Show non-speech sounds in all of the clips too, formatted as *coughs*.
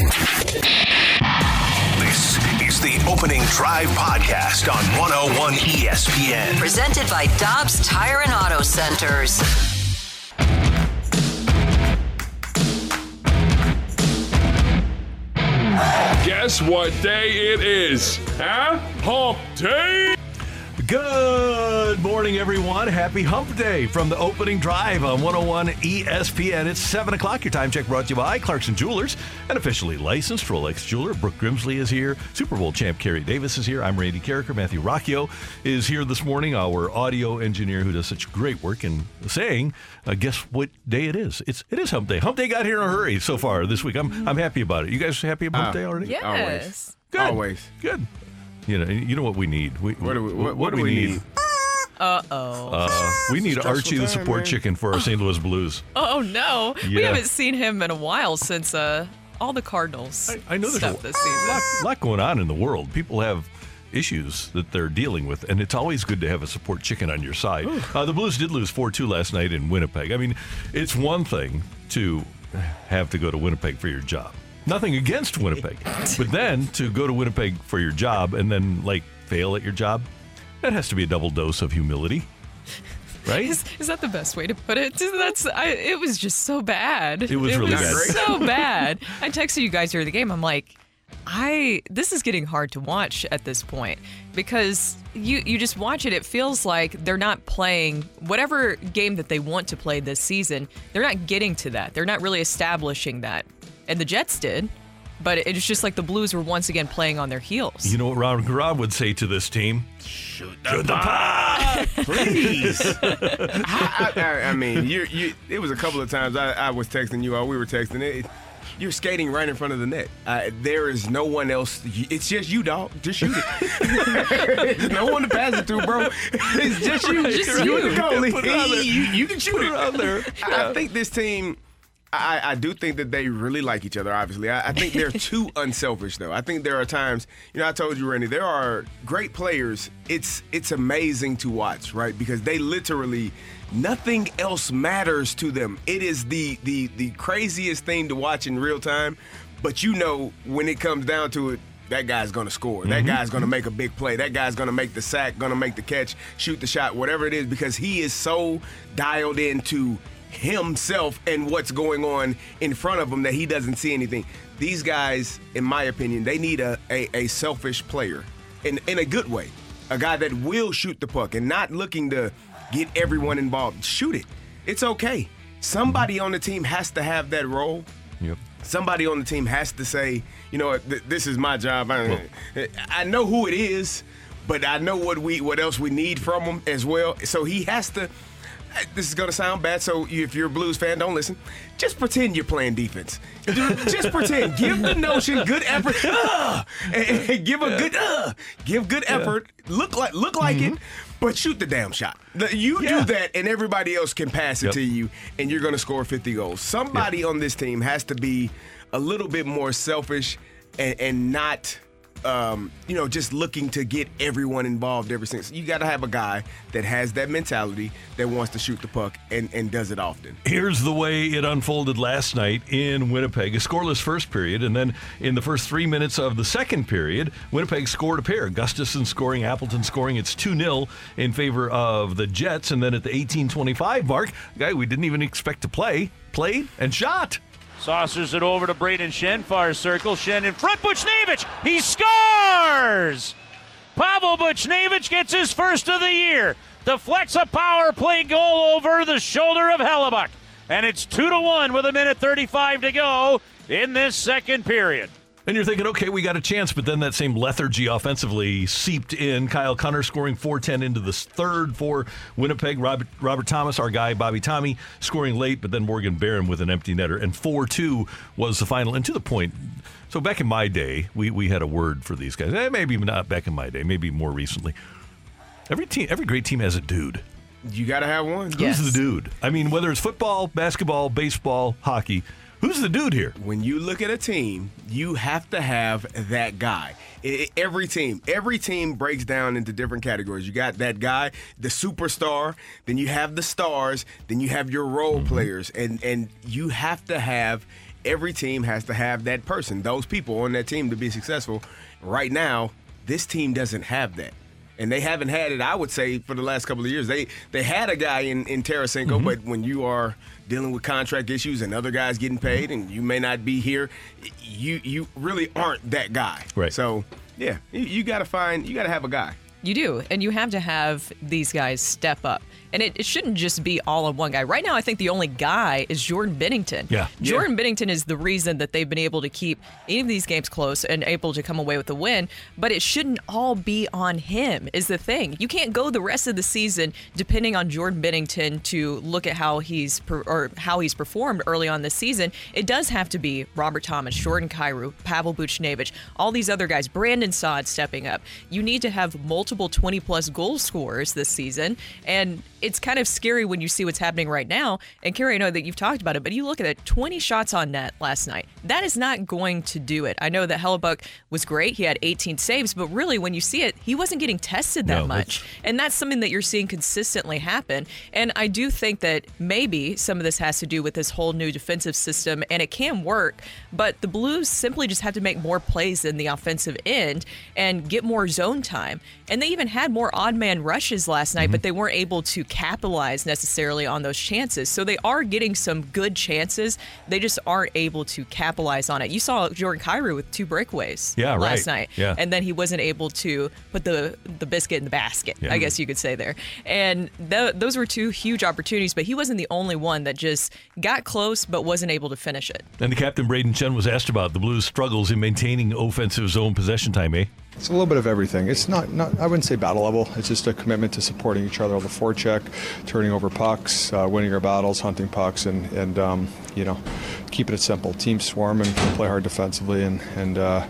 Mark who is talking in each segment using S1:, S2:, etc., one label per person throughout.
S1: This is the Opening Drive Podcast on 101 ESPN.
S2: Presented by Dobbs Tire and Auto Centers.
S3: Guess what day it is? Huh? Hump day?
S4: Good morning, everyone. Happy Hump Day from the opening drive on 101 ESPN. It's 7 o'clock. Your time check brought to you by Clarkson Jewelers, an officially licensed Rolex jeweler. Brooke Grimsley is here. Super Bowl champ Kerry Davis is here. I'm Randy Karraker. Matthew Rocchio is here this morning, our audio engineer who does such great work in saying, uh, guess what day it is? It's it is Hump Day. Hump Day got here in a hurry so far this week. I'm I'm happy about it. You guys happy about Hump
S5: Uh,
S4: Day already?
S5: Yes.
S4: Good.
S5: Always.
S4: Good. You know, you know what we need. We,
S5: What do we- what- what do we need?
S6: Uh oh.
S4: Uh, we need
S5: Stressful
S4: Archie the
S5: time,
S4: support
S5: man.
S4: chicken for our St. Louis Blues.
S6: Oh no. We haven't seen him in a while since uh all the Cardinals
S4: I, I know there's
S6: stuff
S4: a
S6: this season.
S4: lot, lot going on in the world. People have issues that they're dealing with, and it's always good to have a support chicken on your side. Uh, the Blues did lose 4 2 last night in Winnipeg. I mean, it's one thing to have to go to Winnipeg for your job. Nothing against Winnipeg. but then to go to Winnipeg for your job and then, like, fail at your job, that has to be a double dose of humility. Right?
S6: Is, is that the best way to put it? That's I, it was just so bad.
S4: It was really bad.
S6: so *laughs* bad. I texted you guys during the game. I'm like, I this is getting hard to watch at this point because you you just watch it. It feels like they're not playing whatever game that they want to play this season. They're not getting to that. They're not really establishing that, and the Jets did. But it's just like the Blues were once again playing on their heels.
S4: You know what Ron Garab would say to this team? Shoot the, pot, *laughs*
S5: Please. I, I, I, I mean, you, you. It was a couple of times I, I was texting you, or we were texting it. You're skating right in front of the net. Uh, there is no one else. It's just you, dog. Just shoot it. There's *laughs* no one to pass it to, bro. It's just you.
S6: Just
S5: you
S6: you.
S5: and the goalie.
S4: Put it out there.
S5: You, you can shoot
S4: Put
S5: it
S4: it out there.
S5: I, I think this team. I, I do think that they really like each other. Obviously, I, I think they're too *laughs* unselfish, though. I think there are times, you know, I told you, Randy, there are great players. It's it's amazing to watch, right? Because they literally nothing else matters to them. It is the the the craziest thing to watch in real time. But you know, when it comes down to it, that guy's gonna score. That mm-hmm. guy's gonna mm-hmm. make a big play. That guy's gonna make the sack, gonna make the catch, shoot the shot, whatever it is, because he is so dialed into himself and what's going on in front of him that he doesn't see anything. These guys, in my opinion, they need a, a, a selfish player in, in a good way. A guy that will shoot the puck and not looking to get everyone involved. Shoot it. It's okay. Somebody on the team has to have that role.
S4: Yep.
S5: Somebody on the team has to say, you know th- this is my job. I, I know who it is, but I know what we what else we need from him as well. So he has to. This is gonna sound bad, so if you're a Blues fan, don't listen. Just pretend you're playing defense. Just pretend. Give the notion good effort. Uh, and, and give a good. Uh, give good effort. Look like look like it, but shoot the damn shot. You
S4: Yeah.
S5: do that, and everybody else can pass it
S4: Yep.
S5: to you, and you're gonna score 50 goals. Somebody on this team has to be a little bit more selfish and, and not. Um, you know, just looking to get everyone involved ever since. You got to have a guy that has that mentality that wants to shoot the puck and, and does it often.
S4: Here's the way it unfolded last night in Winnipeg. A scoreless first period, and then in the first three minutes of the second period, Winnipeg scored a pair. Gustafsson scoring, Appleton scoring. It's 2 0 in favor of the Jets. And then at the 1825 mark, a guy we didn't even expect to play, played and shot.
S7: Saucers it over to Brayden Schenn, far circle. Schenn in front, Buchnevich. He scores! Pavel Buchnevich gets his first of the year. Deflects a power play goal over the shoulder of Hellebuyck. And it's 2 to 1 with a minute 35 to go in this second period.
S4: And you're thinking, okay, we got a chance, but then that same lethargy offensively seeped in. Kyle Connor scoring 410 into the third for Winnipeg. Robert, Robert Thomas, our guy, Bobby Tommy, scoring late, but then Morgan Barron with an empty netter. And 4 2 was the final. And to the point, so back in my day, we, we had a word for these guys. Eh, maybe not back in my day, maybe more recently. Every team, every great team has a dude.
S5: You got to have one.
S6: Yes.
S4: Who's the dude? I mean, whether it's football, basketball, baseball, hockey, who's the dude here?
S5: When you look at a team, you have to have that guy. I- I- every team, every team breaks down into different categories. You got that guy, the superstar, then you have the stars, then you have your role mm-hmm. players, and and you have to have every team has to have that person, those people on that team to be successful. Right now, this team doesn't have that. And they haven't had it, I would say, for the last couple of years. They they had a guy in, in Tarasenko, mm-hmm. but when you are dealing with contract issues and other guys getting paid and you may not be here, you you really aren't that guy.
S4: Right.
S5: So yeah, you, you gotta find you gotta have a guy.
S6: You do. And you have to have these guys step up. And it, it shouldn't just be all on one guy. Right now, I think the only guy is Jordan Binnington.
S4: Yeah.
S6: Jordan Binnington is the reason that they've been able to keep any of these games close and able to come away with a win. But it shouldn't all be on him, is the thing. You can't go the rest of the season depending on Jordan Binnington to look at how he's per, or how he's performed early on this season. It does have to be Robert Thomas, Jordan Kyrou, Pavel Buchnevich, all these other guys, Brandon Saad stepping up. You need to have multiple 20 plus goal scorers this season. And it's kind of scary when you see what's happening right now. And Kerry, I know that you've talked about it, but you look at it 20 shots on net last night. That is not going to do it. I know that Hellebuyck was great. He had 18 saves, but really, when you see it, he wasn't getting tested that
S4: No,
S6: much. And that's something that you're seeing consistently happen. And I do think that maybe some of this has to do with this whole new defensive system, and it can work, but the Blues simply just have to make more plays in the offensive end and get more zone time. And they even had more odd man rushes last night, but mm-hmm. they weren't able to capitalize necessarily on those chances. So they are getting some good chances. They just aren't able to capitalize on it. You saw Jordan Kyrou with two breakaways
S4: Yeah,
S6: last
S4: right.
S6: night.
S4: Yeah.
S6: And then he wasn't able to put the the biscuit in the basket,
S4: Yeah.
S6: I guess you could say there. And th- those were two huge opportunities, but he wasn't the only one that just got close but wasn't able to finish it.
S4: And the captain, Brayden Schenn, was asked about the Blues' struggles in maintaining offensive zone possession time, eh?
S8: It's a little bit of everything. It's not, not I wouldn't say battle level. It's just a commitment to supporting each other on the forecheck, turning over pucks, uh, winning our battles, hunting pucks, and, and um, you know, keeping it simple. Teams swarm and play hard defensively, and, and uh,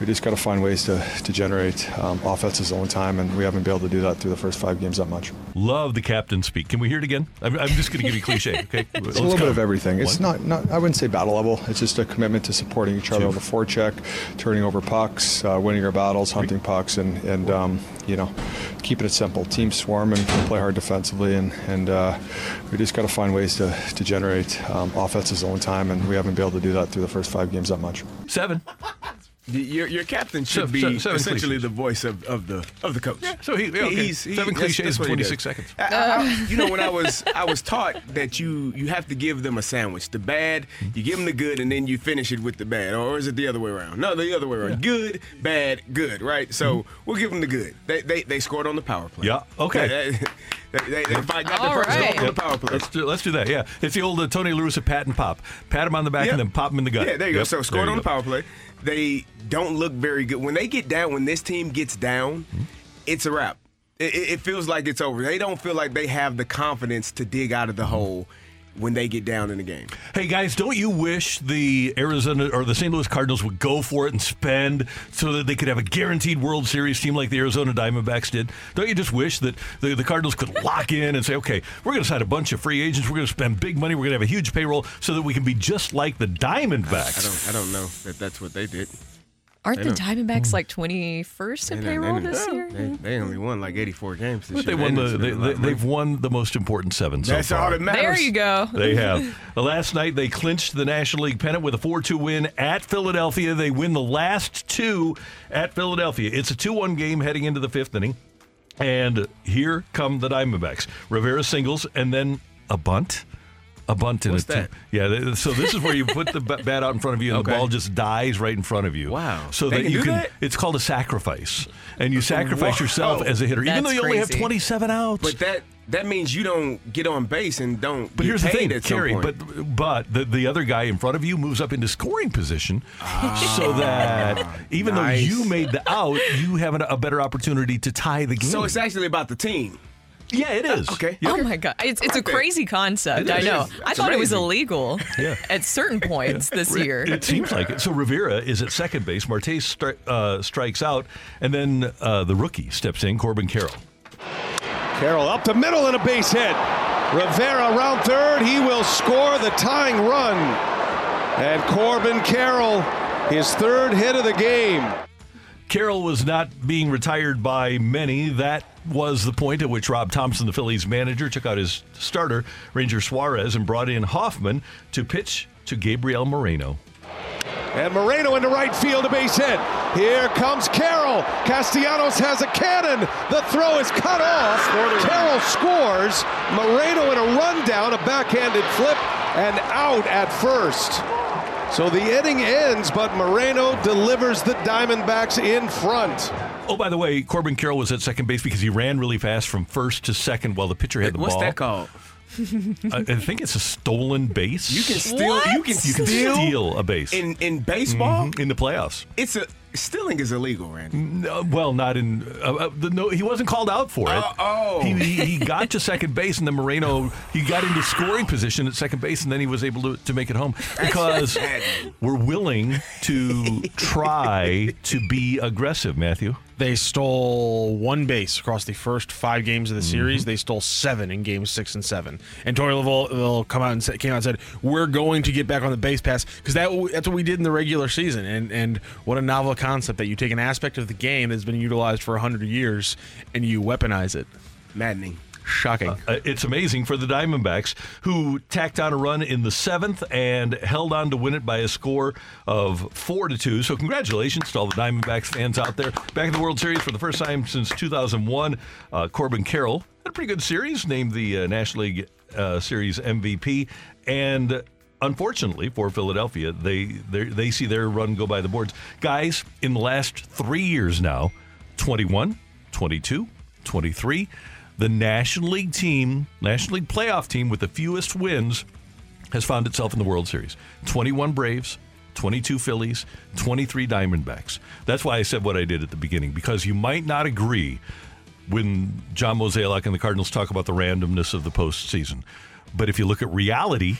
S8: we just got to find ways to, to generate um, offensive zone time, and we haven't been able to do that through the first five games that much.
S4: Love the captain speak. Can we hear it again? I'm, I'm just going to give you cliche, *laughs* okay?
S8: It's a little bit of everything. It's not, not I wouldn't say battle level. It's just a commitment to supporting each other
S4: Two.
S8: on the forecheck, turning over pucks, uh, winning our battles, hunting pucks, and and um, you know, keeping it simple. Teams swarm and play hard defensively, and and uh, we just got to find ways to to generate um, offensive own time, and we haven't been able to do that through the first five games that much.
S4: Seven.
S5: Your, your captain should
S4: Seven-
S5: be
S4: seven- seven
S5: essentially
S4: cliches.
S5: the voice of, of the of the coach.
S4: So he, okay. Seven cliches in
S5: what he
S4: 26 seconds.
S5: I- I- I- you know, when I was I was taught that you you have to give them a sandwich. The bad, you give them the good, and then you finish it with the bad. Or is it the other way around? No, the other way around. Good, bad, good. Right. So mm-hmm. we'll give them the good. They they, they scored on the power play.
S4: Yeah, okay.
S5: They, they, they got
S6: All
S5: the first
S6: right.
S5: on the power play.
S4: Let's do, let's do that. Yeah, it's the old uh, Tony La Russa pat and pop. Pat him on the back
S5: Yep.
S4: and then pop him in the gut.
S5: Yeah, there you go. So
S4: you
S5: on the power play. They don't look very good. When they get down, when this team gets down,
S4: Mm-hmm.
S5: it's a wrap. It, it it feels like it's over. They don't feel like they have the confidence to dig out of the hole when they get down in the game.
S4: Hey guys, don't you wish the Arizona or the St. Louis Cardinals would go for it and spend so that they could have a guaranteed World Series team like the Arizona Diamondbacks did? Don't you just wish that the, the Cardinals could lock in and say, okay, we're going to sign a bunch of free agents, we're going to spend big money, we're going to have a huge payroll so that we can be just like the Diamondbacks?
S5: I don't I don't know that that's what they did.
S6: Aren't the. Diamondbacks like 21st in payroll
S5: they-
S6: this year?
S5: They, they only won like 84 games this
S4: But they
S5: year.
S4: won the,
S5: didn't
S4: they,
S5: spend a lot
S4: they,
S5: of money.
S4: they've won the most important seven so
S5: That's
S4: far.
S5: all that matters.
S6: There you go.
S4: They *laughs* have. Last night, they clinched the National League pennant with a 4 2 win at Philadelphia. They win the last two at Philadelphia. It's a 2 1 game heading into the fifth inning. And here come the Diamondbacks. Rivera singles and then a bunt. A bunt in
S5: What's
S4: it. too.
S5: that?
S4: Yeah, so this is where you put the bat out in front of you and the ball just dies right in front of you.
S5: Wow.
S4: So
S5: They
S4: that
S5: can
S4: you
S5: do
S4: can
S5: that?
S4: it's called a sacrifice. And you sacrifice yourself as a hitter even though you only have 27 outs.
S5: But that that means you don't get on base and don't.
S4: But here's the thing,
S5: at some
S4: Kerry. But but the, the other guy in front of you moves up into scoring position, so that even
S5: Ah, nice.
S4: though you made the out, you have an, a better opportunity to tie the game.
S5: so it's actually about the team.
S4: Yeah, it is.
S5: Okay.
S6: Oh my god, it's it's a crazy concept. I know.
S5: It's
S6: I thought it was illegal *laughs*
S4: Yeah.
S6: at certain points this year.
S4: It seems like it. So Rivera is at second base. Marte stri- uh, strikes out, and then uh, the rookie steps in, Corbin Carroll.
S9: Carroll up the middle and a base hit. Rivera around third. He will score the tying run. And Corbin Carroll, his third hit of the game.
S4: Carroll was not being retired by many. That was the point at which Rob Thomson, the Phillies manager, took out his starter, Ranger Suarez, and brought in Hoffman to pitch to Gabriel Moreno.
S9: And Moreno into right field, a base hit. Here comes Carroll. Castellanos has a cannon. The throw is cut off. Carroll scores. Moreno in a rundown, a backhanded flip, and out at first. So the inning ends, but Moreno delivers the Diamondbacks in front.
S4: Oh, by the way, Corbin Carroll was at second base because he ran really fast from first to second while the pitcher had the
S5: What's
S4: ball.
S5: that called? *laughs*
S4: I, I think it's a stolen base.
S5: You can steal.
S6: What?
S5: You can
S4: You can
S5: steal,
S4: steal a base
S5: in in baseball.
S4: Mhm, in the playoffs.
S5: It's a stealing is illegal, Randy.
S4: No, well, not in. Uh, uh, the, no, he wasn't called out for it.
S5: Oh, oh.
S4: He, he, he got to second base, and then Moreno he got into scoring position at second base, and then he was able to, to make it home because we're willing to *laughs* try to be aggressive, Matthew.
S10: They stole one base across the first five games of the series. They stole seven in games six and seven. And Torey Lovullo will come out and say, came out and said, "We're going to get back on the base pass because that that's what we did in the regular season." And and what a novel concept that you take an aspect of the game that's been utilized for hundred years and you weaponize it.
S5: Maddening.
S10: Shocking.
S4: Uh, it's amazing for the Diamondbacks, who tacked on a run in the seventh and held on to win it by a score of four to two. So, congratulations to all the Diamondbacks fans out there. Back in the World Series for the first time since 2001. Uh, Corbin Carroll had a pretty good series, named the uh, National League uh, Series MVP, and. Unfortunately for Philadelphia, they they see their run go by the boards. Guys, in the last three years now, 21, 22, 23, the National League team, National League playoff team with the fewest wins has found itself in the World Series. 21 Braves, 22 Phillies, 23 Diamondbacks. That's why I said what I did at the beginning, because you might not agree when John Mozeliak and the Cardinals talk about the randomness of the postseason. But if you look at reality,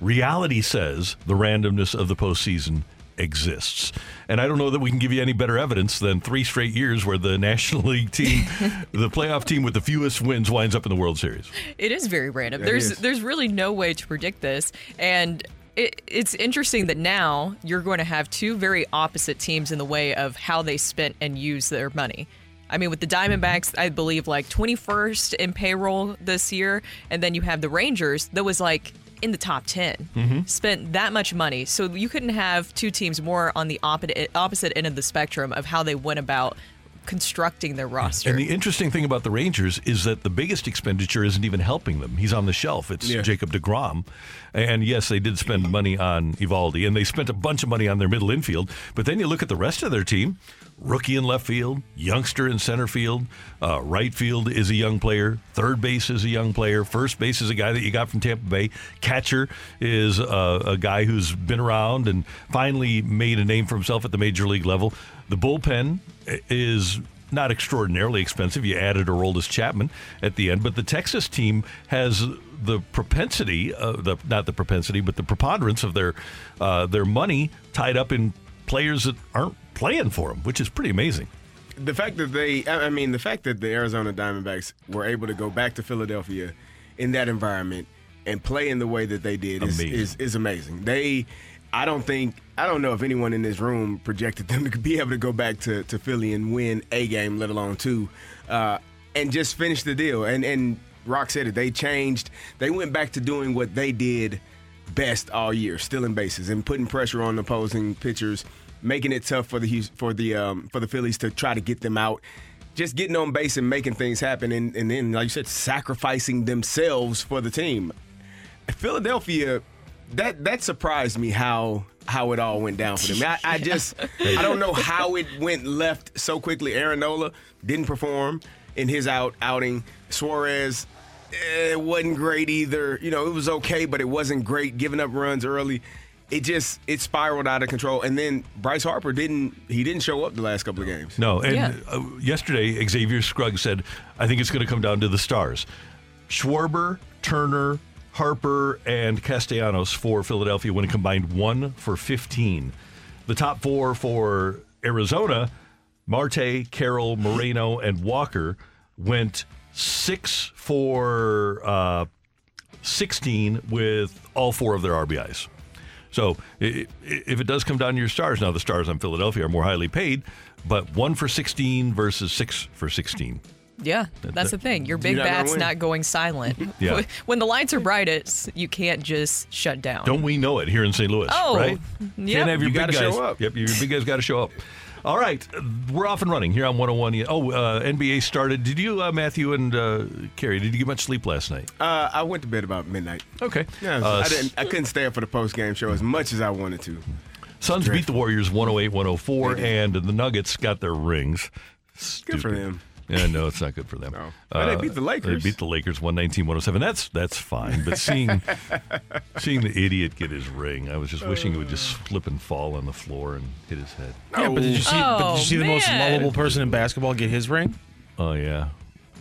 S4: reality says the randomness of the postseason exists. And I don't know that we can give you any better evidence than three straight years where the *laughs* National League team, the playoff team with the fewest wins, winds up in the World Series.
S6: It is very random.
S5: It
S6: there's there's really no way to predict this, and it, it's interesting that now you're going to have two very opposite teams in the way of how they spent and used their money. I mean, with the Diamondbacks, I believe like 21st in payroll this year, and then you have the Rangers that was like in the top 10, mm-hmm. spent that much money. So you couldn't have two teams more on the opposite eh, opposite end of the spectrum of how they went about constructing their roster.
S4: And the interesting thing about the Rangers is that the biggest expenditure isn't even helping them. He's on the shelf. It's
S5: Yeah.
S4: Jacob DeGrom. And yes, they did spend money on Eovaldi, and they spent a bunch of money on their middle infield. But then you look at the rest of their team rookie in left field, youngster in center field, uh, right field is a young player, third base is a young player, first base is a guy that you got from Tampa Bay, catcher is uh, a guy who's been around and finally made a name for himself at the major league level. The bullpen is not extraordinarily expensive. You added Aroldis Chapman at the end, but the Texas team has the propensity, uh, the not the propensity, but the preponderance of their uh, their money tied up in players that aren't playing for them, which is pretty amazing.
S5: the fact that they, I I mean, the fact that the Arizona Diamondbacks were able to go back to Philadelphia in that environment and play in the way that they did is,
S4: Amazing.
S5: is, is amazing. They, I don't think, I don't know if anyone in this room projected them to be able to go back to, to Philly and win a game, let alone two, uh, and just finish the deal. And and Rock said it. They changed. They went back to doing what they did best all year, stealing bases and putting pressure on opposing pitchers, making it tough for the for the um, for the Phillies to try to get them out. Just getting on base and making things happen, and, and then, like you said, sacrificing themselves for the team. Philadelphia, that that surprised me how how it all went down for them. I, I just I don't know how it went left so quickly. Aaron Nola didn't perform in his out outing. Suarez it wasn't great either. You know, it was okay, but it wasn't great. Giving up runs early, it just it spiraled out of control. And then Bryce Harper didn't he didn't show up the last couple of games.
S4: No, and
S5: Yeah.
S4: uh, yesterday Xavier Scruggs said, "I think it's going to come down to the stars: Schwarber, Turner, Harper, and Castellanos for Philadelphia when it combined one for 15. The top four for Arizona: Marte, Carroll, Moreno, and Walker went six for uh, 16 with all four of their RBIs. So i- i- if it does come down to your stars, now the stars on Philadelphia are more highly paid, but one for 16 versus six for 16.
S6: Yeah, that's the thing. Your big
S4: not
S6: bat's
S4: win.
S6: not going silent. *laughs*
S4: Yeah. *laughs*
S6: When the lights are brightest, you can't just shut down.
S4: Don't we know it here in St. Louis?
S6: Oh,
S4: right?
S6: yep.
S4: Can't have your
S5: You
S4: big
S5: gotta
S4: guys.
S5: show up.
S4: Yep, your big guys got to show up. All right, uh, we're off and running here on 101. Oh, uh, NBA started. Did you, uh, Matthew and uh, Carrie, did you get much sleep last night?
S5: Uh, I went to bed about midnight.
S4: Okay.
S5: Yeah,
S4: Uh,
S5: I didn't. I couldn't stay up for the post game show as much as I wanted to.
S4: Suns beat the Warriors 108 104,
S5: They did.
S4: and the Nuggets got their rings.
S5: Good for them.
S4: Yeah, no, it's not good for them.
S5: No. Uh, but they beat the Lakers.
S4: They beat the Lakers 119 107. That's that's fine. But seeing *laughs* seeing the idiot get his ring, I was just wishing he would just uh. slip and fall on the floor and hit his head.
S10: Yeah, but did you see? but did you oh, see the most
S6: man.
S10: lovable person in basketball get his ring?
S4: Oh yeah.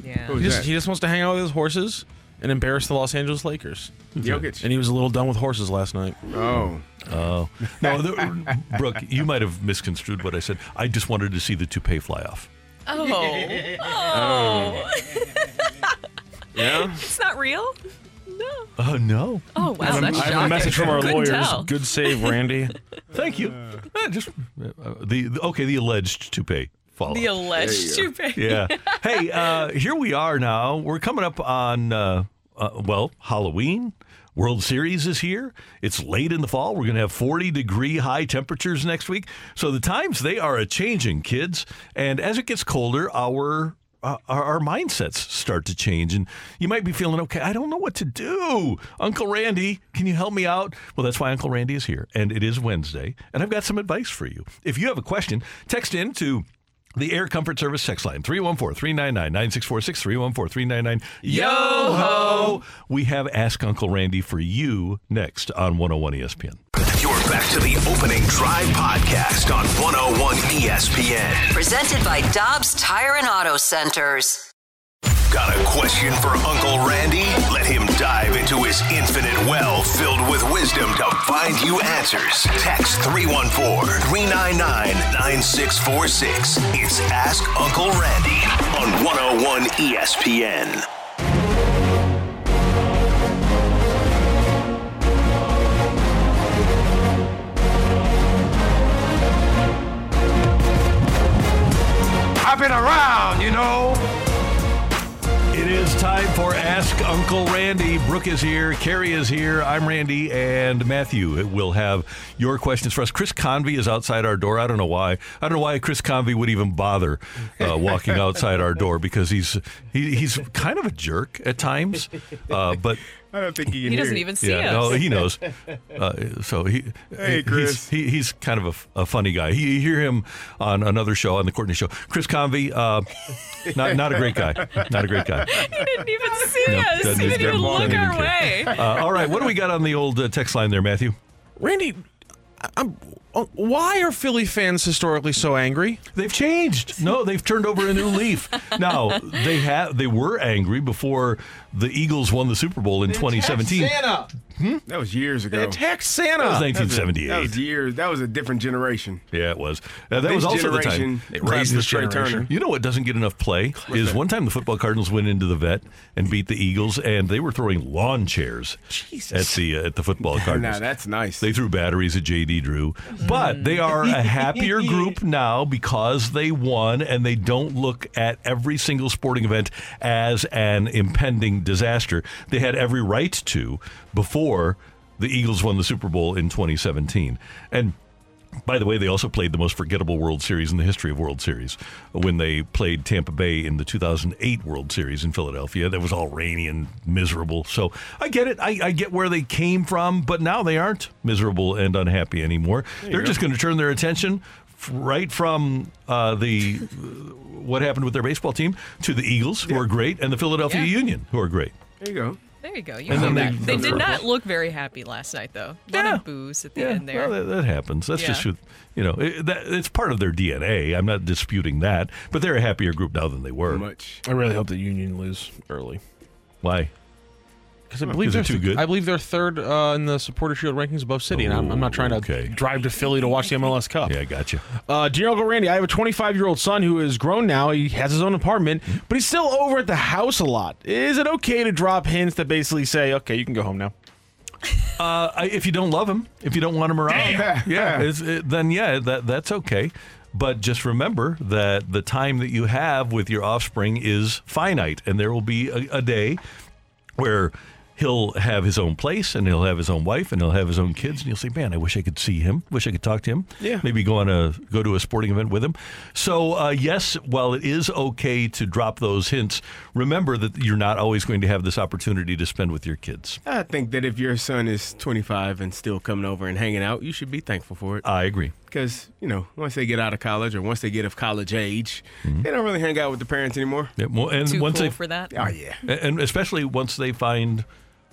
S6: Yeah.
S10: He just, he just wants to hang out with his horses and embarrass the Los Angeles Lakers.
S5: Jokic.
S10: And he was a little done with horses last night.
S5: Oh.
S4: Oh. No, the, Brooke, you might have misconstrued what I said. I just wanted to see the toupee fly off.
S6: Oh. Oh. *laughs*
S5: Yeah.
S6: it's not real? No.
S4: Oh, no.
S6: Oh, wow.
S10: I have,
S6: That's
S10: I have a
S6: shocking.
S10: message from our
S6: Couldn't
S10: lawyers.
S6: tell.
S10: Good save, Randy. *laughs*
S4: Thank you. Uh, just uh, the, the okay, the alleged toupee fall
S6: The
S4: off.
S6: alleged toupee.
S4: yeah. *laughs* Hey, uh, here we are now. We're coming up on, uh, uh, well, Halloween. World Series is here. It's late in the fall. We're going to have 40 degree high temperatures next week. So the times they are a changing, kids. And as it gets colder, our uh, our, our mindsets start to change, and you might be feeling okay. I don't know what to do. Uncle Randy, can you help me out? Well, that's why Uncle Randy is here, and it is Wednesday, and I've got some advice for you. If you have a question, text in to the Air Comfort Service text line 314 399 9646 314 399 Yo ho! We have Ask Uncle Randy for you next on 101 ESPN.
S1: You're back to the opening drive podcast on 101 ESPN.
S2: Presented by Dobbs Tire and Auto Centers.
S1: Got a question for Uncle Randy? Let him dive into his infinite well filled with wisdom to find you answers. Text 314 399 9646. It's Ask Uncle Randy on 101 ESPN.
S9: I've been around, you know.
S4: It is time for Ask Uncle Randy. Brooke is here, Carrie is here, I'm Randy, and Matthew will have your questions for us. Chris Convey is outside our door. I don't know why. I don't know why Chris Convey would even bother uh, walking outside our door because he's he, he's kind of a jerk at times, uh, but.
S5: I don't think he can
S6: He
S5: hear
S6: doesn't
S5: you.
S6: even see
S4: yeah,
S6: us.
S4: no, he knows. *laughs* Uh, so he,
S5: Hey,
S4: he's,
S5: Chris.
S4: he, he's kind of a funny guy. He, you hear him on another show, on the Courtney Show. Chris Convey, uh, *laughs* not not a great guy. Not a great guy. *laughs*
S6: He didn't even see
S4: No,
S6: us.
S4: doesn't
S6: He didn't even
S4: care.
S6: look
S4: Doesn't
S6: our
S4: care.
S6: way.
S4: Uh, all right, what do we got on the old uh, text line there, Matthew?
S10: Randy, I- I'm, uh, why are Philly fans historically so angry?
S4: They've changed. No, they've turned over a new leaf. Now they have they were angry before the Eagles won the Super Bowl in 2017.
S9: Santa.
S5: That was years ago.
S10: They attacked Santa.
S4: That was
S5: That was a-
S4: 1978.
S5: That was years. That was a different generation.
S4: Yeah, it was. Uh, that
S5: This
S4: was also the time.
S5: generation
S10: They raised
S5: for
S10: this
S5: Trea
S10: generation.
S5: Turner.
S4: You know what doesn't get enough play is one time the football Cardinals went into the vet and beat the Eagles, and they were throwing lawn chairs Jesus. at the uh, at the football Cardinals.
S5: Now that's nice.
S4: They threw batteries at JD Drew, but they are a happier *laughs* group now because they won and they don't look at every single sporting event as an impending disaster. They had every right to before the Eagles won the Super Bowl in 2017. And by the way, they also played the most forgettable World Series in the history of World Series when they played Tampa Bay in the 2008 World Series in Philadelphia. That was all rainy and miserable. So I get it. I, I get where they came from, but now they aren't miserable and unhappy anymore. They're just going to turn their attention right from uh, the what happened with their baseball team to the Eagles, who are great, and the Philadelphia
S6: Yeah.
S4: Union, who are great.
S5: There you go.
S6: There you go. You
S4: And then they-
S6: They,
S4: they-
S6: did not look very happy last night, though. A lot of booze at the end there.
S4: Well, that, that happens. That's just
S6: Yeah.
S4: who, you know, it, that, it's part of their DNA. I'm not disputing that, but they're a happier group now than they were.
S5: Much.
S10: I really hope the Union lose early.
S4: Why?
S10: Because I believe they're
S4: they're too good?
S10: I believe they're third uh, in the Supporter Shield rankings above City, and I'm, I'm not trying to
S4: okay.
S10: drive to Philly to watch the MLS Cup.
S4: Yeah, I got you.
S10: Uh, dear Uncle Randy, I have a 25 year old son who is grown now. He has his own apartment, but he's still over at the house a lot. Is it okay to drop hints that basically say, "Okay, you can go home now"?
S4: Uh, I- if you don't love him, if you don't want him around, *laughs* yeah, it's, it, then yeah, that that's okay. But just remember that the time that you have with your offspring is finite, and there will be a, a day where he'll have his own place and he'll have his own wife and he'll have his own kids and you'll say man i wish i could see him wish i could talk to him
S10: Yeah.
S4: maybe go on a go to a sporting event with him so uh, yes while it is okay to drop those hints remember that you're not always going to have this opportunity to spend with your kids
S5: I think that if your son is 25 and still coming over and hanging out, you should be thankful for it.
S4: i agree
S5: Because, you know, once they get out of college or once they get of college age,
S4: Mm-hmm.
S5: they don't really hang out with the parents anymore.
S4: Yeah, well, and
S6: Too
S4: once
S6: cool
S4: they
S6: for that.
S5: Oh, yeah.
S4: and- and especially once they find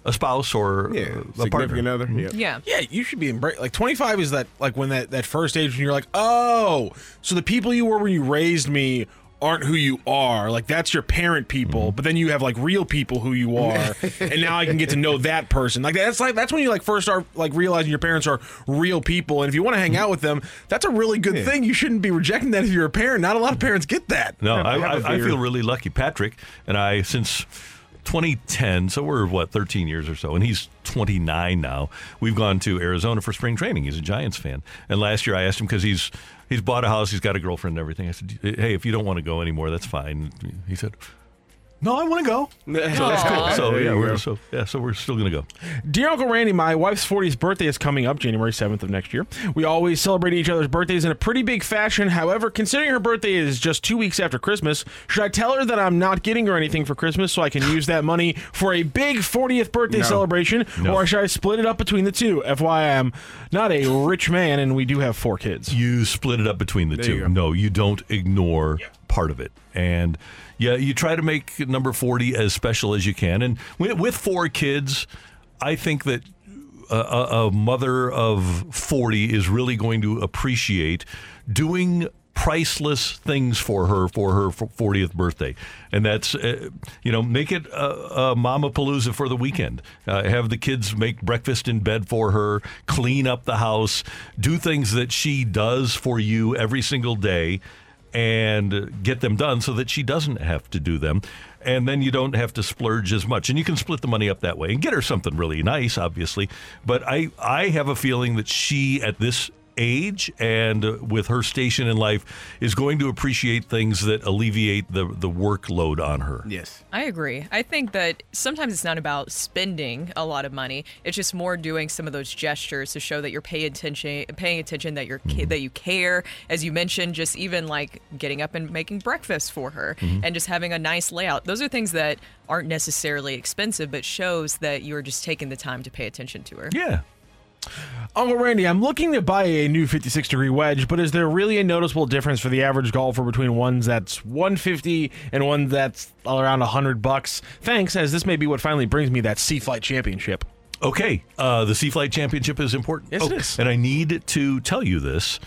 S4: a spouse or
S5: Yeah,
S4: a
S5: significant
S4: partner
S5: other. Mm-hmm. Yeah.
S6: Yeah.
S10: Yeah, you should be embraced. Like 25 is that like when that that first age when you're like, oh, so the people you were when you raised me aren't who you are. Like that's your parent people, mm-hmm. but then you have like real people who you are, *laughs* and now I can get to know that person. Like that's like that's when you like first start like realizing your parents are real people, and if you want to hang out with them, that's a really good thing. You shouldn't be rejecting that if you're a parent. Not a lot of parents get that.
S4: No,
S5: Have-
S4: I,
S5: have a
S4: I, I feel really lucky. Patrick and I, since 2010, so we're what 13 years or so, and he's 29 now. We've gone to Arizona for spring training. He's a Giants fan, and last year I asked him because he's he's bought a house, he's got a girlfriend and everything. I said, "Hey, if you don't want to go anymore, that's fine." He said. No, I want to go. So *laughs* that's cool. So yeah, we're so yeah, so we're still gonna go.
S10: Dear Uncle Randy, my wife's 40th birthday is coming up January 7th of next year. We always celebrate each other's birthdays in a pretty big fashion. However, considering her birthday is just two weeks after Christmas, should I tell her that I'm not getting her anything for Christmas so I can use that money for a big 40th birthday
S5: No.
S10: celebration?
S4: No.
S10: Or should I split it up between the two? FYI, I'm not a rich man and we do have four kids.
S4: You split it up between the
S5: There
S4: two.
S5: you.
S4: No, you don't ignore part of it. And yeah, you try to make number 40 as special as you can. And with, four kids, I think that a, a, a mother of 40 is really going to appreciate doing priceless things for her for her 40th birthday and that's uh, you know make it a, a mama palooza for the weekend uh, have the kids make breakfast in bed for her clean up the house do things that she does for you every single day and get them done so that she doesn't have to do them. And then you don't have to splurge as much. And you can split the money up that way and get her something really nice obviously. But i i have a feeling that she at this age and with her station in life is going to appreciate things that alleviate the the workload on her
S5: Yes.
S6: I agree. I think that sometimes it's not about spending a lot of money. It's just more doing some of those gestures to show that you're paying attention, paying attention that you're ca- mm-hmm. that you care. As you mentioned, just even like getting up and making breakfast for her, mm-hmm. and just having a nice layout. Those are things that aren't necessarily expensive, but shows that you're just taking the time to pay attention to her.
S4: yeah
S10: Uncle Randy, I'm looking to buy a new 56 degree wedge, but is there really a noticeable difference for the average golfer between ones that's 150 and one that's around 100 bucks? Thanks, as this may be what finally brings me that Sea Flight Championship.
S4: Okay, uh, the Sea Flight Championship is important.
S10: Yes, it
S4: Oh,
S10: is.
S4: And I need to tell you this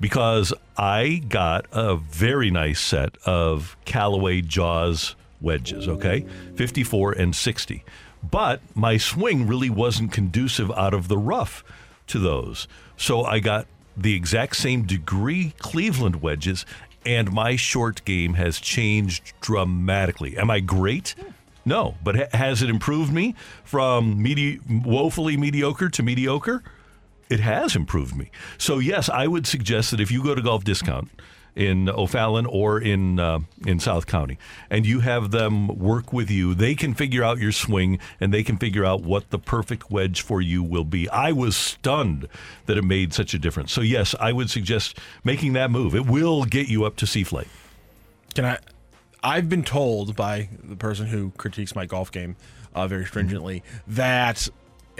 S4: because I got a very nice set of Callaway Jaws wedges, okay? 54 and 60. But my swing really wasn't conducive out of the rough to those. So I got the exact same degree Cleveland wedges, and my short game has changed dramatically. Am I great? No, but ha- has it improved me from medi- woefully mediocre to mediocre? It has improved me. So yes, I would suggest that if you go to Golf Discount in O'Fallon or in uh, in South County, and you have them work with you, they can figure out your swing and they can figure out what the perfect wedge for you will be. I was stunned that it made such a difference. So yes, I would suggest making that move. It will get you up to sea flight.
S10: Can I? I've been told by the person who critiques my golf game uh, very stringently that,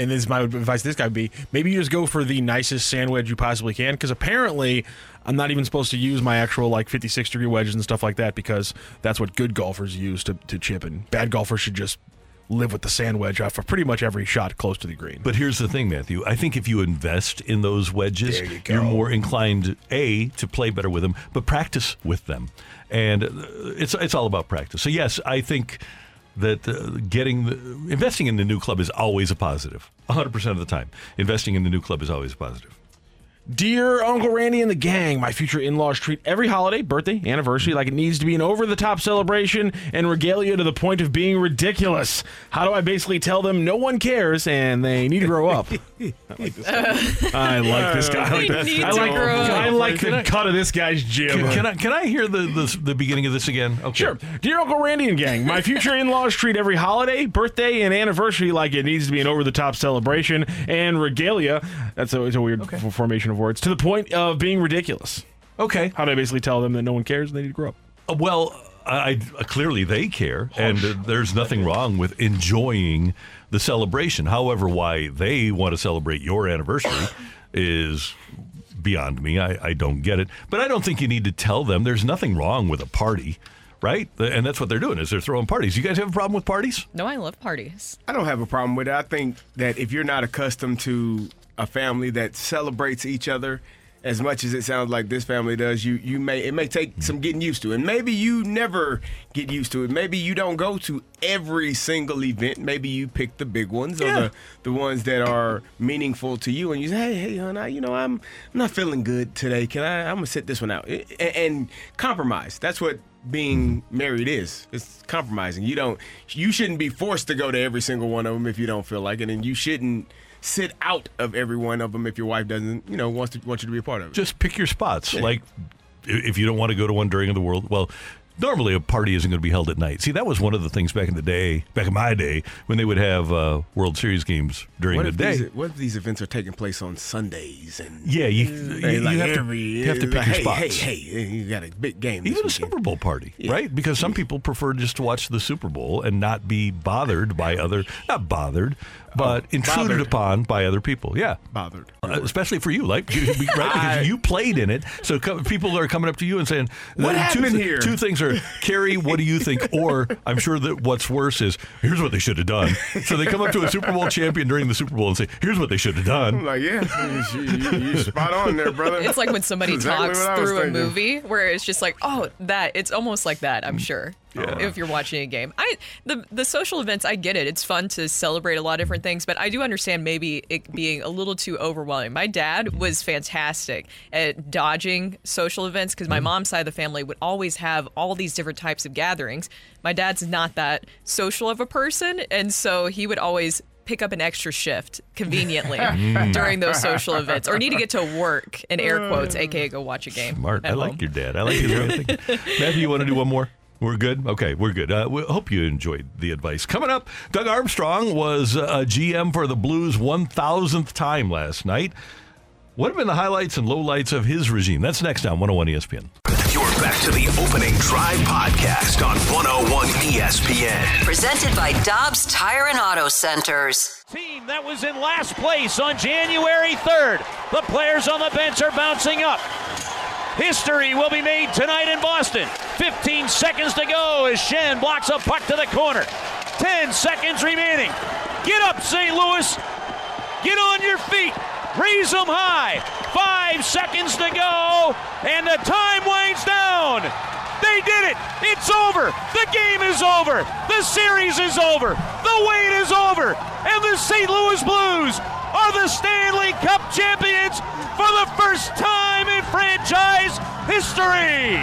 S10: and this is my advice. to This guy would be maybe you just go for the nicest sand wedge you possibly can, because apparently I'm not even supposed to use my actual like 56 degree wedges and stuff like that because that's what good golfers use to, to chip, and bad golfers should just live with the sand wedge off of pretty much every shot close to the green.
S4: But here's the thing, Matthew. I think if you invest in those wedges,
S10: you
S4: are more inclined a to play better with them, but practice with them, and uh, it's it's all about practice. So yes, I think that uh, getting the, investing in the new club is always a positive. 100 percent of the time, investing in the new club is always a positive.
S10: Dear Uncle Randy and the gang, my future in laws treat every holiday, birthday, anniversary like it needs to be an over the top celebration and regalia to the point of being ridiculous. How do I basically tell them no one cares and they need to grow up? *laughs* I like this guy. *laughs* I like this guy. I like,
S6: They
S10: that. I like. I like the
S4: I-
S10: cut of this guy's jib.
S4: Can, can I can I hear the, the the beginning of this again? Okay.
S10: Sure. Dear Uncle Randy and gang, my future in laws treat every holiday, birthday, and anniversary like it needs to be an over the top celebration and regalia. That's a, it's a weird f- formation of words. To the point of being ridiculous.
S4: Okay.
S10: How do I basically tell them that no one cares and they need to grow up?
S4: Uh, Well, I, I clearly they care, and uh, there's nothing wrong with enjoying the celebration. However, why they want to celebrate your anniversary *coughs* is beyond me. I, I don't get it, but I don't think you need to tell them. There's nothing wrong with a party, right? And that's what they're doing is they're throwing parties. You guys have a problem with parties?
S6: No, I love parties.
S5: I don't have a problem with it. I think that if you're not accustomed to a family that celebrates each other as much as it sounds like this family does, you you may it may take some getting used to. And maybe you never get used to it. Maybe you don't go to every single event. Maybe you pick the big ones or the, the ones that are meaningful to you and you say, Hey, hey, hon, I, you know, I'm I'm not feeling good today. Can I I'm gonna sit this one out. And, and compromise. That's what being married is. It's compromising. You don't you shouldn't be forced to go to every single one of them if you don't feel like it and you shouldn't sit out of every one of them if your wife doesn't, you know, wants to want you to be a part of it.
S4: Just pick your spots. Like if you don't want to go to one during the world, well, normally a party isn't going to be held at night. See, that was one of the things back in the day, back in my day, when they would have uh, World Series games during
S5: what
S4: the day.
S5: These, what if these events are taking place on Sundays and
S4: Yeah, you,
S5: Hey,
S4: you,
S5: like
S4: you have,
S5: every,
S4: to, you have to pick
S5: like,
S4: your
S5: hey,
S4: spots.
S5: Hey, hey, you got a big game.
S4: Even a Super. Bowl party, right? Because some people prefer just to watch the Super Bowl and not be bothered by other, not bothered, but intruded
S5: bothered.
S4: upon by other people. Yeah,
S5: bothered.
S4: Uh, especially for you, like you- *laughs* right? because *laughs* you played in it. So co- people are coming up to you and saying,
S5: What
S4: uh, two,
S5: happened here?
S4: Two things are, Carrie, what do you think? *laughs* Or I'm sure that what's worse is, here's what they should have done. So they come up to a Super Bowl champion during the Super Bowl and say, here's what they should have
S5: I'm
S4: done.
S5: like, yeah, you, you, you spot on there, brother.
S6: It's like when somebody
S5: Exactly
S6: talks
S5: what I was
S6: through a movie where it's just like, oh, that. It's almost like that. I'm sure. If you're watching a game, I the the social events, I get it. It's fun to celebrate a lot of different things, but I do understand maybe it being a little too overwhelming. My dad was fantastic at dodging social events because my mom's side of the family would always have all these different types of gatherings. My dad's not that social of a person, and so he would always pick up an extra shift conveniently *laughs*
S4: Mm.
S6: during those social events or need to get to work in air quotes aka go watch a game
S4: Smart. I like your dad. I like his way of thinking. *laughs* Matthew, you want to do one more? We're good. Okay, we're good. Uh, we hope you enjoyed the advice. Coming up, Doug Armstrong was uh, a GM for the Blues 1,000th time last night. What have been the highlights and lowlights of his regime? That's next on 101 ESPN.
S1: You're back to the opening drive podcast on 101 ESPN.
S2: Presented by Dobbs Tire and Auto Centers.
S7: Team that was in last place on January 3rd. The players on the bench are bouncing up. History will be made tonight in Boston. 15 seconds to go as Schenn blocks a puck to the corner. 10 seconds remaining. Get up, St. Louis. Get on your feet. Raise them high. Five seconds to go, and the time winds down. They did it. It's over. The game is over. The series is over. The wait is over. And the St. Louis Blues are the Stanley Cup champions for the first time in franchise history.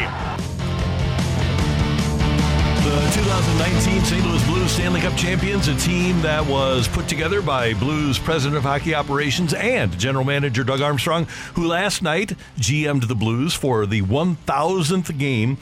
S4: The 2019 St. Louis Blues Stanley Cup champions, a team that was put together by Blues president of hockey operations and general manager Doug Armstrong, who last night GM'd the Blues for the 1,000th game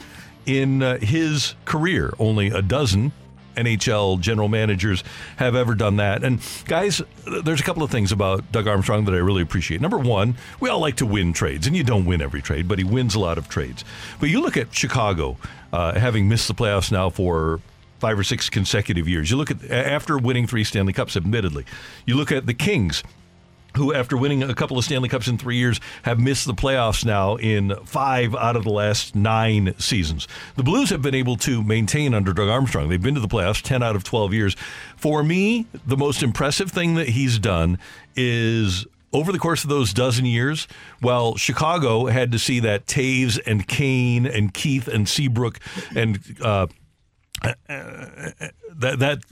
S4: in uh, his career. Only a dozen NHL general managers have ever done that. And guys, there's a couple of things about Doug Armstrong that I really appreciate. Number one, we all like to win trades, and you don't win every trade, but he wins a lot of trades. But you look at Chicago, uh, having missed the playoffs now for five or six consecutive years. You look at after winning three Stanley Cups, admittedly. You look at the Kings who, after winning a couple of Stanley Cups in three years, have missed the playoffs now in five out of the last nine seasons. The Blues have been able to maintain under Doug Armstrong. They've been to the playoffs 10 out of 12 years. For me, the most impressive thing that he's done is over the course of those dozen years, while Chicago had to see that Toews and Kane and Keith and Seabrook and uh, uh, uh, uh that that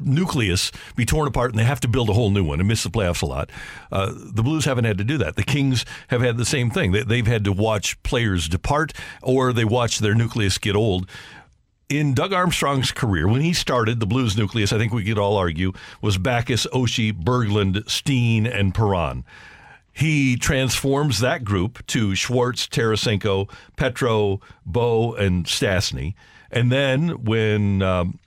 S4: nucleus be torn apart and they have to build a whole new one and miss the playoffs a lot. Uh, the Blues haven't had to do that. The Kings have had the same thing. They, they've had to watch players depart or they watch their nucleus get old. In Doug Armstrong's career, when he started, the Blues nucleus, I think we could all argue, was Backes, Oshie, Berglund, Steen, and Perron. He transforms that group to Schwartz, Tarasenko, Petro, Bo, and Stastny. And then when um,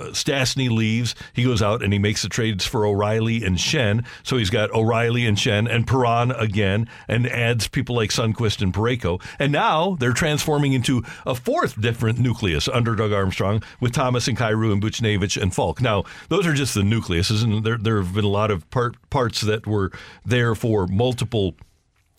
S4: Uh, Stastny leaves, he goes out and he makes the trades for O'Reilly and Schenn. So he's got O'Reilly and Schenn and Perron again, and adds people like Sundqvist and Parayko. And now they're transforming into a fourth different nucleus under Doug Armstrong with Thomas and Kyrou and Buchnevich and Falk. Now those are just the nucleuses, and there there have been a lot of part, parts that were there for multiple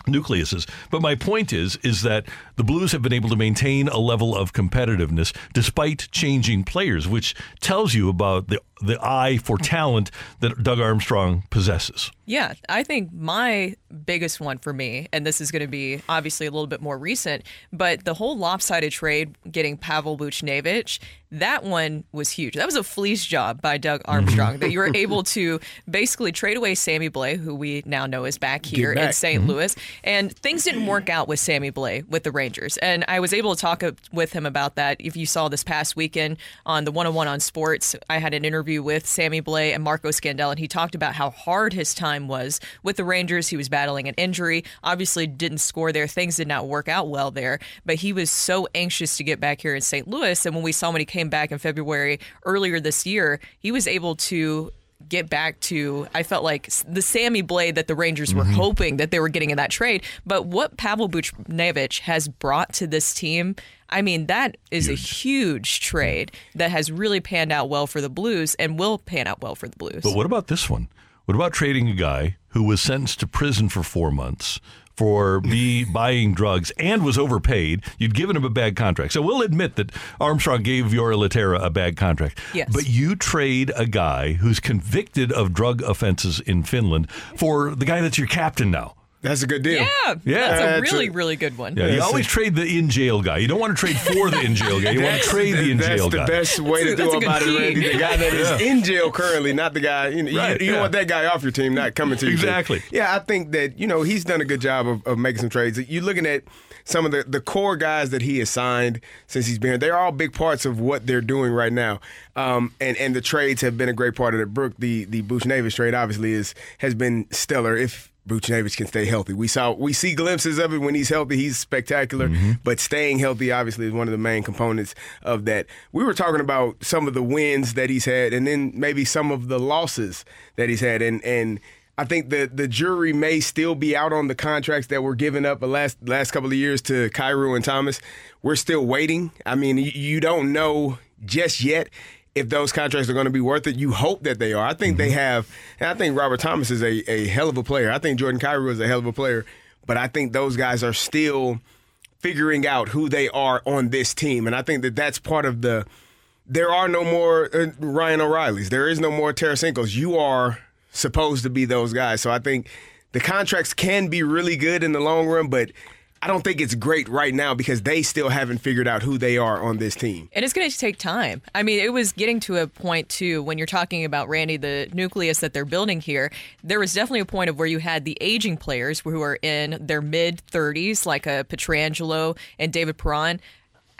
S4: nucleuses. But my point is is that the Blues have been able to maintain a level of competitiveness despite changing players, which tells you about the the eye for talent that Doug Armstrong possesses.
S6: Yeah, I think my biggest one for me, and this is going to be obviously a little bit more recent, but the whole lopsided trade getting Pavel Buchnevich, that one was huge. That was a fleece job by Doug Armstrong that you were *laughs* able to basically trade away Sammy Blais, who we now know is back here
S11: back.
S6: in saint
S11: Mhm.
S6: Louis, and things didn't work out with Sammy Blais with the Rangers. And I was able to talk with him about that. If you saw this past weekend on the 101 on Sports, I had an interview with Sammy Blais and Marco Scandella, and he talked about how hard his time was with the Rangers. He was battling an injury, obviously didn't score there. Things did not work out well there, but he was so anxious to get back here in St. Louis. And when we saw when he came back in February earlier this year, he was able to get back to I felt like the Sammy Blais that the Rangers were
S11: Mhm.
S6: hoping that they were getting in that trade. But what Pavel Buchnevich has brought to this team, I mean, that is a huge trade that has really panned out well for the Blues and will pan out well for the Blues.
S4: But what about this one? What about trading a guy who was sentenced to prison for four months for be buying drugs and was overpaid? You'd given him a bad contract. So we'll admit that Armstrong gave Jori Lehtera a bad contract.
S6: Yes.
S4: But you trade a guy who's convicted of drug offenses in Finland for the guy that's your captain now.
S5: That's a good deal.
S6: yeah,
S4: Yeah.
S6: that's a really,
S4: a-
S6: really good one.
S4: Yeah, you always trade the in jail guy. You don't want to trade for the in jail guy. You want to trade the in jail guy.
S5: that's the best way to
S6: That's a-
S5: do
S6: that's a
S5: about it,
S6: good
S5: Randy. The guy that is
S4: Yeah.
S5: in jail currently, not the guy. You, know,
S4: Right,
S5: you,
S4: yeah.
S5: want that guy off your team, not coming to you.
S4: Exactly.
S5: Yeah, I think that you know he's done a good job of, of making some trades. You're looking at some of the, the core guys that he has signed since he's been here. They're all big parts of what they're doing right now. Um, and and the trades have been a great part of it. Brooke, the the Buchnevich trade obviously is has been stellar. If Buchnevich can stay healthy. We saw we see glimpses of it when he's healthy. He's spectacular, mm-hmm. but staying healthy obviously is one of the main components of that. We were talking about some of the wins that he's had, and then maybe some of the losses that he's had, and and. I think the the jury may still be out on the contracts that were given up the last last couple of years to Kyrou and Thomas. We're still waiting. I mean, you, you don't know just yet if those contracts are going to be worth it. You hope that they are. I think they have. And I think Robert Thomas is a, a hell of a player. I think Jordan Kyrou is a hell of a player. But I think those guys are still figuring out who they are on this team. And I think that that's part of the. There are no more uh, Ryan O'Reillys. There is no more Tarasenko's. You are supposed to be those guys. So I think the contracts can be really good in the long run, but I don't think it's great right now because they still haven't figured out who they are on this team.
S6: And it's going to take time. I mean, it was getting to a point too when you're talking about Randy, the nucleus that they're building here. There was definitely a point of where you had the aging players who are in their mid 30s, like a Pietrangelo and David Perron.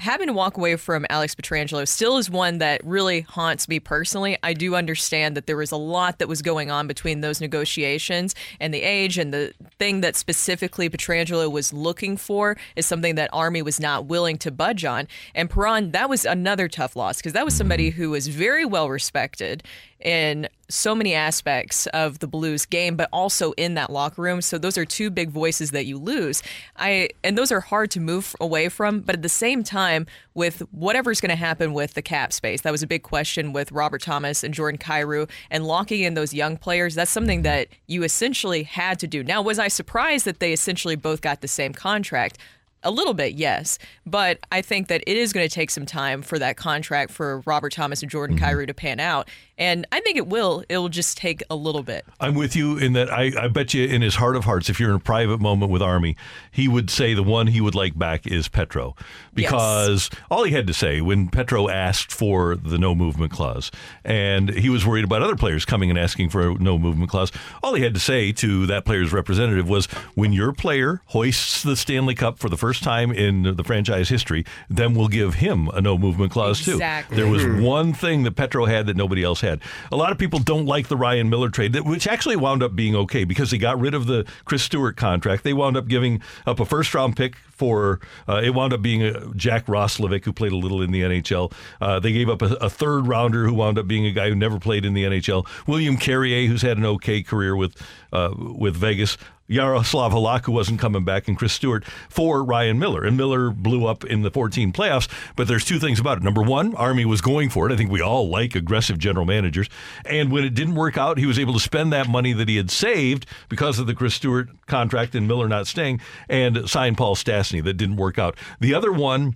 S6: Having to walk away from Alex Pietrangelo still is one that really haunts me personally. I do understand that there was a lot that was going on between those negotiations and the age and the thing that specifically Pietrangelo was looking for is something that Army was not willing to budge on. And Perron, that was another tough loss because that was somebody who was very well respected in so many aspects of the Blues game, but also in that locker room. So those are two big voices that you lose. I and those are hard to move away from. But at the same time, with whatever's going to happen with the cap space, that was a big question with Robert Thomas and Jordan Kyrou, and locking in those young players. That's something that you essentially had to do. Now, was I surprised that they essentially both got the same contract? A little bit, yes. But I think that it is going to take some time for that contract for Robert Thomas and Jordan
S4: Mm-hmm.
S6: Kyrou to pan out. And I think it will. It will just take a little bit.
S4: I'm with you in that I, I bet you in his heart of hearts, if you're in a private moment with Army, he would say the one he would like back is Petro. Because all he had to say when Petro asked for the no movement clause, and he was worried about other players coming and asking for a no movement clause, all he had to say to that player's representative was when your player hoists the Stanley Cup for the first time in the franchise history, then we'll give him a no movement clause
S6: Exactly.
S4: too. There was
S6: Mhm.
S4: one thing that Petro had that nobody else had. A lot of people don't like the Ryan Miller trade, which actually wound up being okay because they got rid of the Chris Stewart contract. They wound up giving up a first round pick for uh, it wound up being a Jack Roslovic who played a little in the NHL. Uh, they gave up a, a third rounder who wound up being a guy who never played in the NHL. William Carrier, who's had an okay career with uh, with Vegas. Yaroslav Halak, who wasn't coming back, and Chris Stewart for Ryan Miller. And Miller blew up in the 14 playoffs. But there's two things about it. Number one, Army was going for it. I think we all like aggressive general managers. And when it didn't work out, he was able to spend that money that he had saved because of the Chris Stewart contract and Miller not staying and sign Paul Stastny that didn't work out. The other one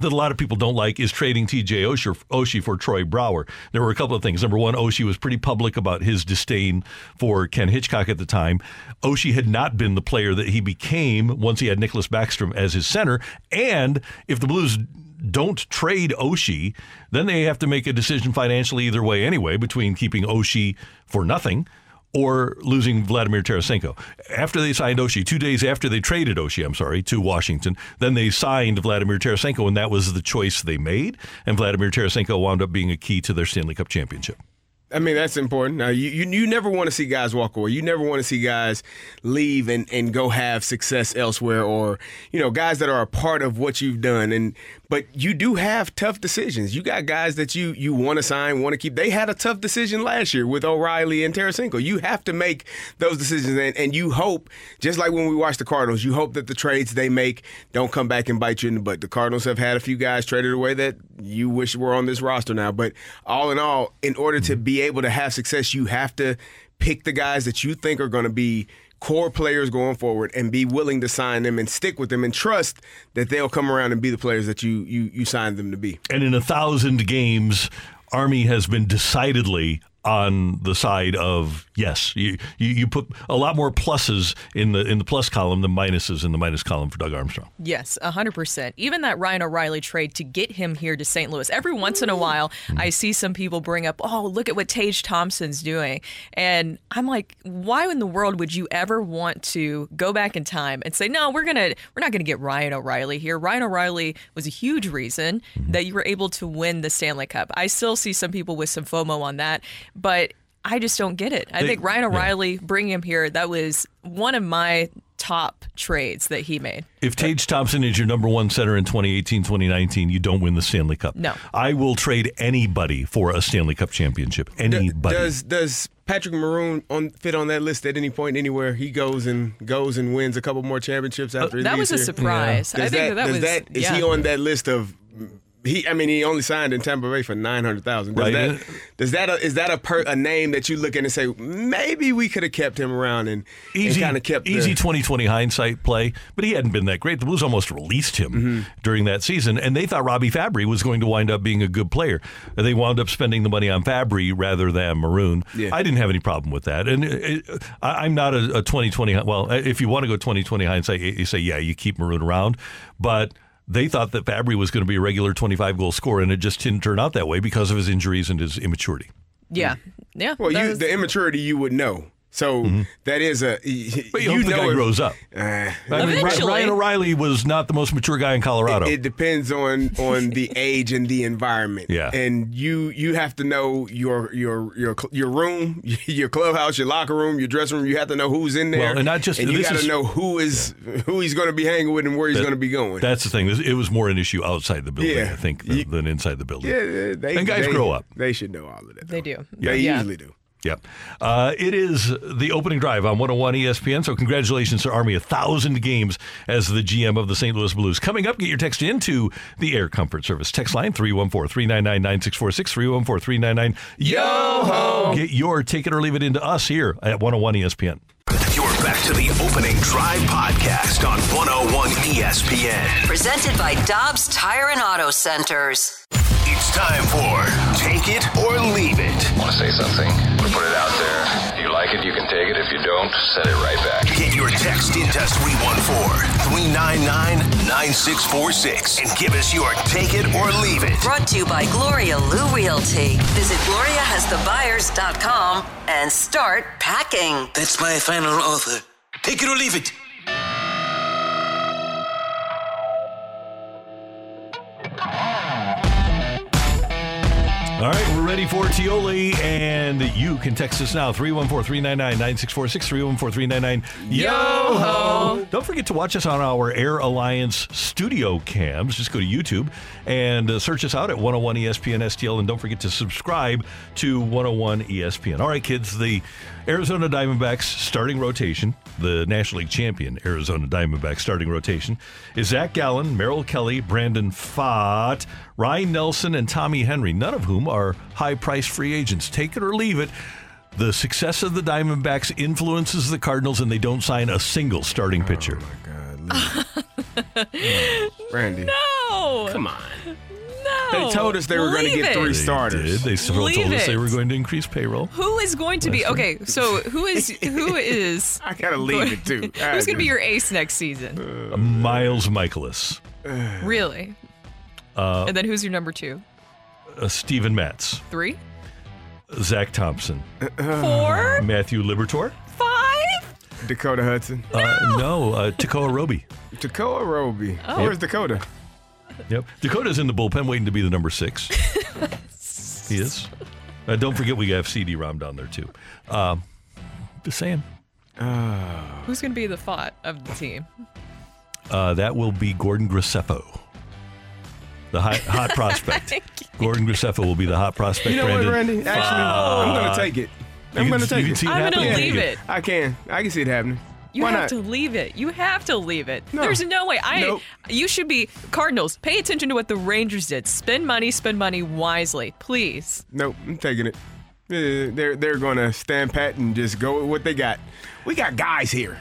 S4: that a lot of people don't like is trading TJ Oshie, for Troy Brouwer. There were a couple of things. Number one, Oshie was pretty public about his disdain for Ken Hitchcock at the time. Oshie had not been the player that he became once he had Nicholas Backstrom as his center. And if the Blues don't trade Oshie, then they have to make a decision financially either way anyway between keeping Oshie for nothing or losing Vladimir Tarasenko. After they signed Oshie, two days after they traded Oshie, I'm sorry, to Washington, then they signed Vladimir Tarasenko, and that was the choice they made. And Vladimir Tarasenko wound up being a key to their Stanley Cup championship.
S5: I mean, that's important. Now, you, you you never want to see guys walk away. You never want to see guys leave and, and go have success elsewhere, or you know, guys that are a part of what you've done. And but you do have tough decisions. You got guys that you you want to sign, want to keep. They had a tough decision last year with O'Reilly and Tarasenko. You have to make those decisions, and, and you hope, just like when we watch the Cardinals, you hope that the trades they make don't come back and bite you in the butt. The Cardinals have had a few guys traded away that you wish were on this roster now. But all in all, in order to be able to have success, you have to pick the guys that you think are going to be core players going forward and be willing to sign them and stick with them and trust that they'll come around and be the players that you you you signed them to be.
S4: And in a thousand games, Army has been decidedly on the side of yes. You, you you put a lot more pluses in the in the plus column than minuses in the minus column for Doug Armstrong.
S6: Yes, 100%. Even that Ryan O'Reilly trade to get him here to St. Louis. Every once in a while, mm-hmm. I see some people bring up, oh, look at what Tage Thompson's doing. And I'm like, why in the world would you ever want to go back in time and say, no, we're to, we're not going to get Ryan O'Reilly here. Ryan O'Reilly was a huge reason mm-hmm. that you were able to win the Stanley Cup. I still see some people with some FOMO on that, but I just don't get it. I
S4: They-
S6: think Ryan
S4: yeah.
S6: O'Reilly, bringing him here, that was one of my top trades that he made.
S4: If Tage Thompson is your number one center in 2018, 2019, you don't win the Stanley Cup.
S6: No.
S4: I will trade anybody for a Stanley Cup championship. Anybody.
S5: Does does Patrick Maroon on fit on that list at any point anywhere? He goes and goes and wins a couple more championships uh, after. he
S6: that
S5: leaves
S6: was a
S5: here?
S6: surprise. I think that
S5: does
S6: was-
S5: that is he on that list of? He, I mean, he only signed in Tampa Bay for nine hundred thousand. Does
S4: Right.
S5: that does that a, is that a per, a name that you look at and say maybe we could have kept him around and,
S4: easy,
S5: kind of kept
S4: easy 2020 hindsight play, but he hadn't been that great. The Blues almost released him
S5: Mm-hmm.
S4: during that season, and they thought Robbie Fabbri was going to wind up being a good player. They wound up spending the money on Fabbri rather than Maroon.
S5: Yeah.
S4: I didn't have any problem with that, and it, it, I, I'm not a, a 2020. Well, uh, if you want to go 2020 hindsight, you you say yeah, you keep Maroon around, but. They thought that Fabbri was going to be a regular 25 goal scorer, and it just didn't turn out that way because of his injuries and his immaturity.
S6: Yeah. Yeah.
S5: Well, you
S6: was-
S5: the immaturity you would know. So that is a
S4: Mm-hmm. But you,
S5: you
S4: hope the
S5: know
S4: guy
S5: if-
S4: grows up.
S5: Uh,
S4: I mean,
S6: Eventually.
S4: Ryan O'Reilly was not the most mature guy in Colorado.
S5: It depends on on the *laughs* age and the environment.
S4: Yeah.
S5: and you you have to know your your your your room, *laughs* your clubhouse, your locker room, your dressing room. You have to know who's in there.
S4: Well, and not just-
S5: and you got to know who is who he's going to be hanging with and where he's going to be going.
S4: That's the thing. It was more an issue outside the building,
S5: Yeah.
S4: I think, than, than inside the building.
S5: yeah, they,
S4: and guys
S5: they-
S4: grow up.
S5: They should know all of that.
S6: They do. Yeah.
S5: They
S6: Yeah.
S5: usually do.
S4: Yep. Uh, it is the opening drive on 101 ESPN. So, congratulations to Army. A thousand games as the GM of the St. Louis Blues. Coming up, get your text into the Air Comfort Service. Text line 314 399 9646 314 399 Yo ho! Get your take it or leave it into us here at 101 ESPN.
S1: You're back to the opening drive podcast on 101 ESPN.
S2: Presented by Dobbs Tire and Auto Centers.
S1: It's time for Take It or Leave It.
S11: Want to say something? Put it out there. If you like it, you can take it. If you don't, send it right back.
S1: Get your text into 314 399 9646 and give us your Take It or Leave It.
S2: Brought to you by Gloria Lou Realty. Visit GloriaHasTheBuyers.com and start packing.
S12: That's my final offer. Take it or leave it.
S4: All right, we're ready for Tioli, and you can text us now 314 399 9646 314 399 Yo ho! Don't forget to watch us on our Air Alliance studio cams. Just go to YouTube and uh, search us out at 101 ESPN STL, and don't forget to subscribe to 101 ESPN. All right, kids, the Arizona Diamondbacks starting rotation, the National League champion Arizona Diamondbacks starting rotation, is Zach Gallen, Merrill Kelly, Brandon Pfaadt, Ryan Nelson, and Tommy Henry, none of whom are high priced free agents. Take it or leave it. The success of the Diamondbacks influences the Cardinals, and they don't sign a single starting oh, pitcher. Oh My god. *laughs*
S5: Randy,
S6: No.
S5: come on.
S6: No.
S5: They told us they were going to
S6: Leave
S5: get
S6: it.
S5: three
S4: They
S5: starters.
S4: did. They still
S6: Leave
S4: told us they
S6: it.
S4: were going to increase payroll.
S6: Who is going to be
S4: Last
S6: okay? So who is who *laughs* is?
S5: I gotta leave it too. *laughs*
S6: Who's going to be your ace next season?
S4: Uh, Miles Mikolas, *sighs*
S6: Really?
S4: uh,
S6: And then who's your number two?
S4: uh, Steven Matz,
S6: Three?
S4: Zach Thompson,
S6: Four?
S4: Matthew Liberatore.
S6: Five?
S5: Dakota Hudson.
S4: Uh, no, uh, Tekoah Roby.
S5: Dakota Roby.
S6: Oh.
S5: Where's Dakota?
S4: Yep. Dakota's in the bullpen waiting to be the number six. *laughs* he is. Uh, don't forget we have CD Rom down there too. Um, just saying. *sighs*
S6: Who's going to be the thought of the team?
S4: Uh, that will be Gordon Graceffo. The hot, hot *laughs* prospect. Gordon Graceffo will be the hot prospect.
S5: You know what, Randy? Actually, I'm going to take it. I'm going to take it.
S4: it
S6: I'm gonna
S4: happening?
S6: leave it.
S5: I can. I can see it happening.
S6: You
S5: Why
S6: have
S5: not?
S6: to leave it. You have to leave it.
S5: No.
S6: There's no way. I.
S5: Nope.
S6: You should be Cardinals. Pay attention to what the Rangers did. Spend money. Spend money wisely, please.
S5: Nope, I'm taking it. Uh, they're they're going to stand pat and just go with what they got. We got guys here.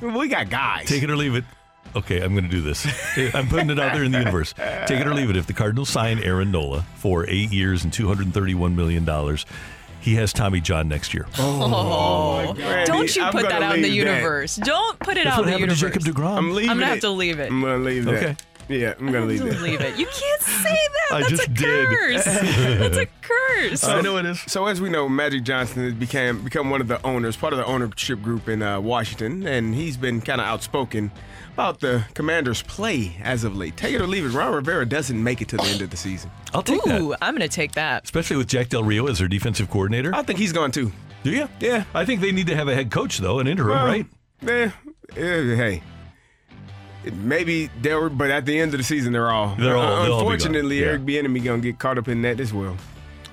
S5: We got guys.
S4: Take it or leave it. Okay, I'm going to do this. I'm putting it out there in the universe. Take it or leave it. If the Cardinals sign Aaron Nola for eight years and $231 million, he has Tommy John next year.
S6: Oh,
S5: Randy,
S6: don't you
S5: I'm
S6: put
S5: gonna
S6: that out in the
S5: leave that.
S6: universe. Don't put it
S4: That's
S6: out
S4: what
S6: in the
S4: happened to
S6: universe.
S4: Jacob DeGrom.
S5: I'm leaving
S6: I'm gonna have to leave it.
S5: I'm going to leave that.
S4: Okay.
S5: Yeah, I'm going to leave
S6: Don't
S5: that.
S6: leave it. You can't *laughs* say that.
S4: I
S6: That's
S4: just
S6: a
S4: did.
S6: curse. *laughs* That's a curse.
S4: I know it is.
S5: So as we know, Magic Johnson has became become one of the owners, part of the ownership group in uh, Washington, and he's been kind of outspoken about the Commanders' play as of late. Take it or leave it. Ron Rivera doesn't make it to the end of the season.
S4: I'll take that.
S6: Ooh, I'm gonna take that.
S4: Especially with Jack Del Rio as their defensive coordinator.
S5: I think he's gone too.
S4: Do you?
S5: Yeah.
S4: I think they need to have a head coach, though, an interim,
S5: Well,
S4: right?
S5: Yeah, yeah, hey. Maybe they were, but at the end of the season, they're all.
S4: They're all- they'll all be gone.
S5: Unfortunately,
S4: Yeah.
S5: Eric Bieniemy gonna get caught up in that as well.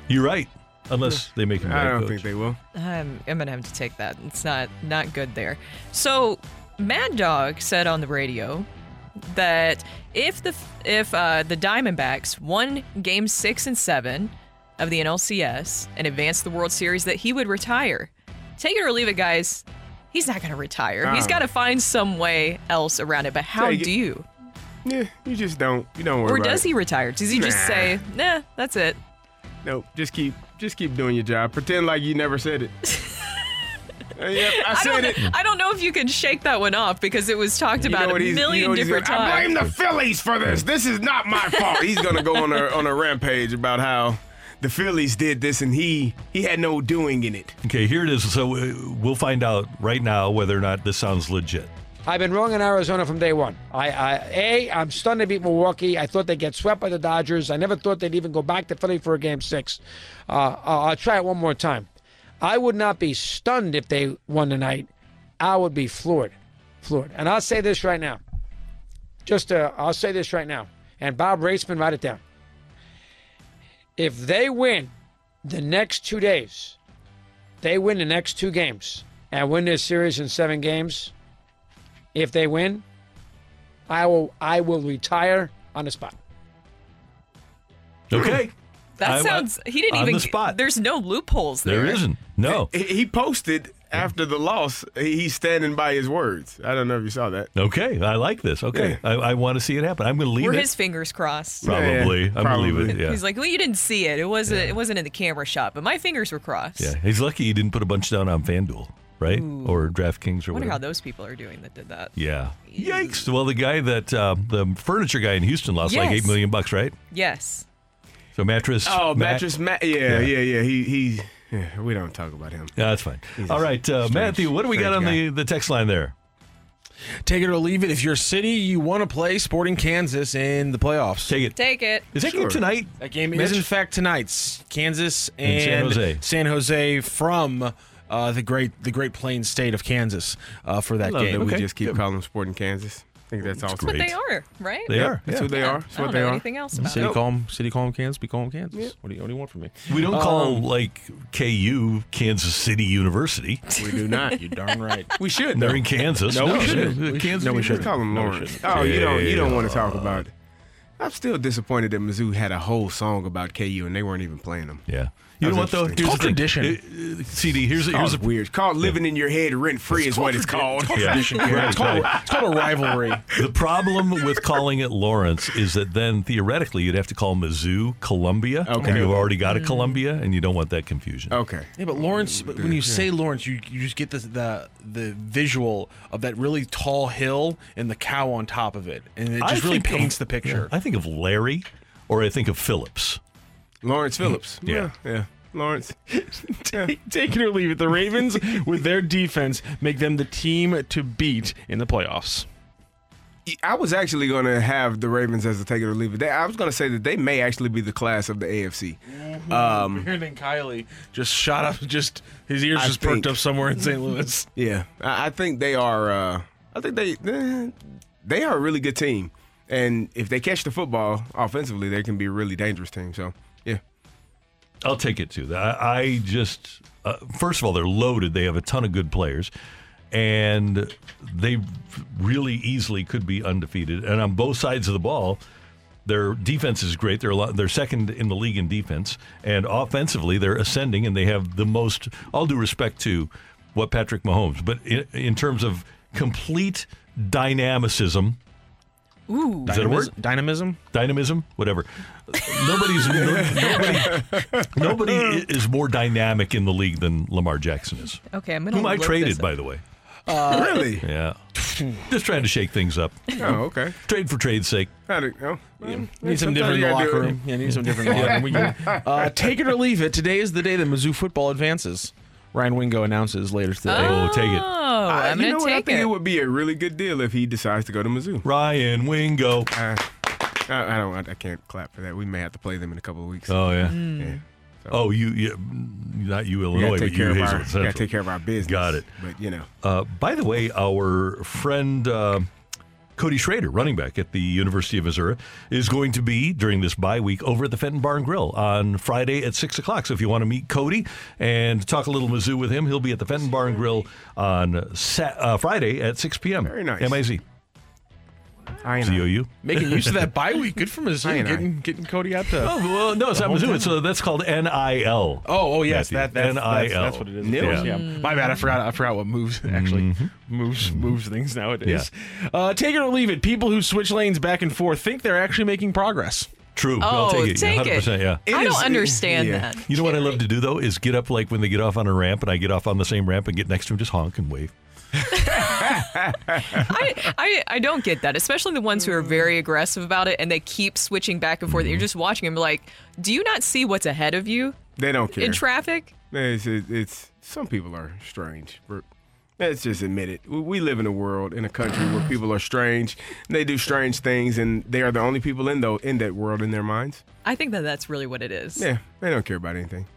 S4: You're right. Unless they make him a
S5: I
S4: head
S5: don't
S4: coach.
S5: think they will.
S6: I'm, I'm gonna have to take that. It's not not good there. So, Mad Dog said on the radio that if the if uh, the Diamondbacks won Game Six and Seven of the NLCS and advanced the World Series, that he would retire. Take it or leave it, guys. He's not gonna retire. He's got to find some way else around it. But how
S5: Take it.
S6: do you?
S5: Yeah, you just don't. You don't worry
S6: Or does
S5: it.
S6: he retire? Does he just
S5: Nah.
S6: say, "Nah, that's it"?
S5: Nope. Just keep, just keep doing your job. Pretend like you never said it. *laughs* Uh, yep, I,
S6: I
S5: said
S6: don't,
S5: it.
S6: I don't know if you can shake that one off because it was talked
S5: You know
S6: about
S5: what
S6: a
S5: he's- you
S6: million
S5: know
S6: different
S5: gonna- I blame the Phillies for this. This is not my fault. He's gonna go on a *laughs* on a rampage about how the Phillies did this and he he had no doing in it.
S4: Okay, here it is. So uh, we'll find out right now whether or not this sounds legit.
S13: I've been wrong in Arizona from day one. I, I a I'm stunned to beat Milwaukee. I thought they'd get swept by the Dodgers. I never thought they'd even go back to Philly for a game six. Uh, I'll, I'll try it one more time. I would not be stunned if they won tonight. I would be floored, floored. And I'll say this right now. Just uh, I'll say this right now. And Bob Raissman, write it down. If they win the next two days, they win the next two games and win this series in seven games. If they win, I will I will retire on the spot.
S4: Okay.
S6: That
S5: I-
S6: sounds. He didn't
S5: on
S6: even.
S5: the spot.
S6: There's no loopholes there.
S4: There isn't. No.
S5: He, he posted after the loss. He's standing by his words. I don't know if you saw that.
S4: Okay, I like this. Okay, I, I want to see it happen. I'm going to leave
S6: Were
S4: it.
S6: his fingers crossed?
S4: Probably. I'm going to leave it. Yeah.
S6: He's like, well, you didn't see it. It wasn't. It wasn't in the camera shot, but my fingers were crossed.
S4: yeah. He's lucky he didn't put a bunch down on FanDuel, right?
S6: Ooh.
S4: Or DraftKings
S6: I
S4: or
S6: wonder how those people are doing that did that.
S4: Yeah. Yikes. Well, the guy that uh, the furniture guy in Houston lost like eight million bucks, right?
S6: Yes.
S4: So mattress.
S5: Oh,
S4: Matt-
S5: mattress Matt. Yeah, yeah, yeah. He he. Yeah, we don't talk about him.
S4: Yeah, that's fine.
S5: He's
S4: All
S5: a
S4: right, uh,
S5: strange-
S4: Matthew, what do we got on
S5: strange
S4: the, the text line there?
S10: Take it or leave it. If you're City, you want to play Sporting Kansas in the playoffs.
S4: Take it.
S6: Take it.
S4: Is that game tonight?
S10: That game
S4: Mitch?
S10: is in fact tonight's Kansas and,
S4: And San Jose.
S10: San Jose from uh, the great the Great Plains state of Kansas uh, for
S5: I
S10: that
S5: love
S10: game.
S5: that we just keep calling them Sporting Kansas. I think that's awesome.
S6: That's what they are, right?
S10: They
S5: Yep,
S10: are.
S5: That's
S10: yeah.
S5: who they
S6: Yeah,
S5: are.
S6: I
S5: That's
S6: don't
S5: what they
S6: know
S5: are.
S6: anything else about
S10: City
S6: it.
S10: call 'em- City call 'em Kansas. We call 'em Kansas. What do you What do you want from me?
S4: We don't call
S10: Um,
S4: like KU Kansas City University. *laughs*
S5: We do not.
S10: You're darn right.
S5: We should.
S4: They're
S5: though.
S4: in Kansas.
S10: No, we shouldn't.
S4: yeah,
S10: We
S4: Kansas.
S10: should- no, we
S5: We should
S10: shouldn't.
S5: call him
S10: No, we
S5: Lawrence.
S10: shouldn't.
S5: Oh, you don't. You don't want to talk about it. I'm still disappointed that Mizzou had a whole song about KU and they weren't even playing them.
S4: Yeah. You know what though? Here's
S10: It's
S4: the
S10: called tradition.
S4: Uh, CD. Here's a,
S5: It's
S4: here's a
S5: weird. It's called living in your head rent free is what it's called.
S4: Yeah.
S10: Yeah, it's, called, it's called a *laughs* rivalry.
S4: The problem with calling it Lawrence is that then theoretically you'd have to call Mizzou Columbia,
S5: Okay.
S4: and you've already got a Columbia, and you don't want that confusion.
S5: Okay.
S10: Yeah, but Lawrence, but when you say Lawrence, you, you just get the, the the visual of that really tall hill and the cow on top of it, and it
S4: I
S10: just really
S4: think of-
S10: paints the picture.
S4: I think of Larry, or I think of Phillips.
S5: Lawrence Phillips. *laughs*
S4: Yeah.
S5: Yeah. Lawrence.
S10: Take, take it or leave it. The Ravens, *laughs* with their defense, make them the team to beat in the playoffs.
S5: I was actually going to have the Ravens as a take it or leave it. They, I was going to say that they may actually be the class of the AFC. Um,
S10: Here then Kylie just shot up, just his ears
S5: I
S10: just perked up somewhere in St. Louis. *laughs*
S5: Yeah, I, I think they are. Uh, I think they eh, they are a really good team, and if they catch the football offensively, they can be a really dangerous team. So yeah,
S4: I'll take it too. I, I just, uh, first of all, they're loaded. They have a ton of good players, and they really easily could be undefeated. And on both sides of the ball, their defense is great. They're lot, they're second in the league in defense, and offensively they're ascending, and they have the most. All due respect to what Patrick Mahomes, but in, in terms of complete dynamicism.
S6: Ooh.
S4: Is that a word?
S10: Dynamism?
S4: Dynamism? Whatever. Nobody's nobody nobody *laughs* is more dynamic in the league than Lamar Jackson is.
S6: Okay, I'm gonna.
S4: Whom I traded, by the way.
S5: really?
S4: Yeah. *laughs* Just trying to shake things up.
S5: Oh, okay.
S4: Trade for trade's sake.
S5: How do, oh, well,
S10: Need some different *laughs* in
S5: you
S10: the locker room. Yeah, need some different locker room. We can, uh, take it or leave it. Today is the day that Mizzou football advances. Ryan Wingo announces later today.
S4: Oh, take it.
S6: Oh,
S5: I-
S6: I'm
S5: you
S6: gonna
S5: know what? I think it.
S6: it.
S5: would be a really good deal if he decides to go to Mizzou.
S4: Ryan Wingo.
S5: Uh, I, I don't. I can't clap for that. We may have to play them in a couple of weeks.
S4: Oh yeah.
S5: Yeah.
S4: Oh, you, you not you Illinois,
S5: gotta
S4: but
S5: take
S4: you
S5: care of
S4: Hazel
S5: our. Gotta take care of our business.
S4: Got it.
S5: But you know.
S4: Uh, by the way, our friend uh, Cody Schrader, running back at the University of Missouri, is going to be during this bye week over at the Fenton Barn Grill on Friday at six o'clock. So if you want to meet Cody and talk a little Mizzou with him, he'll be at the Fenton Barn Grill on Sa- uh, Friday at six p.m.
S5: Very nice.
S4: M-I-Z.
S5: I know.
S4: Z-O-U.
S10: Making use of that *laughs* bye week. Good for
S5: I
S10: Mizzou.
S5: know.
S10: Getting, getting Cody out to.
S4: Oh well, no, it's not Mizzou. It's uh, that's called N-I-L.
S10: Oh, oh yes,
S4: Matthew.
S10: that, that's, that's,
S4: NIL.
S10: that's what it is.
S4: Yeah.
S10: Yeah. yeah. My bad. I forgot. I forgot what moves actually moves moves things nowadays. Uh, take it or leave it. People who switch lanes back and forth think they're actually making progress.
S4: True.
S6: Oh,
S4: I'll take it.
S6: take
S4: 100%, yeah.
S5: It
S6: I
S5: is-
S6: don't understand
S5: yeah.
S6: that.
S4: You know what I love to do though is get up like when they get off on a ramp and I get off on the same ramp and get next to him, just honk and wave. *laughs*
S6: I, I I don't get that, especially the ones who are very aggressive about it and they keep switching back and forth. You're just watching them like, do you not see what's ahead of you
S5: They don't care.
S6: in traffic?
S5: It's, it's, it's some people are strange. Let's just admit it. We- live in a world, in a country where people are strange. And they do strange things, and they are the only people in though in that world in their minds.
S6: I think that that's really what it is.
S5: Yeah, they don't care about anything.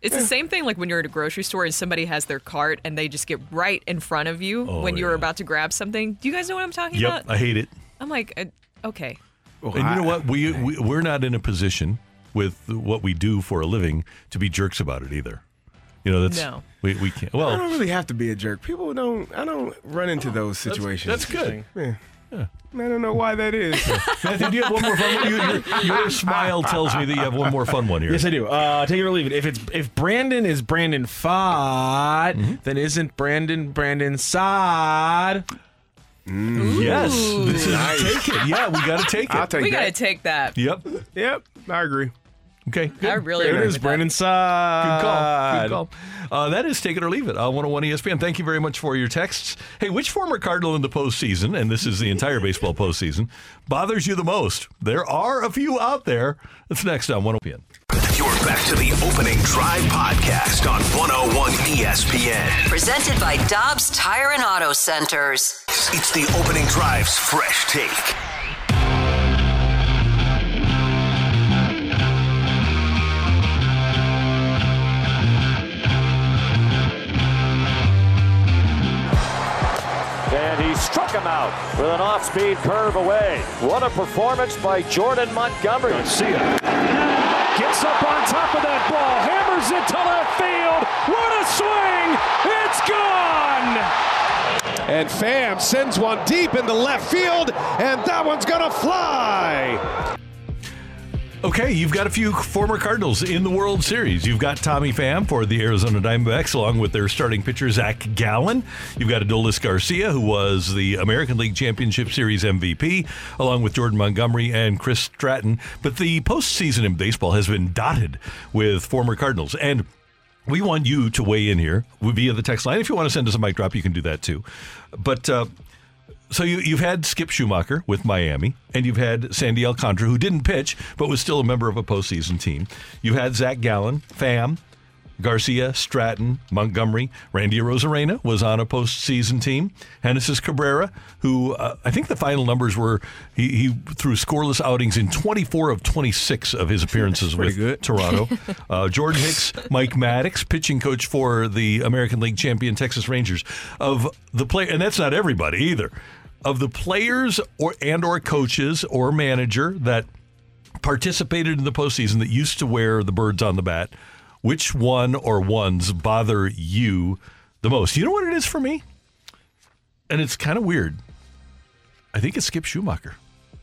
S6: It's the same thing like when you're at a grocery store and somebody has their cart and they just get right in front of you
S4: Oh,
S6: when you're about to grab something. Do you guys know what I'm talking about?
S4: Yep,
S6: about?
S4: I hate it.
S6: I'm like, uh, okay.
S4: and you know what? We, we we're not in a position with what we do for a living to be jerks about it either. You know, that's
S6: No.
S4: we we can't.
S5: Well I
S4: Well,
S5: don't really have to be a jerk. People don't. I don't run into those situations.
S4: that's good.
S5: Yeah. I don't know why that is. *laughs*
S4: Matthew, do you have one more fun one? You- your, your smile tells me that you have one more fun one here.
S10: Yes, I do. Uh, take it or leave it. If it's if Brandon is Brandon Pfaadt,
S4: Mm-hmm.
S10: then isn't Brandon Brandon Saad?
S4: Yes, this is take it. Yeah, we got to take it.
S5: I'll take
S6: we got to take that.
S4: Yep.
S5: Yep, I agree.
S4: Okay.
S6: I really
S10: There it
S6: agree
S10: is, Brandon
S4: Good call. Good call. Uh, that is Take It or Leave It on 101 ESPN. Thank you very much for your texts. Hey, which former Cardinal in the postseason, and this is the entire baseball postseason, bothers you the most? There are a few out there. That's next on 101 ESPN.
S1: You're back to the opening drive podcast on 101 ESPN.
S2: Presented by Dobbs Tire and Auto Centers.
S1: It's the opening drive's fresh take.
S7: And he struck him out with an off-speed curve away. What a performance by Jordan Montgomery. Garcia gets up on top of that ball, hammers it to left field. What a swing! It's gone!
S9: And Pham sends one deep into left field, and that one's gonna fly.
S4: Okay, you've got a few former Cardinals in the World Series. You've got Tommy Pham for the Arizona Diamondbacks, along with their starting pitcher, Zach Gallen. You've got Adolis Garcia, who was the American League Championship Series MVP, along with Jordan Montgomery and Chris Stratton. But the postseason in baseball has been dotted with former Cardinals. And we want you to weigh in here via the text line. If you want to send us a mic drop, you can do that too. But uh, so you, you've had Skip Schumaker with Miami, and you've had Sandy Alcantara, who didn't pitch but was still a member of a postseason team. You've had Zach Gallen, Pham, Garcia, Stratton, Montgomery. Randy Arozarena was on a postseason team. Genesis Cabrera, who uh, I think the final numbers were he, he threw scoreless outings in 24 of 26 of his appearances *laughs* with Toronto. *laughs* Uh, Jordan Hicks, Mike Maddux, pitching coach for the American League champion Texas Rangers. Of the play, and that's not everybody either. Of the players or and or coaches or manager that participated in the postseason that used to wear the birds on the bat, which one or ones bother you the most? You know what it is for me? And it's kind of weird. I think it's Skip Schumaker.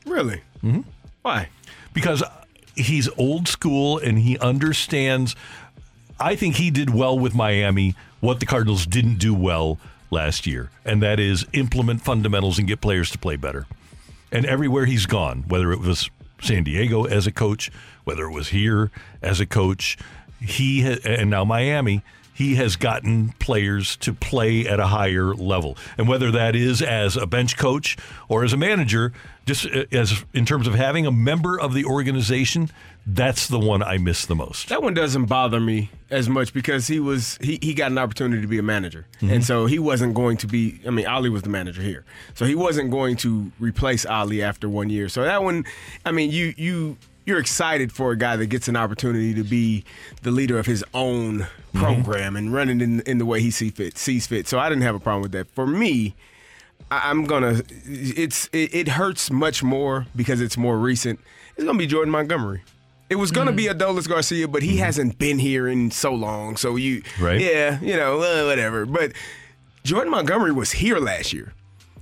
S5: Really?
S4: Mm-hmm.
S5: Why?
S4: Because he's old school and he understands. I think he did well with Miami what the Cardinals didn't do well last year, and that is implement fundamentals and get players to play better. And everywhere he's gone, whether it was San Diego as a coach, whether it was here as a coach, he ha- and now Miami, he has gotten players to play at a higher level. And whether that is as a bench coach or as a manager, just uh, as in terms of having a member of the organization, that's the one I miss the most.
S5: That one doesn't bother me as much because he was he, he got an opportunity to be a manager, and so he wasn't going to be. I mean, Oli was the manager here, so he wasn't going to replace Oli after one year. So that one, I mean, you you you're excited for a guy that gets an opportunity to be the leader of his own program and running in in the way he see fit sees fit. So I didn't have a problem with that. For me. I- I'm gonna. It's it, it hurts much more because it's more recent. It's gonna be Jordan Montgomery. It was gonna be Adolis Garcia, but he hasn't been here in so long. So you,
S4: Right.
S5: Yeah, you know, uh, whatever. But Jordan Montgomery was here last year.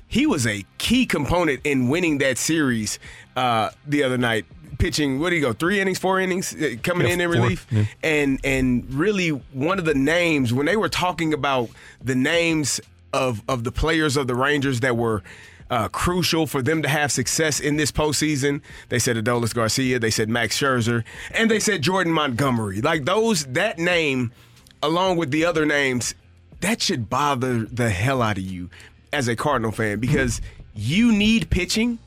S5: He was a key component in winning that series uh, the other night. Pitching, what do you go? Three innings, four innings, uh, coming
S4: Yeah,
S5: in in relief,
S4: yeah.
S5: and and really one of the names when they were talking about the names of of the players of the Rangers that were uh, crucial for them to have success in this postseason. They said Adolis Garcia, they said Max Scherzer, and they said Jordan Montgomery. Like those, that name, along with the other names, that should bother the hell out of you. as a Cardinal fan because you need pitching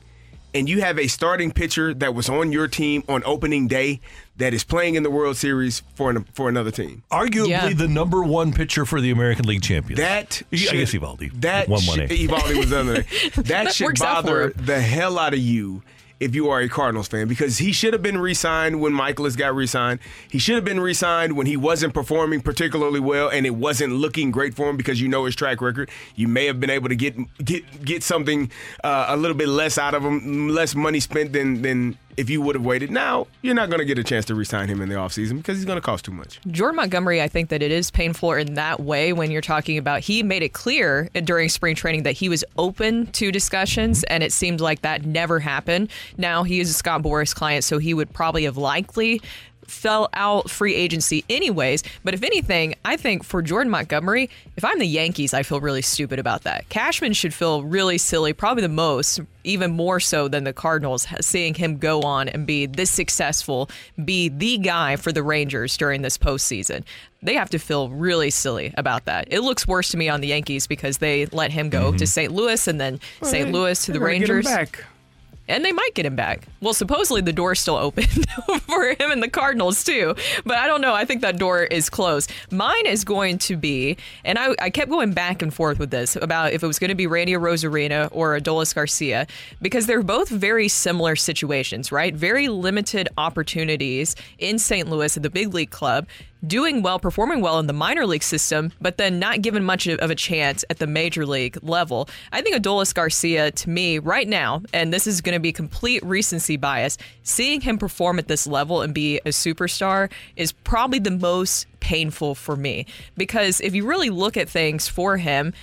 S5: and you have a starting pitcher that was on your team on opening day that is playing in the World Series for an, for another team.
S4: Arguably
S6: Yeah.
S4: the number one pitcher for the American League champions.
S5: That
S4: I
S5: should-
S4: guess Eovaldi.
S5: That
S4: one one
S5: should-
S4: A.
S5: Eovaldi was the other. *laughs* That,
S6: That
S5: should
S6: works out for
S5: bother the hell out of you if you are a Cardinals fan because he should have been re-signed when Mikolas got re-signed. He should have been re-signed when he wasn't performing particularly well and it wasn't looking great for him because you know his track record. You may have been able to get get get something uh, a little bit less out of him, less money spent than than if you would have waited. Now you're not going to get a chance to re-sign him in the offseason because he's going to cost too much.
S6: Jordan Montgomery, I think that it is painful in that way when you're talking about he made it clear during spring training that he was open to discussions, and it seemed like that never happened. Now he is a Scott Boras client, so he would probably have likely fell out free agency anyways. But if anything, I think for Jordan Montgomery, if I'm the Yankees, I feel really stupid about that. Cashman should feel really silly, probably the most, even more so than the Cardinals, seeing him go on and be this successful, be the guy for the Rangers during this postseason. They have to feel really silly about that. It looks worse to me on the Yankees because they let him go mm-hmm. to St. Louis and then
S5: Well,
S6: St. Louis to the
S5: they're get him
S6: Rangers. And they might get him back. Well, supposedly the door's still open *laughs* for him and the Cardinals too. But I don't know. I think that door is closed. Mine is going to be, and I, I kept going back and forth with this about if it was going to be Randy Arozarena or Adolis Garcia, because they're both very similar situations, right? Very limited opportunities in St. Louis at the big league club doing well, performing well in the minor league system, but then not given much of a chance at the major league level. I think Adolis Garcia, to me, right now, and this is going to be complete recency bias, seeing him perform at this level and be a superstar is probably the most painful for me. Because if you really look at things for him,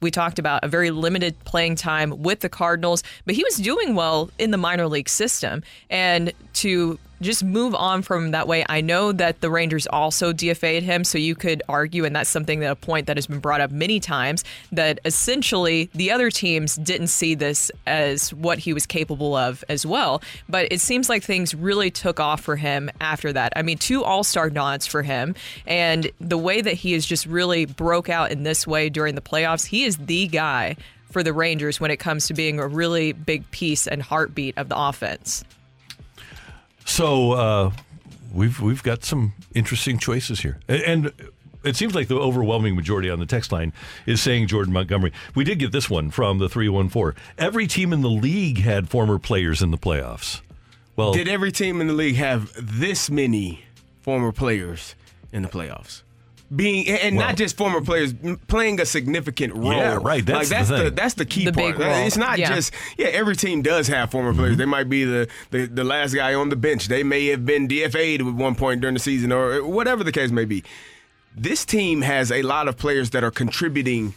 S6: we talked about a very limited playing time with the Cardinals, but he was doing well in the minor league system. And to just move on from that way, I know that the Rangers also DFA'd him, so you could argue, and that's something that a point that has been brought up many times, that essentially the other teams didn't see this as what he was capable of as well. But it seems like things really took off for him after that. I mean, two All Star nods for him, and the way that he has just really broke out in this way during the playoffs, he is the guy for the Rangers when it comes to being a really big piece and heartbeat of the offense.
S4: So uh, we've we've got some interesting choices here, and it seems like the overwhelming majority on the text line is saying Jordan Montgomery. We did get this one from the three one four. Every team in the league had former players in the playoffs. Well,
S5: Did every team in the league have this many former players in the playoffs? Being and
S4: Well-
S5: not just former players playing a significant role.
S4: Yeah, right, that's
S5: like
S4: the
S5: that's the,
S4: thing.
S5: that's the key
S6: The
S5: part.
S6: big role,
S5: It's not
S6: yeah.
S5: just yeah. Every team does have former
S4: Mm-hmm.
S5: players. They might be the, the the last guy on the bench. They may have been DFA'd at one point during the season or whatever the case may be. This team has a lot of players that are contributing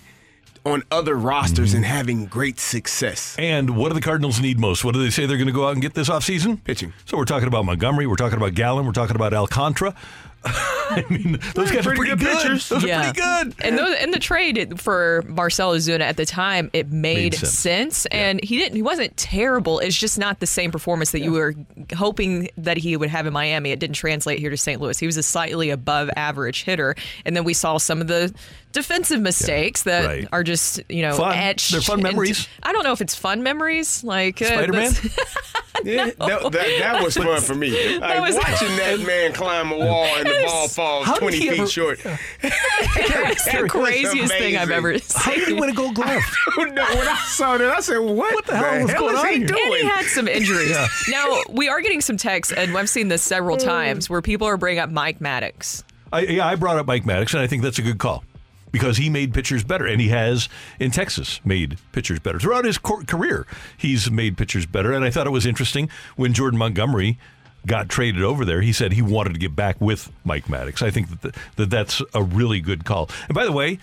S5: on other rosters
S4: Mm-hmm.
S5: and having great success.
S4: And what do the Cardinals need most? What do they say they're going to go out and get this offseason?
S5: Pitching.
S4: So we're talking about Montgomery, we're talking about Gallen, we're talking about Alcantara. *laughs* I mean, those guys are
S5: pretty
S4: pretty
S5: good
S4: good.
S5: pitchers.
S4: Those
S6: Yeah.
S4: are pretty good.
S6: And those, in the trade it- for Marcell Ozuna at the time, it made,
S4: Made sense.
S6: sense. And he didn't. He wasn't terrible. It's just not the same performance that you were hoping that he would have in Miami. It didn't translate here to St. Louis. He was a slightly above average hitter. And then we saw some of the defensive mistakes that
S4: right.
S6: are just you know
S4: Fun.
S6: etched.
S4: They're fun
S6: into-
S4: memories.
S6: I don't know if it's fun memories. Like uh,
S4: Spider-Man?
S6: that's- *laughs*
S5: Yeah, that, that, that was fun for me. *laughs* Like,
S6: was-
S5: watching that man climb a wall and the ball falls 20 feet
S4: ever-
S5: short. *laughs*
S6: It's the craziest thing I've ever seen.
S4: How did he
S6: seen.
S4: win a gold glove?
S5: when I saw that, I said, "What, what
S4: the hell was going
S5: is
S4: on
S5: he doing?"
S6: And he had some injuries.
S4: Yeah.
S6: Now we are getting some texts, and I've seen this several times where people are bringing up Mike Maddux.
S4: I, yeah, I brought up Mike Maddux, and I think that's a good call because he made pitchers better, and he has in Texas made pitchers better throughout his cor- career. He's made pitchers better, and I thought it was interesting when Jordan Montgomery got traded over there. He said he wanted to get back with Mike Maddux. I think that, th- that that's a really good call. And by the way.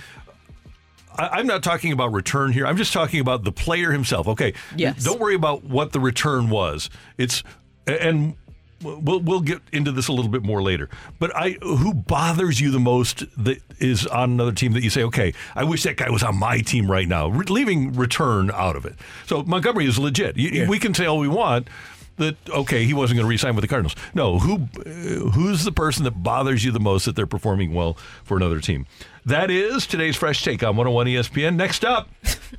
S4: I- I'm not talking about return here. I'm just talking about the player himself. Okay.
S6: Yes.
S4: Don't worry about what the return was. It's and we'll we'll get into this a little bit more later. But I who bothers you the most that is on another team that you say, okay, I wish that guy was on my team right now. Re- leaving return out of it. So Montgomery is legit. You- We can say all we want. That okay, he wasn't going to resign with the Cardinals. No, who uh, who's the person that bothers you the most that they're performing well for another team? That is today's fresh take on 101 ESPN. Next up,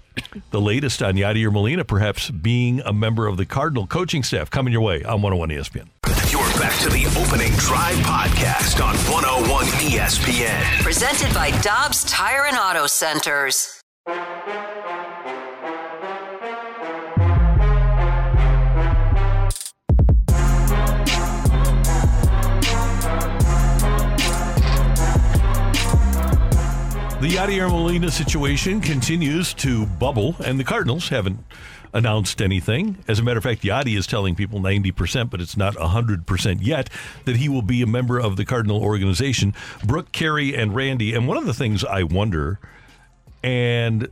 S4: *coughs* the latest on Yadier Molina perhaps being a member of the Cardinal coaching staff coming your way on 101 ESPN.
S1: You're back to the opening drive podcast on 101 ESPN.
S2: Presented by Dobbs Tire and Auto Centers.
S4: The Yadier Molina situation continues to bubble, and the Cardinals haven't announced anything. As a matter of fact, Yadi is telling people 90%, but it's not 100% yet, that he will be a member of the Cardinal organization. Brooke, Carey, and Randy. And one of the things I wonder, and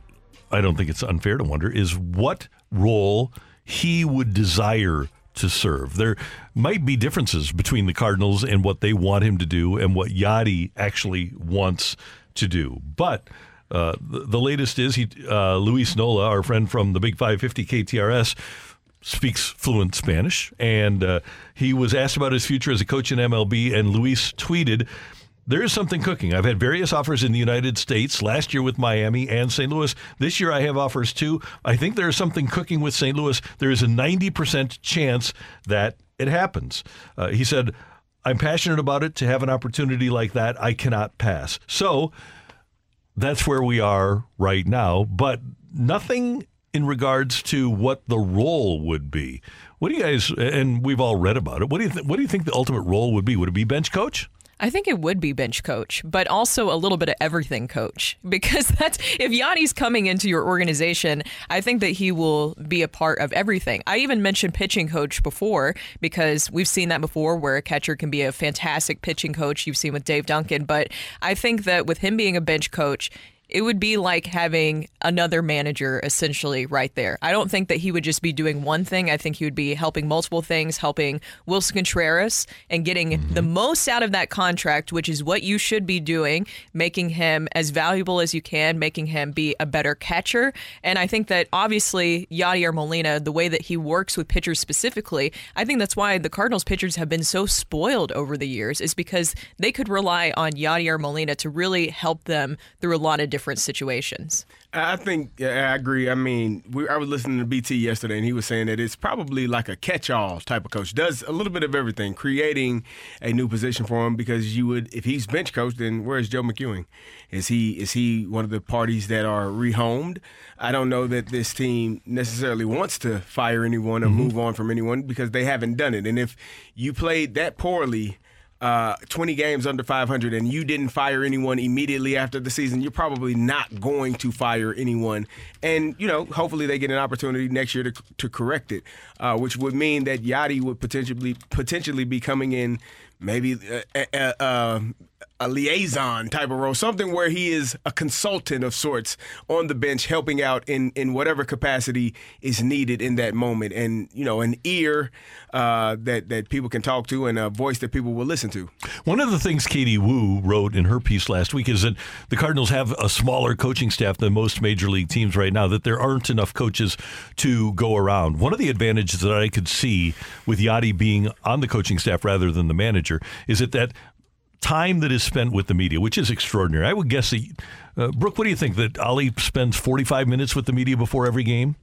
S4: I don't think it's unfair to wonder, is what role he would desire to serve. There might be differences between the Cardinals and what they want him to do and what Yadi actually wants to do. But uh, the, the, latest is he, uh, Luis Nola, our friend from the Big 550 KTRS, speaks fluent Spanish, and uh, he was asked about his future as a coach in MLB, and Luis tweeted. There is something cooking. I've had various offers in the United States last year with Miami and St. Louis. This year I have offers too. I think there is something cooking with St. Louis. There is a 90% chance that it happens. Uh, he said, I'm passionate about it. To have an opportunity like that, I cannot pass. So that's where we are right now, but nothing in regards to what the role would be. What do you guys? And we've all read about it. What do you th- What do you think the ultimate role would be? Would it be bench coach?
S6: I think it would be bench coach, but also a little bit of everything coach *laughs* because that's if Yadi's coming into your organization, I think that he will be a part of everything. I even mentioned pitching coach before because we've seen that before where a catcher can be a fantastic pitching coach. You've seen with Dave Duncan, but I think that with him being a bench coach, it would be like having another manager essentially right there. I don't think that he would just be doing one thing. I think he would be helping multiple things, helping Willson Contreras and getting mm-hmm. the most out of that contract, which is what you should be doing, making him as valuable as you can, making him be a better catcher. And I think that obviously Yadier Molina, the way that he works with pitchers specifically, I think that's why the Cardinals pitchers have been so spoiled over the years, is because they could rely on Yadier Molina to really help them through a lot of different situations.
S5: I think yeah, I agree. I mean, we, I was listening to BT yesterday, and he was saying that it's probably like a catch-all type of coach. Does a little bit of everything, creating a new position for him. Because you would, if he's bench coach, then where's Joe McEwing? Is he is he one of the parties that are rehomed? I don't know that this team necessarily wants to fire anyone or mm-hmm. move on from anyone because they haven't done it. And if you played that poorly uh, 20 games under 500 and you didn't fire anyone immediately after the season, you're probably not going to fire anyone. And, you know, hopefully they get an opportunity next year to, to correct it, uh, which would mean that Yadi would potentially potentially be coming in maybe uh, uh, uh a liaison type of role, something where he is a consultant of sorts on the bench, helping out in, in whatever capacity is needed in that moment, and you know, an ear uh, that that people can talk to and a voice that people will listen to.
S4: One of the things Katie Woo wrote in her piece last week is that the Cardinals have a smaller coaching staff than most major league teams right now. That there aren't enough coaches to go around. One of the advantages that I could see with Yadi being on the coaching staff rather than the manager is that that time that is spent with the media, which is extraordinary. I would guess that, uh, Brooke, what do you think that Oli spends 45 minutes with the media before every game?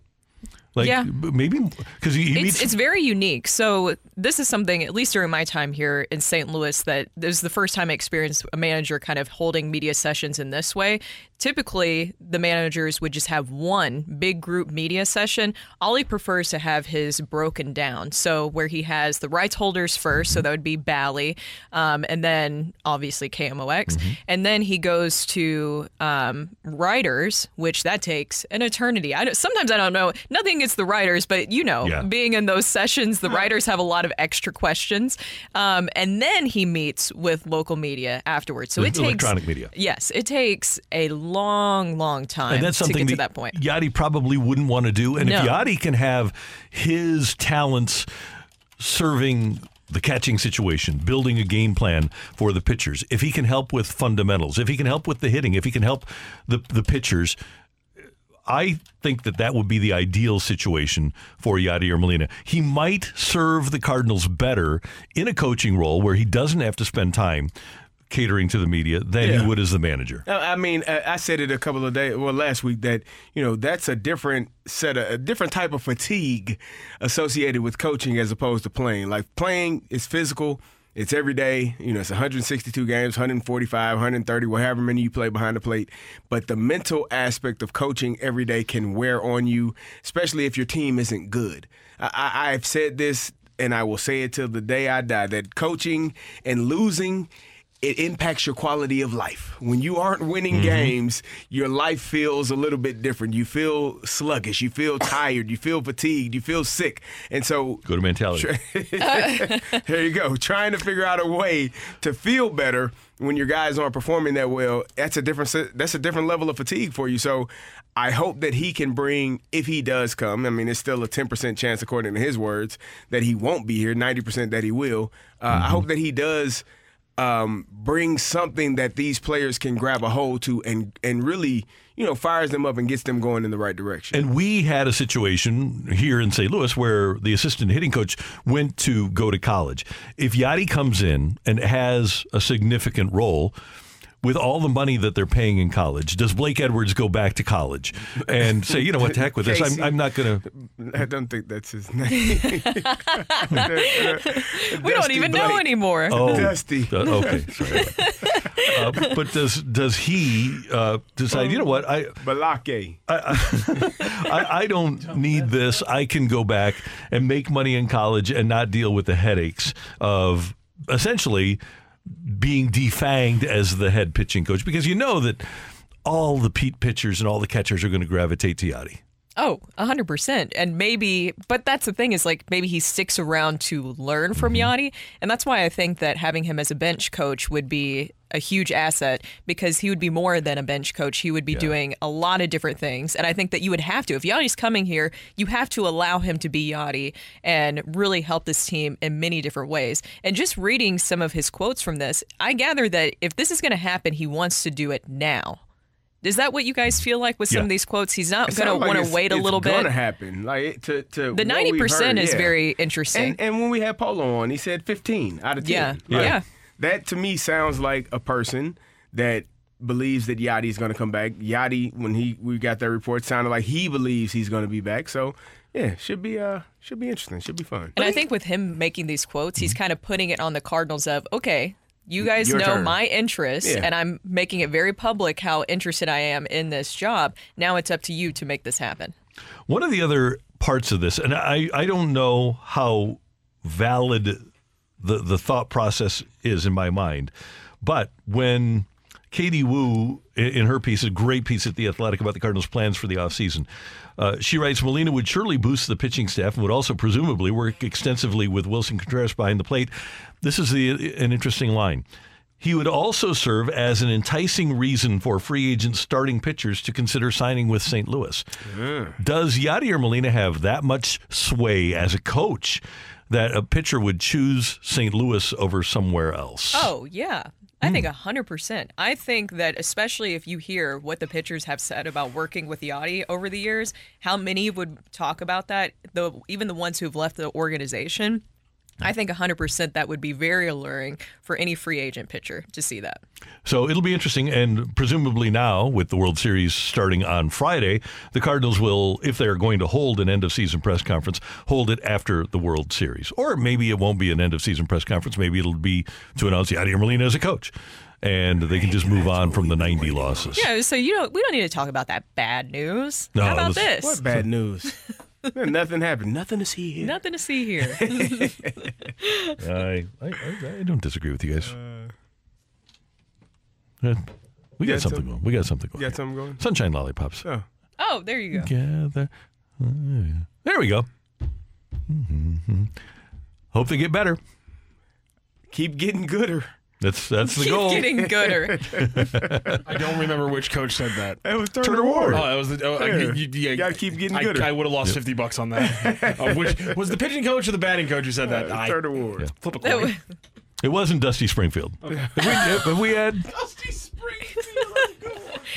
S4: Like
S6: yeah.
S4: maybe because he, he
S6: it's,
S4: meets-
S6: it's very unique. So this is something, at least during my time here in St. Louis, that this is the first time I experienced a manager kind of holding media sessions in this way. Typically, the managers would just have one big group media session. Oli prefers to have his broken down. So where he has the rights holders first, so that would be Bally, um, and then obviously KMOX, mm-hmm. and then he goes to um, writers, which that takes an eternity. I sometimes I don't know. Nothing against the writers, but you know, yeah. being in those sessions, the writers have a lot of extra questions. Um, and then he meets with local media afterwards. So
S4: the
S6: it takes
S4: electronic media.
S6: Yes, it takes a long, long time
S4: and that's something
S6: to get
S4: to
S6: that point.
S4: Yadi probably wouldn't want to do. And
S6: no.
S4: if Yadi can have his talents serving the catching situation, building a game plan for the pitchers. If he can help with fundamentals, if he can help with the hitting, if he can help the the pitchers, I think that that would be the ideal situation for Yadier Molina. He might serve the Cardinals better in a coaching role where he doesn't have to spend time catering to the media than
S5: Yeah.
S4: he would as the manager.
S5: I mean, I I said it a couple of days, well, last week that you know that's a different set of a different type of fatigue associated with coaching as opposed to playing. Like playing is physical. It's every day. You know, it's 162 games, 145, 130, whatever many you play behind the plate. But the mental aspect of coaching every day can wear on you, especially if your team isn't good. I, I, I've said this, and I will say it till the day I die: that coaching and losing it impacts your quality of life. When you aren't winning
S4: Mm-hmm.
S5: games, your life feels a little bit different. You feel sluggish, you feel tired, you feel fatigued, you feel sick. And so
S4: Go to mentality. *laughs*
S5: there you go. Trying to figure out a way to feel better when your guys aren't performing that well, that's a different that's a different level of fatigue for you. So I hope that he can bring if he does come. I mean, it's still a 10% chance according to his words that he won't be here, 90% that he will. Uh, I hope that he does um, bring something that these players can grab a hold to and and really, you know, fires them up and gets them going in the right direction.
S4: And we had a situation here in St. Louis where the assistant hitting coach went to go to college. If Yadi comes in and has a significant role, with all the money that they're paying in college, does Blake Edwards go back to college and say, you know what, the heck with this? I'm, I'm not going to.
S5: I don't think that's his name. *laughs* *laughs*
S6: We don't even know anymore.
S4: Oh,
S5: Dusty.
S4: uh, okay, sorry. uh, but does does he uh, decide? You know what? I
S5: Balake. *laughs*
S4: I, I don't need this. I can go back and make money in college and not deal with the headaches of essentially being defanged as the head pitching coach because you know that all the Pete pitchers and all the catchers are going to gravitate to Yadi.
S6: Oh, 100%. And maybe, but that's the thing is like maybe he sticks around to learn from mm-hmm. Yadi. And that's why I think that having him as a bench coach would be a huge asset because he would be more than a bench coach. He would be doing a lot of different things. And I think that you would have to. If Yadi's coming here, you have to allow him to be Yadi and really help this team in many different ways. And just reading some of his quotes from this, I gather that if this is going to happen, he wants to do it now. Is that what you guys feel like with some
S5: Yeah.
S6: of these quotes? He's not going to want to wait a little bit.
S5: It's going to happen, like to to
S6: The 90% is
S5: yeah.
S6: very interesting.
S5: And, and when we had Polo on, he said 15 out of 10.
S6: Yeah,
S5: Like,
S6: yeah.
S5: That to me sounds like a person that believes that Yadi's going to come back. Yadi, when he we got that report, sounded like he believes he's going to be back. So yeah, should be uh should be interesting. Should be fun.
S6: And I think with him making these quotes, he's kind of putting it on the Cardinals of, okay, you guys
S5: Your
S6: know
S5: turn.
S6: my interests,
S5: Yeah.
S6: and I'm making it very public how interested I am in this job. Now it's up to you to make this happen.
S4: One of the other parts of this, and I, I don't know how valid the, the thought process is in my mind, but when Katie Woo, in, her piece, a great piece at The Athletic about the Cardinals' plans for the offseason, uh, she writes Molina would surely boost the pitching staff and would also presumably work extensively with Willson Contreras behind the plate. This is the, an interesting line. He would also serve as an enticing reason for free agent starting pitchers to consider signing with St. Louis. Does Yadier Molina have that much sway as a coach that a pitcher would choose St. Louis over somewhere else?
S6: Oh, yeah. I think
S5: Hmm.
S6: 100%. I think that especially if you hear what the pitchers have said about working with Yadi over the years, how many would talk about that, the even the ones who've left the organization, I think 100% that would be very alluring for any free agent pitcher to see that.
S4: So it'll be interesting, and presumably now, with the World Series starting on Friday, the Cardinals will, if they're going to hold an end of season press conference, hold it after the World Series. Or maybe it won't be an end of season press conference. Maybe it'll be to announce Yadier Molina as a coach. And they can just move on from the 90 losses.
S6: Yeah, so you don't we don't need to talk about that bad news.
S4: No,
S6: How about this?
S5: What bad news? *laughs* *laughs* Nothing happened. Nothing to see here.
S6: Nothing to see here. *laughs*
S4: I, I, I, I don't disagree with you guys. Uh, we got
S5: got
S4: something
S5: some-
S4: going. We got something
S5: You
S4: going.
S5: got something going?
S4: Sunshine lollipops.
S5: Oh.
S6: oh, there you go.
S4: Together. There we go. Mhm. Hope they get better.
S5: Keep getting gooder.
S4: That's that's the
S6: Keep
S4: goal.
S6: getting gooder. *laughs*
S10: I don't remember which coach said that.
S5: It was Turner,
S10: Turner
S5: Ward.
S10: Oh, that was the. Oh, I-
S5: Yeah.
S10: you, you,
S5: You gotta keep getting
S10: I,
S5: gooder.
S10: I would have lost fifty bucks on that. Uh, which was the pitching coach or the batting coach who said that?
S5: Uh,
S10: I,
S5: Turner Ward.
S10: flip a
S6: That
S10: coin.
S6: was-
S4: It wasn't Dusty Springfield. If, we, if we had,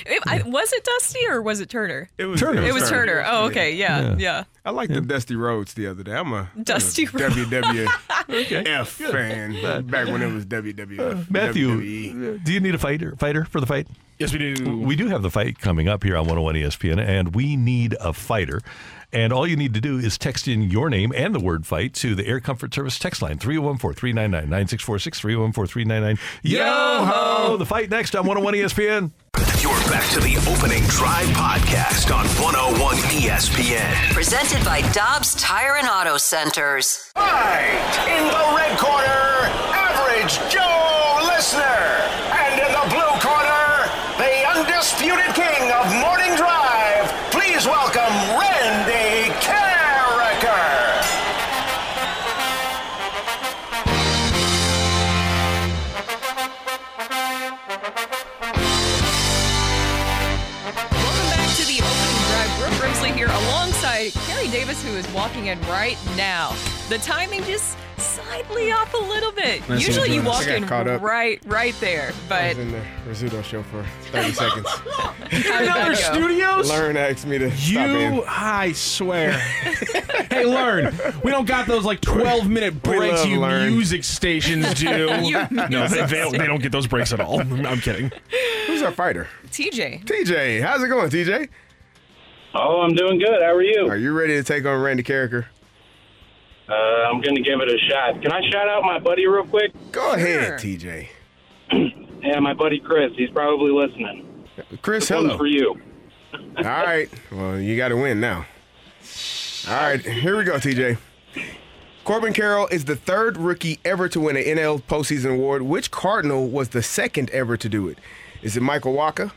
S6: It- I- was it Dusty or was it Turner?
S5: It was Turner.
S6: It was Turner. Oh, okay. Yeah, yeah.
S5: I like the Dusty Roads the other day. I'm a
S6: Dusty
S5: I'm a WWF fan *laughs* back when it was WWF.
S4: Uh, Matthew,
S5: WWE.
S4: do you need a fighter fighter for the fight?
S10: Yes, we do.
S4: We do have the fight coming up here on 101 ESPN, and we need a fighter. And all you need to do is text in your name and the word fight to the Air Comfort Service text line 314 399 9646 314 399. Yo ho! The fight next on 101 ESPN.
S1: You're back to the opening drive podcast on 101 ESPN.
S2: Presented by Dobbs Tire and Auto Centers.
S1: Fight in the red corner, Average Joe Listener.
S6: Alongside Carrie Davis, who is walking in right now. The timing just slightly off a little bit.
S5: Nice
S6: Usually you walk in
S5: caught up.
S6: right right there,
S5: I
S6: but
S5: was in the Rizzuto show for 30 *laughs* seconds.
S6: How did
S10: studios?
S5: Learn asked me to
S10: You,
S5: in.
S10: I swear. *laughs* hey, learn. We don't got those like 12 minute breaks you
S5: Learn.
S10: music stations do. *laughs*
S6: You
S10: no, they, they don't, they don't get those breaks at all. I'm kidding.
S5: Who's our fighter?
S6: TJ.
S5: TJ. How's it going, TJ?
S14: Oh, I'm doing good. How are you?
S5: Are you ready to take on Randy Karraker?
S14: Uh, I'm going to give it a shot. Can I shout out my buddy real quick?
S5: Go ahead, TJ. *clears throat*
S14: Yeah, my buddy Chris. He's probably listening.
S5: Chris,
S14: This one's
S5: hello.
S14: for you. *laughs*
S5: All right. Well, you got to win now. All right. Here we go, TJ. Corbin Carroll is the third rookie ever to win an NL postseason award. Which Cardinal was the second ever to do it? Is it Michael Wacha,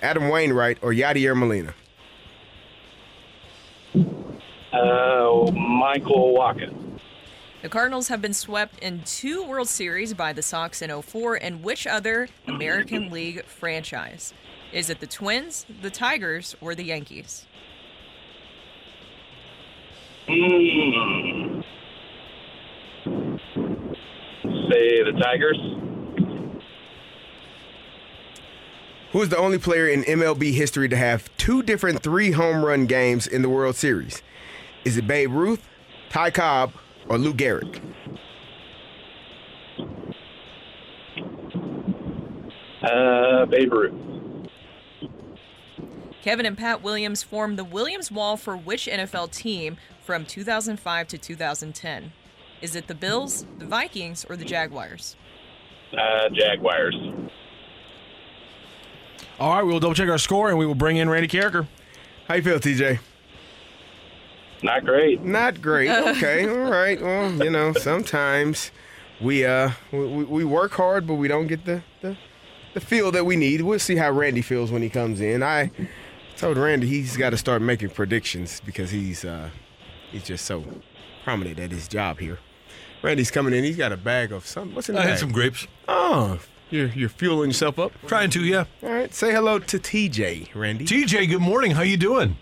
S5: Adam Wainwright, or Yadier Molina?
S14: Uh, Michael Wacha.
S6: The Cardinals have been swept in two World Series by the Sox in 04 and which other American League franchise? Is it the Twins, the Tigers, or the Yankees?
S14: Mm. Say the Tigers.
S5: Who is the only player in MLB history to have two different three home run games in the World Series? Is it Babe Ruth, Ty Cobb, or Lou Gehrig?
S14: Uh, Babe Ruth.
S6: Kevin and Pat Williams formed the Williams Wall for which NFL team from 2005 to 2010? Is it the Bills, the Vikings, or the Jaguars?
S14: Uh, Jaguars.
S10: All right, we'll double check our score and we will bring in Randy Karraker.
S5: How you feel, TJ?
S14: Not great.
S5: Not great. *laughs* Okay. All right. Well, you know, sometimes we uh we, we- we work hard, but we don't get the, the the feel that we need. We'll see how Randy feels when he comes in. I told Randy he's got to start making predictions because he's uh he's just so prominent at his job here. Randy's coming in. He's got a bag of some. What's in the
S4: I
S5: bag?
S4: had some grapes.
S5: Oh, you're you're fueling yourself up.
S4: Trying to, yeah.
S5: All right. Say hello to TJ, Randy.
S4: TJ, good morning. How you doing?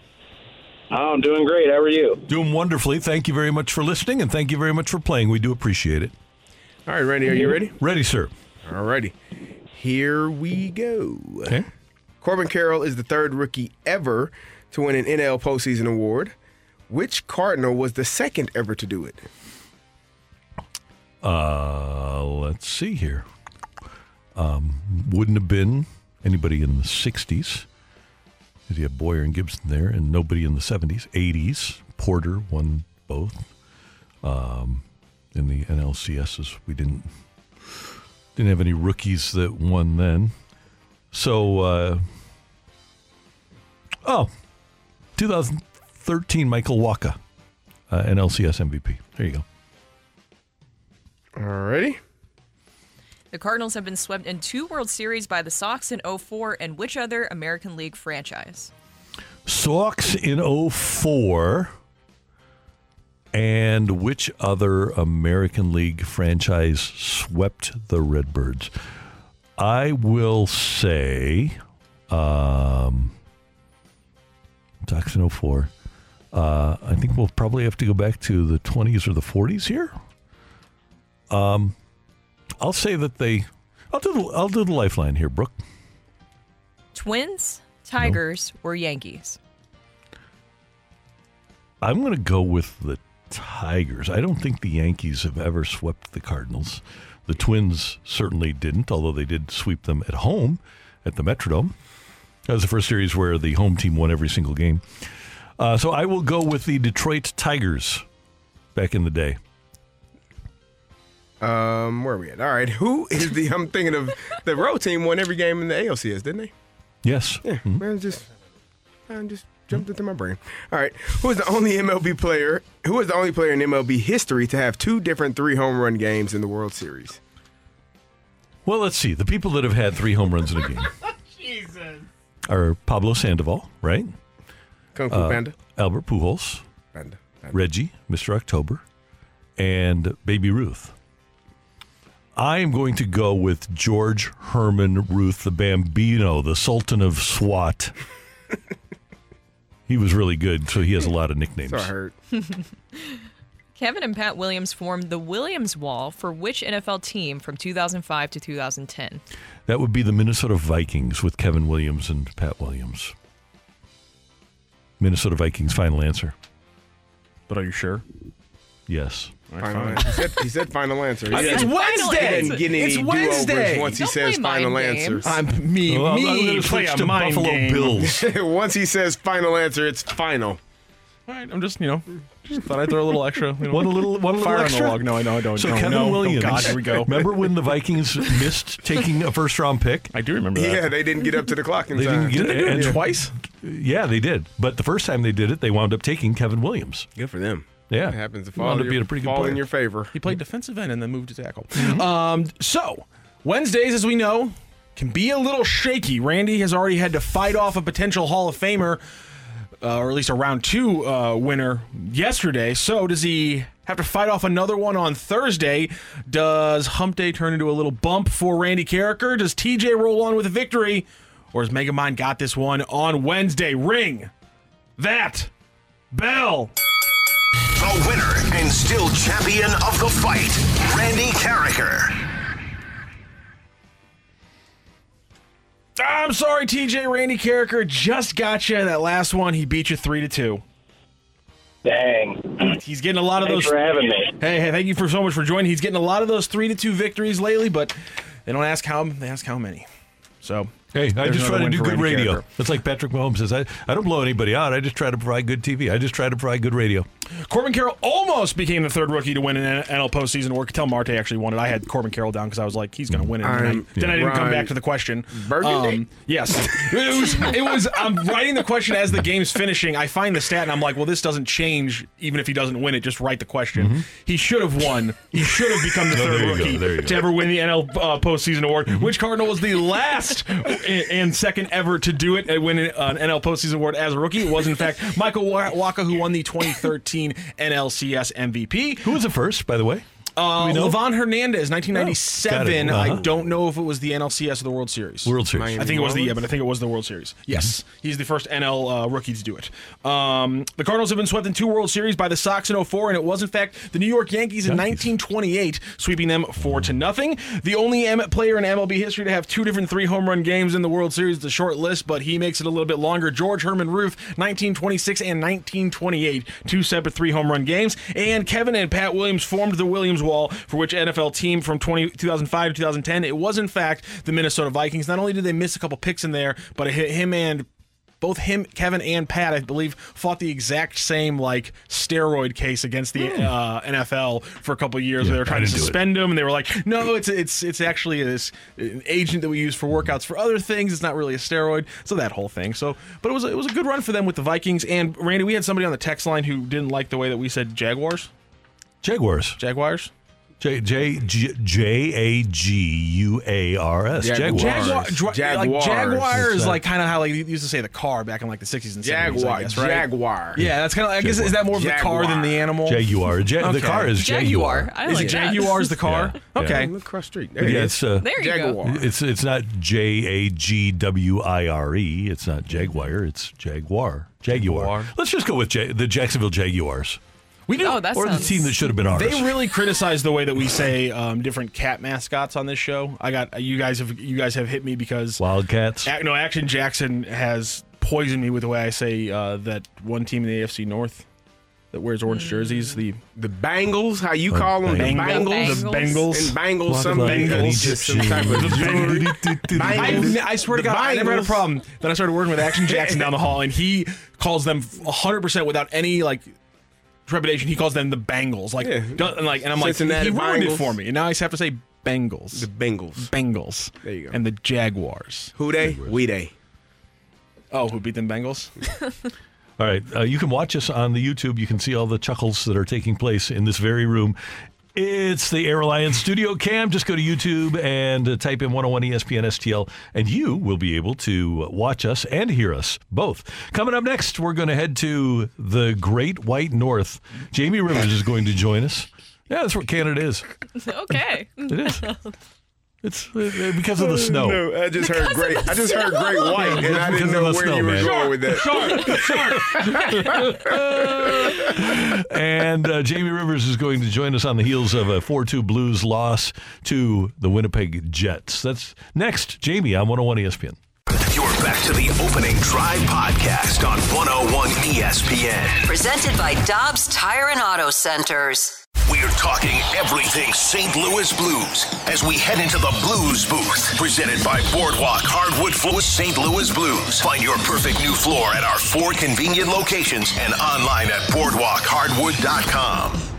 S14: Oh, I'm doing great. How are you?
S4: Doing wonderfully. Thank you very much for listening, and thank you very much for playing. We do appreciate it.
S5: All right, Randy, are you ready?
S4: Ready, sir.
S5: All righty. Here we go.
S4: Okay.
S5: Corbin Carroll is the third rookie ever to win an NL postseason award. Which Cardinal was the second ever to do it?
S4: Uh, let's see here. Um, wouldn't have been anybody in the 60s. You have Boyer and Gibson there, and nobody in the 70s. 80s, Porter won both. Um, in the NLCSs, we didn't didn't have any rookies that won then. So, uh, oh, 2013 Michael Wacha, uh, NLCS MVP. There you go.
S5: Alrighty.
S6: The Cardinals have been swept in two World Series by the Sox in 04 and which other American League franchise?
S4: Sox in 04. And which other American League franchise swept the Redbirds? I will say um, Sox in 04. Uh, I think we'll probably have to go back to the 20s or the 40s here. Um, I'll say that they. I'll do the, I'll do the lifeline here, Brooke.
S6: Twins, Tigers, or Yankees?
S4: I'm going to go with the Tigers. I don't think the Yankees have ever swept the Cardinals. The Twins certainly didn't, although they did sweep them at home at the Metrodome. That was the first series where the home team won every single game. Uh, so I will go with the Detroit Tigers back in the day.
S5: Um, where are we at? All right, *laughs* who is the? I'm thinking of the road team won every game in the ALCS, didn't they?
S4: Yes.
S5: Yeah, man, just, man, just jumped into my brain. All right, who is the only MLB player? Who is the only player in MLB history to have two different three home run games in the World Series?
S4: Well, let's see. The people that have had three home runs in a game *laughs*
S6: Jesus.
S4: are Pablo Sandoval, right?
S5: Kung Fu
S4: Uh,
S5: Panda.
S4: Albert Pujols,
S5: Panda. Panda.
S4: Reggie, Mr. October, and Baby Ruth. I am going to go with George Herman Ruth, the Bambino, the Sultan of SWAT. he was really good, so he has a lot of nicknames.
S5: So I heard. *laughs*
S6: Kevin and Pat Williams formed the Williams Wall for which NFL team from 2005 to 2010?
S4: That would be the Minnesota Vikings with Kevin Williams and Pat Williams. Minnesota Vikings final answer.
S10: But are you sure?
S4: Yes.
S5: Final answer. He said, he said final answer. He
S10: I mean, it's Wednesday.
S5: He didn't
S10: It's Wednesday.
S5: once he
S10: Don't
S5: says
S10: play
S5: final
S10: mind
S5: answer.
S10: I'm- me-
S4: Well, I'm- I'm
S10: me play
S4: switch
S10: a
S4: to
S10: mind
S4: Buffalo
S10: game.
S4: Bills. *laughs*
S5: once he says final answer, it's final.
S10: All right, I'm just, you know, just thought I'd throw a little extra. You know,
S4: One a little, one a little extra.
S10: on the log. No, I know, I don't.
S4: So
S10: no,
S4: Kevin
S10: no.
S4: Oh, Williams.
S10: Oh God, here we go.
S4: Remember when the Vikings missed taking a first round pick?
S10: I do remember that.
S5: Yeah, they didn't get up to the clock in
S4: They
S5: time.
S4: didn't get
S10: Didn't they do it
S4: and-
S10: twice?
S4: Yeah, they did. But the first time they did it, they wound up taking Kevin Williams.
S5: Good for them.
S4: Yeah,
S5: It happens to fall, your-
S4: being a pretty good player.
S5: in your favor.
S10: He played defensive end and then moved to tackle. *laughs* Um, so Wednesdays, as we know, can be a little shaky. Randy has already had to fight off a potential Hall of Famer, uh, or at least a round two uh, winner yesterday. So does he have to fight off another one on Thursday? Does Hump Day turn into a little bump for Randy Karraker? Does TJ roll on with a victory, or has Megamind got this one on Wednesday? Ring that bell.
S1: The winner and still champion of the fight, Randy Karraker.
S10: I'm sorry, TJ. Randy Karraker just got you that last one. He beat you three to two.
S14: Dang.
S10: He's getting a lot of
S14: Thanks
S10: those.
S14: for having me.
S10: Hey, hey, thank you for so much for joining. He's getting a lot of those three to two victories lately, but they don't ask how they ask how many. So
S4: Hey, I just
S10: another
S4: try to do good
S10: Randy
S4: radio.
S10: Karraker.
S4: That's like Patrick Mahomes says. I, I don't blow anybody out. I just try to provide good TV. I just try to provide good radio.
S10: Corbin Carroll almost became the third rookie to win an NL postseason award. Ketel Marte actually won it. I had Corbin Carroll down because I was like, he's going to win it. Then I,
S5: I'm-
S10: then I didn't come back to the question.
S5: Burgundy?
S10: Um, yes, *laughs* it was. It was. I'm writing the question as the game's finishing. I find the stat and I'm like, well, this doesn't change even if he doesn't win it. Just write the question. He should have won. He should have become the
S4: Oh,
S10: third
S4: there you go,
S10: rookie to ever win the NL uh, postseason award. Which Cardinal was the last and second ever to do it and win an NL postseason award as a rookie? It was in fact Michael Wa- Wacha who won the 2013 NLCS MVP.
S4: Who was the first, by the way?
S10: Uh? Livan Hernandez, 1997.
S4: Oh, it.
S10: I
S4: Uh-huh.
S10: don't know if it was the NLCS or the World Series.
S4: World Series.
S10: I think it was the yeah, but I think it was the World Series. Yes, he's the first NL uh, rookie to do it. Um, the Cardinals have been swept in two World Series by the Sox in 04, and it was in fact the New York Yankees in 1928, sweeping them four to nothing. The only M- player in MLB history to have two different three home run games in the World Series. It's a short list, but he makes it a little bit longer. George Herman Ruth, 1926 and 1928, two separate three home run games. And Kevin and Pat Williams formed the Williams Wall, for which NFL team from 20, 2005 to 2010. It was in fact the Minnesota Vikings. Not only did they miss a couple picks in there, but it hit him and both him, Kevin, and Pat, I believe, fought the exact same like steroid case against the uh, NFL for a couple years.
S4: Yeah,
S10: they were trying to
S4: didn't do it.
S10: suspend him, and they were like, "No, it's it's it's actually this agent that we use for workouts for other things. It's not really a steroid." So that whole thing. So, but it was it was a good run for them with the Vikings. And Randy, we had somebody on the text line who didn't like the way that we said Jaguars.
S4: Jaguars.
S10: Jaguars.
S4: J J J J A G U A R S. Jaguars.
S10: Jaguar, dra- like
S5: Jaguars.
S10: Jaguar is like kind of how like you used to say the car back in like the 60s and 70s. I
S5: Jaguar.
S10: guess, right?
S5: Jaguar.
S10: Yeah, that's kind of. I guess is that more of the car than the animal?
S4: Jaguar. Ja- The car is Jaguar.
S6: Jaguar. I
S10: Is
S6: like
S10: it
S6: that.
S10: Jaguar's the car?
S4: Yeah. *laughs*
S10: Okay.
S5: Look across the street. There
S4: yeah, it's
S5: is.
S4: uh,
S6: There you go.
S4: It's it's not J A G W I R E. It's not Jaguar. It's Jaguar. Jaguar.
S10: Jaguar.
S4: Let's just go with J- the Jacksonville Jaguars. We do.
S6: Oh, that
S4: or the team that should have been ours.
S10: They really criticize the way that we say um, different cat mascots on this show. I got you guys have you guys have hit me because
S4: Wildcats.
S10: Ac- no, Action Jackson has poisoned me with the way I say uh, that one team in the AFC North that wears orange jerseys. The
S5: the Bengals, how you call them, the
S10: Bengals.
S5: Bengals,
S10: The Bengals.
S5: and Bengals, some
S10: like an
S5: Bengals, some type of *laughs* jewelry.
S10: I,
S5: Bengals.
S10: I swear to
S5: The
S10: God, I never had a problem. Then I started working with Action Jackson down the hall, and he calls them 100 percent without any like trepidation. He calls them the Bengals, like,
S5: Yeah.
S10: and like, and I'm like,
S5: Cincinnati
S10: he ruined it for me, and now I just have to say Bengals,
S5: The Bengals.
S10: Bengals,
S5: There you go.
S10: and the Jaguars.
S5: Who they? We they.
S10: Oh, who beat them Bengals? *laughs*
S4: All right. Uh, you can watch us on the YouTube. You can see all the chuckles that are taking place in this very room. It's the Air Alliance Studio Cam. Just go to YouTube and uh, type in 101 ESPN STL, and you will be able to watch us and hear us both. Coming up next, we're going to head to the Great White North. Jamie Rivers is going to join us. Yeah, that's what Canada is. *laughs*
S6: okay.
S4: It is. *laughs* It's uh, because of the snow.
S5: No, I just heard great. I just heard great white, and I didn't know where
S4: snow,
S5: you were
S4: man.
S5: going with that. Shark, shark. *laughs*
S4: and uh, Jamie Rivers is going to join us on the heels of a 4 2 Blues loss to the Winnipeg Jets. That's next. Jamie on 101 ESPN.
S1: Back to the opening drive podcast on 101 ESPN.
S2: Presented by Dobbs Tire and Auto Centers.
S1: We're talking everything St. Louis Blues as we head into the Blues booth. Presented by Boardwalk Hardwood Floors St. Louis Blues. Find your perfect new floor at our four convenient locations and online at boardwalkhardwood.com.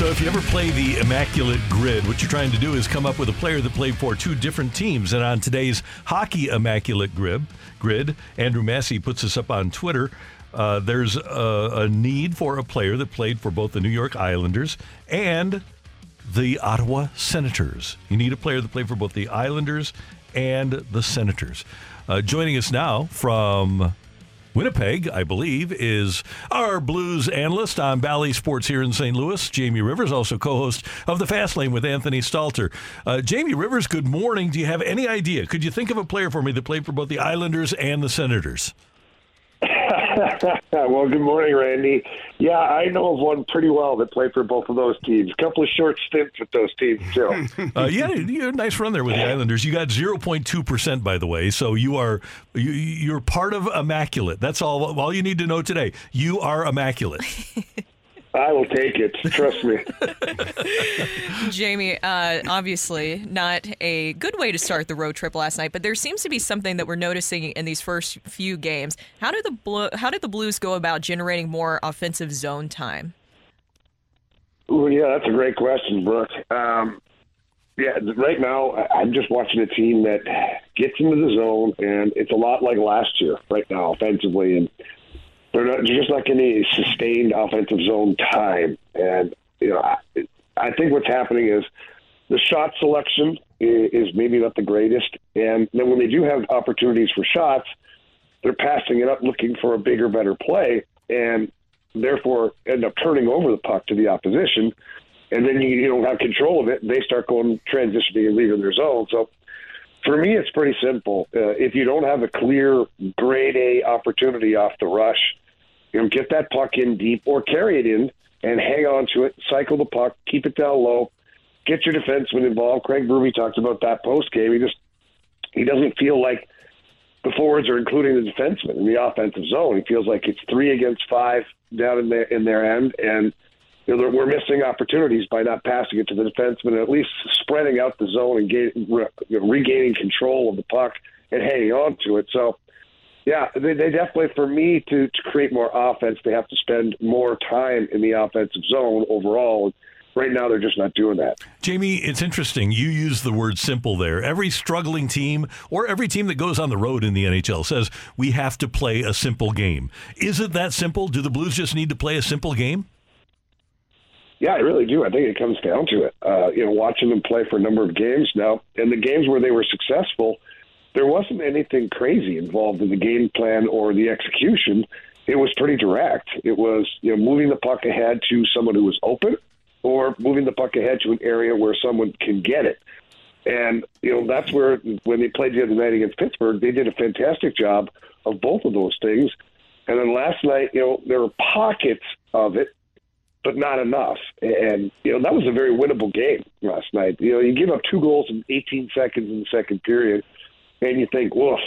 S4: So, if you ever play the Immaculate Grid, what you're trying to do is come up with a player that played for two different teams. And on today's Hockey Immaculate Grid, grid Andrew Massey puts this up on Twitter. Uh, there's a, a need for a player that played for both the New York Islanders and the Ottawa Senators. You need a player that played for both the Islanders and the Senators. Uh, joining us now from Winnipeg, I believe, is our blues analyst on Bally Sports here in St. Louis, Jamie Rivers, also co host of The Fast Lane with Anthony Stalter. Uh, Jamie Rivers, good morning. Do you have any idea? Could you think of a player for me that played for both the Islanders and the Senators? *laughs*
S15: well, good morning, Randy. Yeah, I know of one pretty well that played for both of those teams. A couple of short stints with those teams, too. *laughs*
S4: Uh, yeah, you had a nice run there with the Islanders. You got 0.2%, by the way, so you are you, you're part of immaculate. That's all all you need to know today. You are immaculate. *laughs*
S15: I will take it. Trust me. *laughs*
S6: Jamie, uh, obviously not a good way to start the road trip last night, but there seems to be something that we're noticing in these first few games. How did the Blu- how did the Blues go about generating more offensive zone time?
S15: Ooh, yeah, that's a great question, Brooke. Um, yeah, right now I'm just watching a team that gets into the zone, and it's a lot like last year right now offensively, and they're, not, they're just not getting any sustained offensive zone time. And you know, I, I think what's happening is the shot selection is, maybe not the greatest, and then when they do have opportunities for shots, they're passing it up looking for a bigger, better play, and therefore end up turning over the puck to the opposition. And then you, you don't have control of it. And They start going transitioning and leaving their zone. So for me, it's pretty simple. Uh, if you don't have a clear grade A opportunity off the rush, you know, get that puck in deep or carry it in and hang on to it, cycle the puck, keep it down low, get your defenseman involved. Craig Berube talked about that post game. He just he doesn't feel like the forwards are including the defenseman in the offensive zone. He feels like it's three against five down in their in their end, and you know, we're missing opportunities by not passing it to the defenseman at least spreading out the zone and re, you know, regaining control of the puck and hanging on to it. So, yeah, they, they definitely, for me, to, to create more offense, they have to spend more time in the offensive zone overall. Right now, they're just not doing that.
S4: Jamie, it's interesting. You use the word simple there. Every struggling team or every team that goes on the road in the NHL says we have to play a simple game. Is it that simple? Do the Blues just need to play a simple game?
S15: Yeah, I really do. I think it comes down to it. Uh, you know, watching them play for a number of games now, and the games where they were successful, there wasn't anything crazy involved in the game plan or the execution. it was pretty direct. It was you know moving the puck ahead to someone who was open, or moving the puck ahead to an area where someone can get it. And you know that's where when they played the other night against Pittsburgh, they did a fantastic job of both of those things. And then last night, you know, there were pockets of it, but not enough. And you know that was a very winnable game last night. You know, you give up two goals in 18 seconds in the second period, and you think, woof,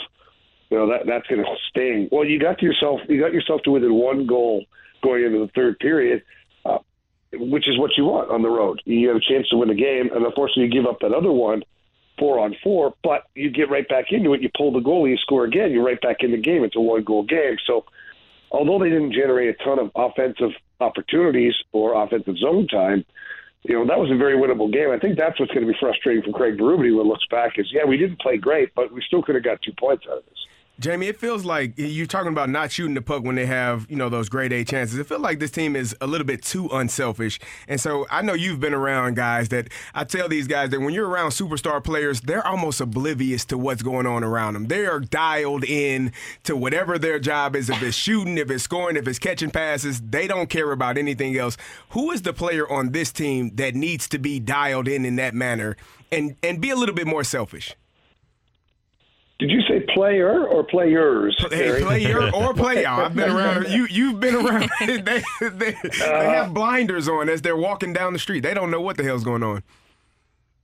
S15: you know that that's going to sting. Well, you got to yourself, you got yourself to within one goal going into the third period. Uh, which is what you want on the road. You have a chance to win a game, and unfortunately, you give up that other one, four on four. But you get right back into it. You pull the goal, you score again. You're right back in the game. It's a one goal game. So, although they didn't generate a ton of offensive opportunities or offensive zone time, you know that was a very winnable game. I think that's what's going to be frustrating for Craig Berube when he looks back. Is yeah, we didn't play great, but we still could have got two points out of this.
S5: Jamie, it feels like you're talking about not shooting the puck when they have, you know, those grade A chances. It feels like this team is a little bit too unselfish. And so I know you've been around guys that I tell these guys that when you're around superstar players, they're almost oblivious to what's going on around them. They are dialed in to whatever their job is. If it's shooting, if it's scoring, if it's catching passes, they don't care about anything else. Who is the player on this team that needs to be dialed in in that manner and, and be a little bit more selfish?
S15: Did you say player or players?
S5: Hey, player or *laughs* player. I've been around. You you've been around. *laughs* they, they, they have blinders on as they're walking down the street. They don't know what the hell's going on.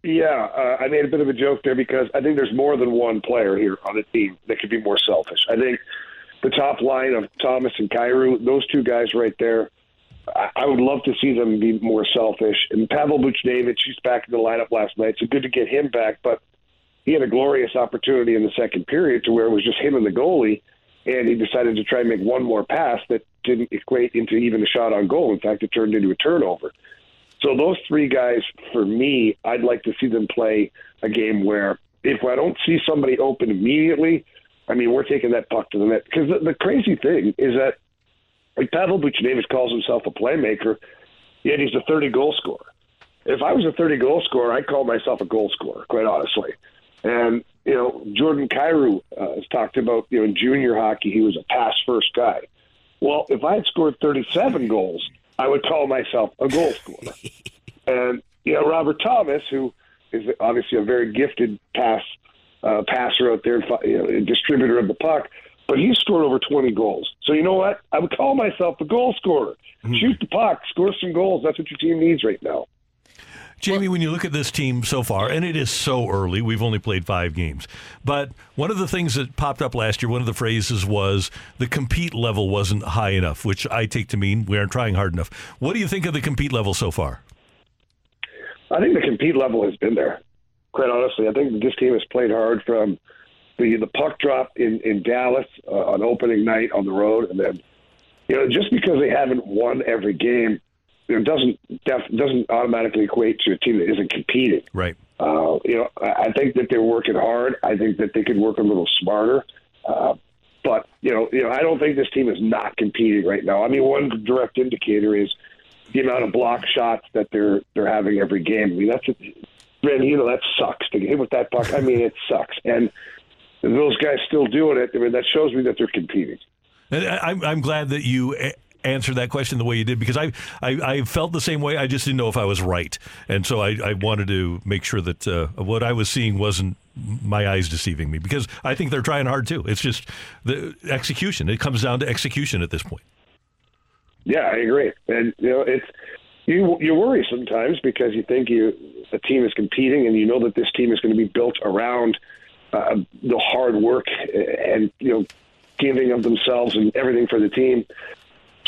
S15: Yeah, uh, I made a bit of a joke there because I think there's more than one player here on the team that could be more selfish. I think the top line of Thomas and Kyrou, those two guys right there, I, I would love to see them be more selfish. And Pavel Buchnevich, he's back in the lineup last night, so good to get him back. But he had a glorious opportunity in the second period to where it was just him and the goalie, and he decided to try and make one more pass that didn't equate into even a shot on goal. In fact, it turned into a turnover. So those three guys, for me, I'd like to see them play a game where if I don't see somebody open immediately, I mean, we're taking that puck to the net. Because the, the crazy thing is that like Pavel Buchnevich calls himself a playmaker, yet he's a 30 goal scorer. If I was a 30 goal scorer, I'd call myself a goal scorer, quite honestly. And you know, Jordan Kyrou uh, has talked about you know in junior hockey he was a pass first guy. Well, if I had scored 37 goals, I would call myself a goal scorer. *laughs* and you know, Robert Thomas, who is obviously a very gifted pass uh, passer out there, you know, distributor of the puck, but he scored over 20 goals. So you know what? I would call myself a goal scorer. Mm-hmm. Shoot the puck, score some goals. That's what your team needs right now.
S4: Jamie, when you look at this team so far, and it is so early, we've only played five games, but one of the things that popped up last year, one of the phrases was the compete level wasn't high enough, which I take to mean we aren't trying hard enough. What do you think of the compete level so far?
S15: I think the compete level has been there. Quite honestly, I think this team has played hard from the the puck drop in in Dallas uh, on opening night on the road, and then you know just because they haven't won every game it doesn't def- doesn't automatically equate to a team that isn't competing.
S4: Right.
S15: Uh, you know, I think that they're working hard. I think that they could work a little smarter. Uh, but you know, you know, I don't think this team is not competing right now. I mean, one direct indicator is the amount of block shots that they're they're having every game. I mean, that's a, man, you know, that sucks to get hit with that puck. I mean, it sucks, and those guys still doing it. I mean, that shows me that they're competing.
S4: I'm, I'm glad that you answer that question the way you did because I, I, I felt the same way. I just didn't know if I was right, and so I, I wanted to make sure that uh, what I was seeing wasn't my eyes deceiving me because I think they're trying hard too. It's just the execution. It comes down to execution at this point.
S15: Yeah, I agree, and you know it's you you worry sometimes because you think you the team is competing and you know that this team is going to be built around uh, the hard work and you know giving of themselves and everything for the team.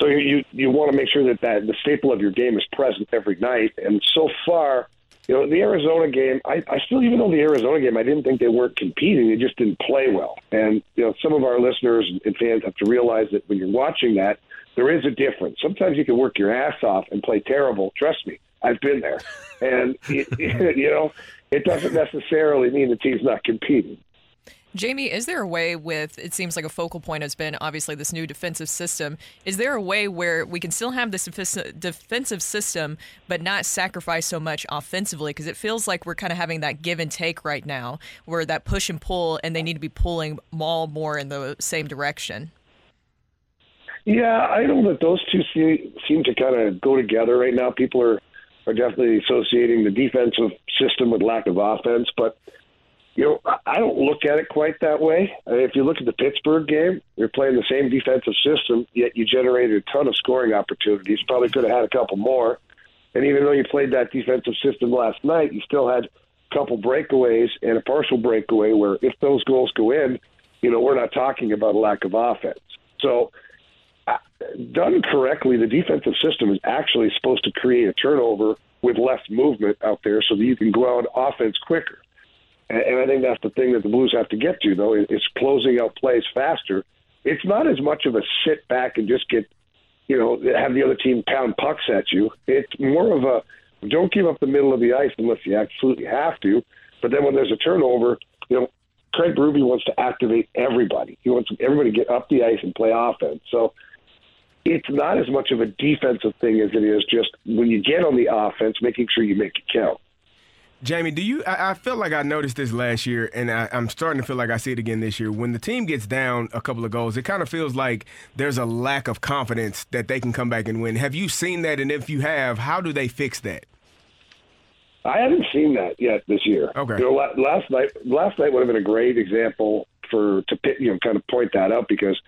S15: So you you want to make sure that, that the staple of your game is present every night. And so far, you know, the Arizona game, I, I still even though the Arizona game, I didn't think they weren't competing. They just didn't play well. And you know, some of our listeners and fans have to realize that when you're watching that, there is a difference. Sometimes you can work your ass off and play terrible. Trust me, I've been there. And *laughs* you know, it doesn't necessarily mean the team's not competing.
S6: Jamie, is there a way with it seems like a focal point has been obviously this new defensive system. Is there a way where we can still have this defensive system but not sacrifice so much offensively because it feels like we're kind of having that give and take right now where that push and pull and they need to be pulling all more in the same direction.
S15: Yeah, I don't know that those two seem, seem to kind of go together right now. People are are definitely associating the defensive system with lack of offense, but you know, I- don't look at it quite that way. If you look at the Pittsburgh game, you're playing the same defensive system, yet you generated a ton of scoring opportunities. Probably could have had a couple more. And even though you played that defensive system last night, you still had a couple breakaways and a partial breakaway where if those goals go in, you know, we're not talking about a lack of offense. So, uh, done correctly, the defensive system is actually supposed to create a turnover with less movement out there so that you can go out offense quicker. And, and I think that's the thing that the Blues have to get to, though, is closing out plays faster. It's not as much of a sit back and just get, you know, have the other team pound pucks at you. It's more of a don't give up the middle of the ice unless you absolutely have to. But then when there's a turnover, you know, Craig Berube wants to activate everybody. He wants everybody to get up the ice and play offense. So it's not as much of a defensive thing as it is just when you get on the offense, making sure you make it count.
S5: Jamie, do you? I, I feel like I noticed this last year, and I, I'm starting to feel like I see it again this year. When the team gets down a couple of goals, it kind of feels like there's a lack of confidence that they can come back and win. Have you seen that? And if you have, how do they fix that?
S15: I haven't seen that yet this year.
S5: Okay.
S15: You know, last night, last night would have been a great example for to you know, kind of point that out because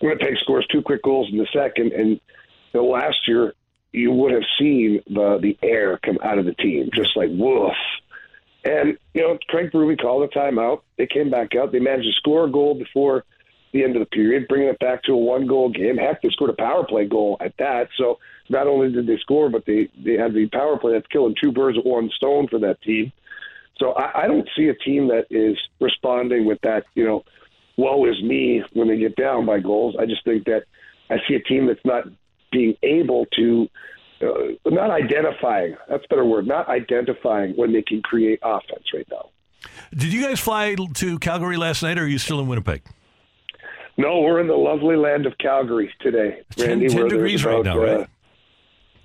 S15: Winnipeg scores two quick goals in the second, and know, last year you would have seen the the air come out of the team, just like woof. And you know, Craig Berube called a timeout. They came back out. They managed to score a goal before the end of the period, bringing it back to a one goal game. Heck, they scored a power play goal at that. So not only did they score, but they they had the power play that's killing two birds with one stone for that team. So I, I don't see a team that is responding with that, you know, woe is me when they get down by goals. I just think that I see a team that's not being able to, uh, not identifying, that's a better word, not identifying when they can create offense right now.
S4: Did you guys fly to Calgary last night, or are you still in Winnipeg?
S15: No, we're in the lovely land of Calgary today,
S4: 10
S15: Randy.
S4: 10
S15: where there's
S4: degrees right now, right?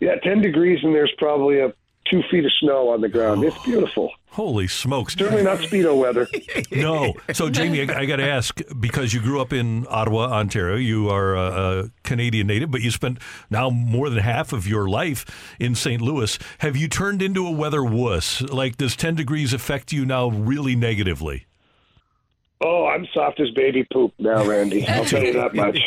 S15: yeah, 10 degrees, and there's probably a two feet of snow on the ground. It's oh. beautiful.
S4: Holy smokes!
S15: Certainly not Speedo weather. *laughs*
S4: No. So, Jamie, I, I got to ask because you grew up in Ottawa, Ontario. You are a, a Canadian native, but you spent now more than half of your life in St. Louis. Have you turned into a weather wuss? Like, does 10 degrees affect you now really negatively?
S15: Oh, I'm soft as baby poop now, Randy. *laughs* I'll tell you that much.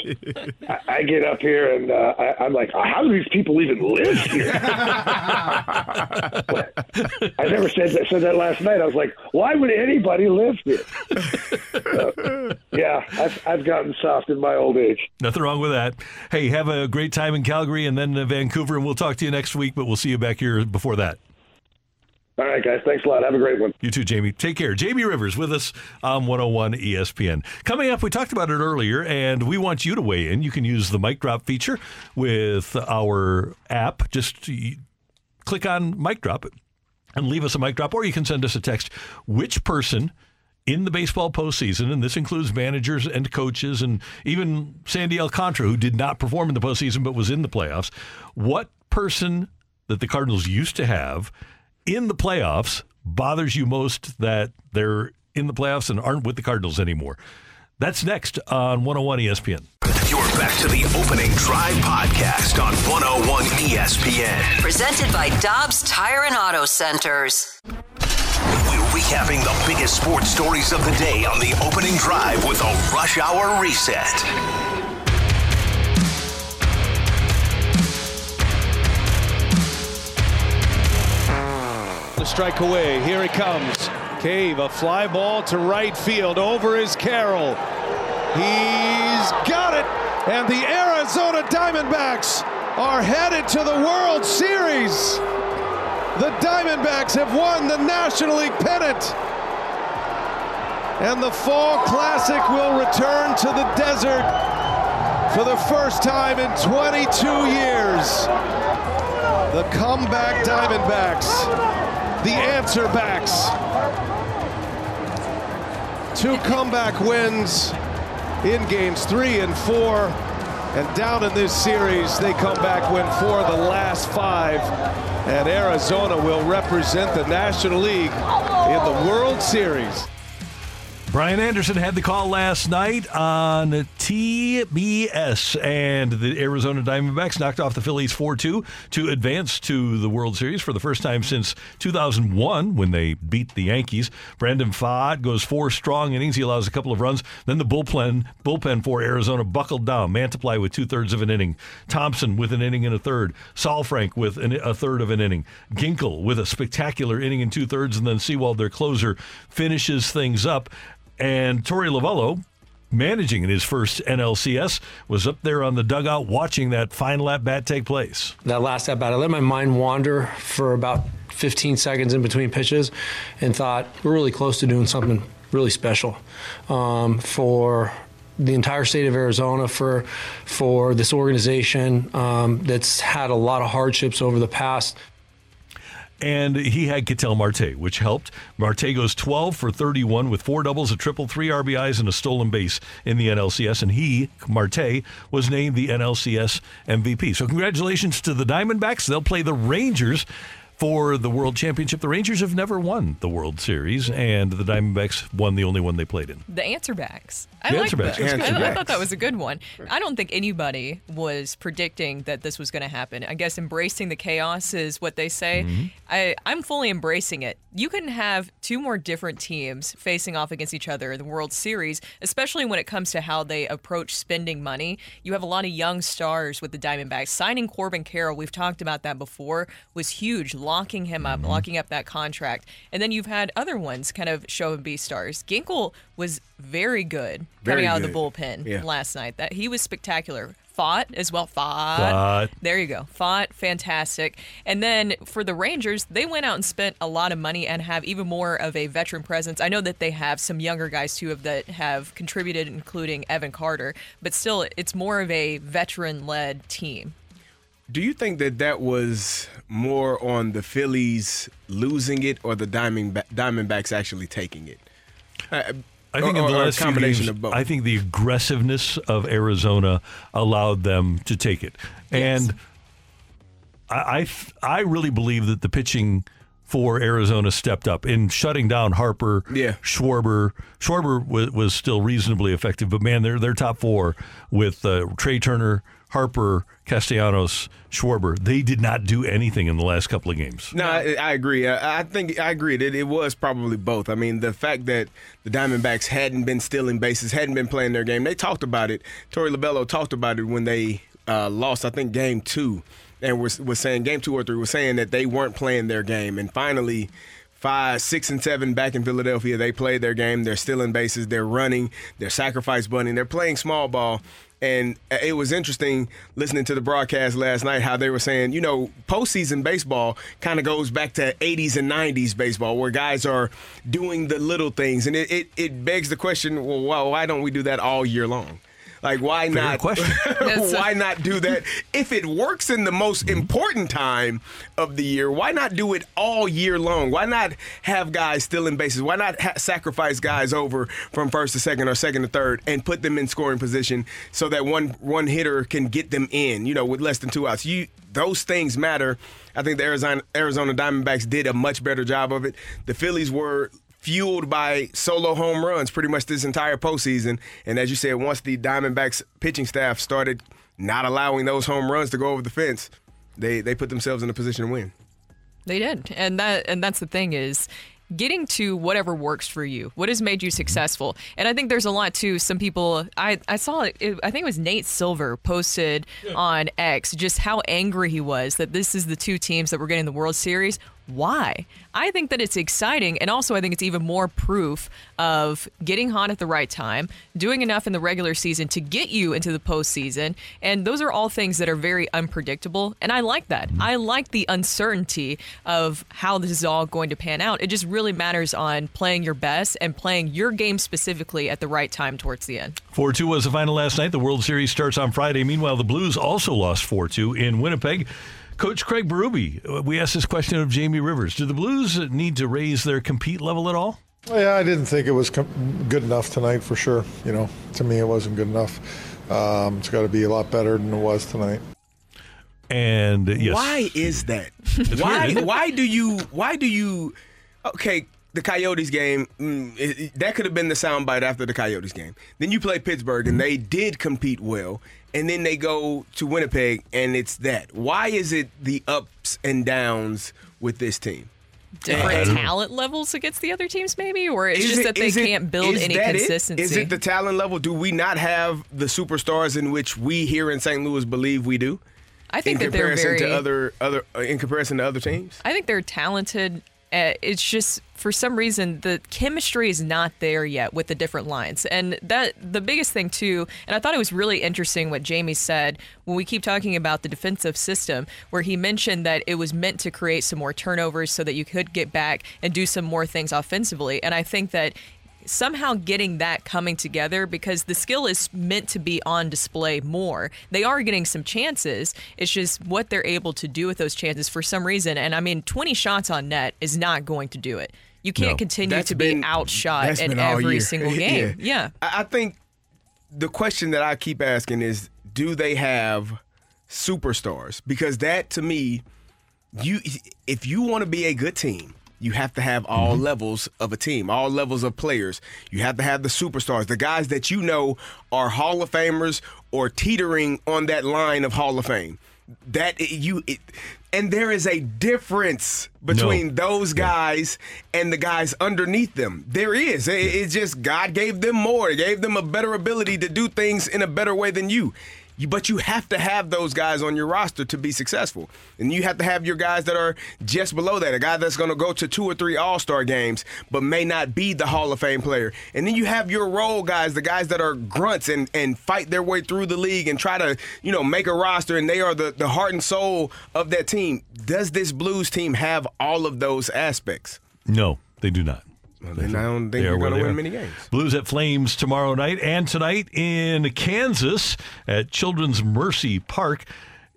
S15: I, I get up here and uh, I, I'm like, how do these people even live here? *laughs* I never said that, said that last night. I was like, why would anybody live here? Uh, yeah, I've, I've gotten soft in my old age.
S4: Nothing wrong with that. Hey, have a great time in Calgary and then uh, Vancouver, and we'll talk to you next week, but we'll see you back here before that.
S15: All right, guys. Thanks a lot. Have a great one.
S4: You too, Jamie. Take care. Jamie Rivers with us on 101 ESPN. Coming up, we talked about it earlier, and we want you to weigh in. You can use the mic drop feature with our app. Just uh, click on mic drop and leave us a mic drop, or you can send us a text. Which person in the baseball postseason, and this includes managers and coaches, and even Sandy Alcantara, who did not perform in the postseason but was in the playoffs, what person that the Cardinals used to have in the playoffs bothers you most that they're in the playoffs and aren't with the Cardinals anymore? That's next on 101 ESPN.
S1: You're back to the opening drive podcast on 101 ESPN.
S2: Presented by Dobbs Tire and Auto Centers.
S1: We're recapping the biggest sports stories of the day on the opening drive with a rush hour reset.
S9: Strike away. Here he comes. Cave, a fly ball to right field. Over is Carroll. He's got it. And the Arizona Diamondbacks are headed to the World Series. The Diamondbacks have won the National League pennant. And the Fall Classic will return to the desert for the first time in 22 years. The comeback Diamondbacks, the answer backs. Two comeback wins in games three and four. And down in this series, they come back, win four of the last five. And Arizona will represent the National League in the World Series.
S4: Brian Anderson had the call last night on TBS, and the Arizona Diamondbacks knocked off the Phillies 4 2 to advance to the World Series for the first time since 2001 when they beat the Yankees. Brandon Pfaadt goes four strong innings. He allows a couple of runs. Then the bullpen, bullpen for Arizona buckled down. Mantiply with two thirds of an inning. Thompson with an inning and a third. Saalfrank with an, a third of an inning. Ginkel with a spectacular inning and two thirds. And then Sewald, their closer, finishes things up. And Torey Lovullo, managing in his first NLCS, was up there on the dugout watching that final at bat take place.
S16: That last at bat, I let my mind wander for about 15 seconds in between pitches and thought, we're really close to doing something really special um, for the entire state of Arizona for for this organization um, that's had a lot of hardships over the past
S4: and he had Ketel Marte, which helped. Marte goes 12 for 31 with four doubles, a triple, three RBIs, and a stolen base in the NLCS. And he, Marte, was named the NLCS MVP. So congratulations to the Diamondbacks. They'll play the Rangers for the World Championship. The Rangers have never won the World Series, and the Diamondbacks won the only one they played in.
S6: The Answerbacks. I
S4: The
S6: like
S4: Answerbacks,
S6: that.
S4: yes.
S6: I, I thought that was a good one. I don't think anybody was predicting that this was going to happen. I guess embracing the chaos is what they say.
S4: Mm-hmm.
S6: I, I'm fully embracing it. You can have two more different teams facing off against each other in the World Series, especially when it comes to how they approach spending money. You have a lot of young stars with the Diamondbacks. Signing Corbin Carroll, we've talked about that before, was huge, locking him
S4: Mm-hmm.
S6: up, locking up that contract. And then you've had other ones kind of show and be stars. Ginkel was very good
S5: Very
S6: coming out of the bullpen
S5: Yeah.
S6: last night. That he was spectacular. Pfaadt as well. Pfaadt.
S4: Pfaadt.
S6: There you go. Pfaadt. Fantastic. And then for the Rangers, they went out and spent a lot of money and have even more of a veteran presence. I know that they have some younger guys too of that have contributed, including Evan Carter, but still, it's more of a veteran-led team.
S5: Do you think that that was more on the Phillies losing it or the Diamond Diamondbacks actually taking it? Uh,
S4: I think
S5: or,
S4: in the last few
S5: combination
S4: games,
S5: of both.
S4: I think the aggressiveness of Arizona allowed them to take it, and I, I I really believe that the pitching for Arizona stepped up in shutting down Harper,
S5: Yeah.
S4: Schwarber. Schwarber was, was still reasonably effective, but man, they're they're top four with uh, Trea Turner, Harper, Castellanos, Schwarber. They did not do anything in the last couple of games.
S5: No, I, I agree. I, I think I agree that it was probably both. I mean, the fact that the Diamondbacks hadn't been stealing bases, hadn't been playing their game. They talked about it. Torey Lovullo talked about it when they uh, lost, I think, game two, and was was saying game two or three was saying that they weren't playing their game, and finally. Five, six, and seven back in Philadelphia. They played their game. They're stealing bases. They're running. They're sacrifice bunting. They're playing small ball. And uh, it was interesting listening to the broadcast last night how they were saying, you know, postseason baseball kind of goes back to 80s and 90s baseball where guys are doing the little things. And it, it, it begs the question, well, why, why don't we do that all year long? Like, why
S4: Fair
S5: not?
S4: question. *laughs*
S5: why not do that? If it works in the most important time of the year, why not do it all year long? Why not have guys stealing bases? Why not ha- sacrifice guys over from first to second or second to third and put them in scoring position so that one one hitter can get them in? You know, with less than two outs. You those things matter. I think the Arizona Arizona Diamondbacks did a much better job of it. The Phillies were fueled by solo home runs pretty much this entire postseason. And as you said, once the Diamondbacks pitching staff started not allowing those home runs to go over the fence, they they put themselves in a position to win.
S6: They did, and that and that's the thing is getting to whatever works for you. What has made you successful? And I think there's a lot too. Some people I I saw it, it I think it was Nate Silver posted on X just how angry he was that this is the two teams that were getting the World Series. Why? I think that it's exciting, and also I think it's even more proof of getting hot at the right time, doing enough in the regular season to get you into the postseason, and those are all things that are very unpredictable, and I like that. Mm-hmm. I like the uncertainty of how this is all going to pan out. It just really matters on playing your best and playing your game specifically at the right time towards the end.
S4: 4 2 was the final last night. The World Series starts on Friday. Meanwhile, the Blues also lost 4 2 in Winnipeg. Coach Craig Berube, we asked this question of Jamie Rivers. Do the Blues need to raise their compete level at all?
S17: Yeah, I didn't think it was com- good enough tonight for sure. You know, to me, it wasn't good enough. Um, it's got to be a lot better than it was tonight.
S4: And uh, yes.
S5: Why is that? *laughs* Why
S4: weird,
S5: why do you why do you okay the Coyotes game, mm, it- it- that could have been the soundbite after the Coyotes game. Then you play Pittsburgh, and they did compete well. And then they go to Winnipeg, and it's that. Why is it the ups and downs with this team?
S6: Different
S5: And-
S6: talent levels against the other teams, maybe, or it's
S5: Is
S6: just
S5: it-
S6: that they
S5: is it-
S6: can't build
S5: is
S6: any
S5: that
S6: consistency.
S5: Is it the talent level? Do we not have the superstars in which we here in St. Louis believe we do?
S6: I think
S5: in
S6: that they're very.
S5: to other other uh, in comparison to other teams.
S6: I think they're talented. Uh, it's just for some reason the chemistry is not there yet with the different lines, and that the biggest thing too. And I thought it was really interesting what Jamie said when we keep talking about the defensive system, where he mentioned that it was meant to create some more turnovers so that you could get back and do some more things offensively. And I think that somehow getting that coming together because the skill is meant to be on display more. They are getting some chances. It's just what they're able to do with those chances for some reason. And I mean, 20 shots on net is not going to do it. You can't
S5: No.
S6: continue
S5: That's
S6: to be outshot
S5: that's
S6: in every
S5: year.
S6: single *laughs* game. yeah.
S5: I I think the question that I keep asking is, do they have superstars? Because that to me, you if you want to be a good team, you have to have all mm-hmm. levels of a team, all levels of players. You have to have the superstars, the guys that you know are Hall of Famers or teetering on that line of Hall of Fame. That you it, and there is a difference between those guys and the guys underneath them. There is. It- It's just God gave them more. Gave them a better ability to do things in a better way than you. You, but you have to have those guys on your roster to be successful. And you have to have your guys that are just below that. A guy that's going to go to two or three All Star games, but may not be the Hall of Fame player. And then you have your role guys, the guys that are grunts and, and fight their way through the league and try to, you know, make a roster and they are the, the heart and soul of that team. Does this Blues team have all of those aspects?
S4: No, they do not.
S5: Then I don't think they're going to win many games.
S4: Blues at Flames tomorrow night and tonight in Kansas at Children's Mercy Park.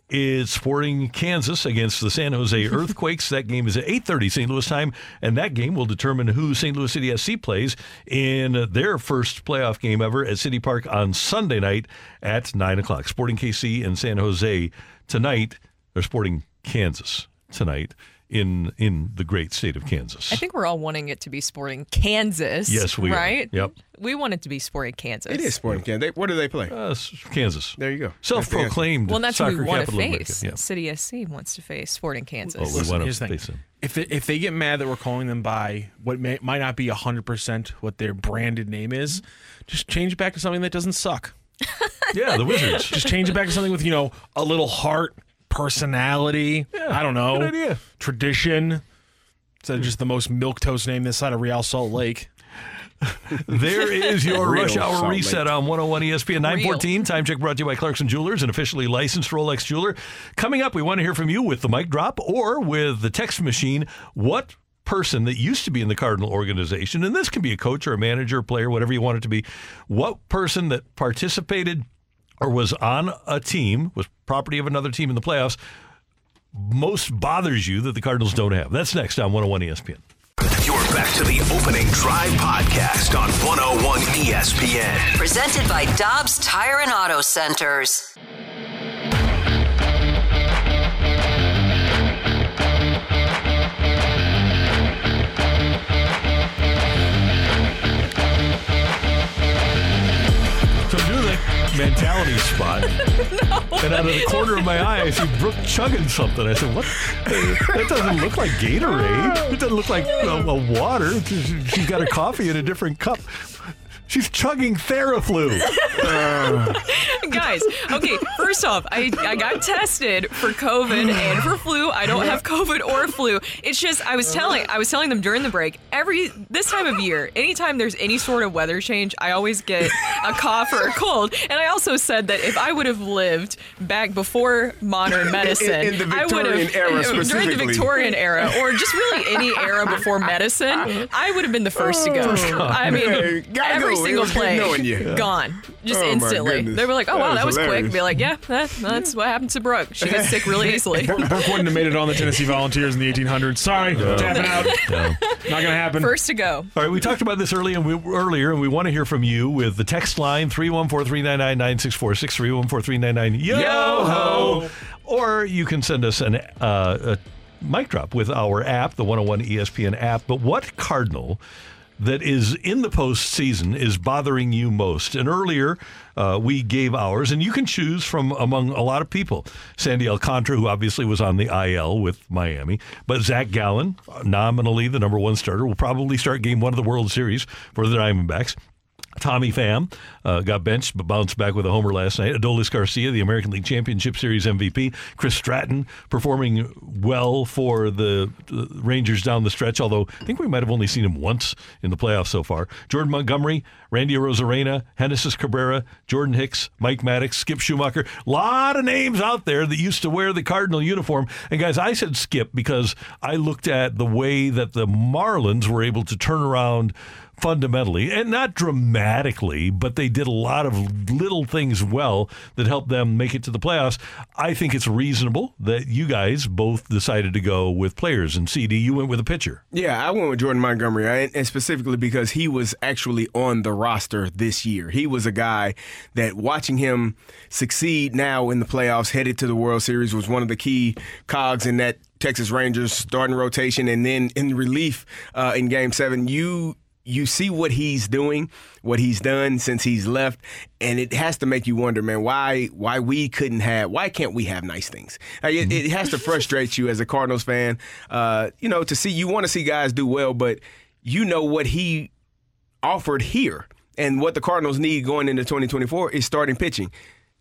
S4: Is Sporting Kansas against the San Jose *laughs* Earthquakes. that game is at 8:30 St. Louis time, and that game will determine who St. Louis City SC plays in their first playoff game ever at City Park on Sunday night at nine o'clock. Sporting KC and San Jose tonight. Or Sporting Kansas tonight in in the great state of Kansas.
S6: I think we're all wanting it to be Sporting Kansas.
S4: Yes, we are.
S6: right?
S4: Yep.
S6: We want it to be Sporting Kansas.
S5: It is Sporting Kansas. They, where do they play?
S4: Uh, Kansas.
S5: There you go.
S4: Self-proclaimed
S6: Well, that's who
S4: soccer
S6: we want to
S4: capital
S6: face.
S4: Yeah.
S6: City SC wants to face Sporting Kansas.
S4: Oh, we
S10: Listen,
S4: want to face them.
S10: If they, if they get mad that we're calling them by what may, might not be 100% what their branded name is, just change it back to something that doesn't suck. *laughs*
S4: Yeah, the Wizards.
S10: just change it back to something with, you know, a little heart, personality. I don't know.
S4: good idea.
S10: Tradition. Instead of just the most milk toast name this side of Real Salt Lake. *laughs*
S4: There is your
S10: Real
S4: rush hour
S10: Salt Lake.
S4: reset on 101 ESPN 914. Time check brought to you by Clarkson Jewelers, an officially licensed Rolex jeweler. Coming up, we want to hear from you with the mic drop or with the text machine. What person that used to be in the Cardinal organization, and this can be a coach or a manager, player, whatever you want it to be, what person that participated or was on a team, was property of another team in the playoffs, most bothers you that the Cardinals don't have? That's next on 101 ESPN.
S1: You're back to the opening drive podcast on 101 ESPN.
S2: Presented by Dobbs Tire and Auto Centers.
S4: Mentality spot. *laughs* And out of the corner of my eye, I see Brooke chugging something. I said, "What? That doesn't look like Gatorade. It doesn't look like a, uh, water. She's got her coffee in a different cup. She's chugging Theraflu." *laughs* *laughs*
S6: Guys, okay, first off, I, I got tested for COVID and for flu. I don't have COVID or flu. It's just I was telling I was telling them during the break, every this time of year, anytime there's any sort of weather change, I always get a cough or a cold. And I also said that if I would have lived back before modern medicine,
S5: in the
S6: I would have
S5: era *laughs*
S6: during the. Victorian era or just really any era before medicine, I would have been the first to go. Oh. I mean,
S5: Hey, gotta
S6: every
S5: go. It
S6: single
S5: was *laughs* good knowing you. *laughs*
S6: gone, just
S5: Oh,
S6: instantly. They were like, "Oh
S5: That
S6: wow,
S5: was
S6: that was quick." Be like, "Yeah, that, that's what happened to Brooke. She gets sick really easily." *laughs*
S10: Brooke wouldn't have made it on the Tennessee Volunteers in the 1800s. Sorry, tapping out. Not going to happen.
S6: First to go.
S4: All right, we talked about this early and we, earlier, and we want to hear from you with the text line 314-399-9646, 314-399 yo ho, or you can send us an uh, a mic drop with our app, the 101 ESPN app. But what Cardinal that is in the postseason is bothering you most? And earlier, uh, we gave ours, and you can choose from among a lot of people. Sandy Alcantara, who obviously was on the IL with Miami, but Zach Gallen, nominally the number one starter, will probably start game one of the World Series for the Diamondbacks. Tommy Pham uh, got benched but bounced back with a homer last night. Adolis Garcia, the American League Championship Series MVP. Chris Stratton performing well for the, Rangers down the stretch, although I think we might have only seen him once in the playoffs so far. Jordan Montgomery, Randy Arozarena, Genesis Cabrera, Jordan Hicks, Mike Maddux, Skip Schumaker. A lot of names out there that used to wear the Cardinal uniform. And guys, I said Skip because I looked at the way that the Marlins were able to turn around fundamentally and not dramatically, but they did a lot of little things well that helped them make it to the playoffs. I think it's reasonable that you guys both decided to go with players. And CD, you went with a pitcher.
S5: Yeah, I went with Jordan Montgomery, and specifically because he was actually on the roster this year. He was a guy that watching him succeed now in the playoffs, headed to the World Series, was one of the key cogs in that Texas Rangers starting rotation, and then in relief uh, in Game Seven, you you see what he's doing, what he's done since he's left, and it has to make you wonder, man, why why we couldn't have, why can't we have nice things? Like, it, it, has to frustrate you as a Cardinals fan, uh, you know, to see you want to see guys do well, but you know what he offered here, and what the Cardinals need going into 2024 is starting pitching.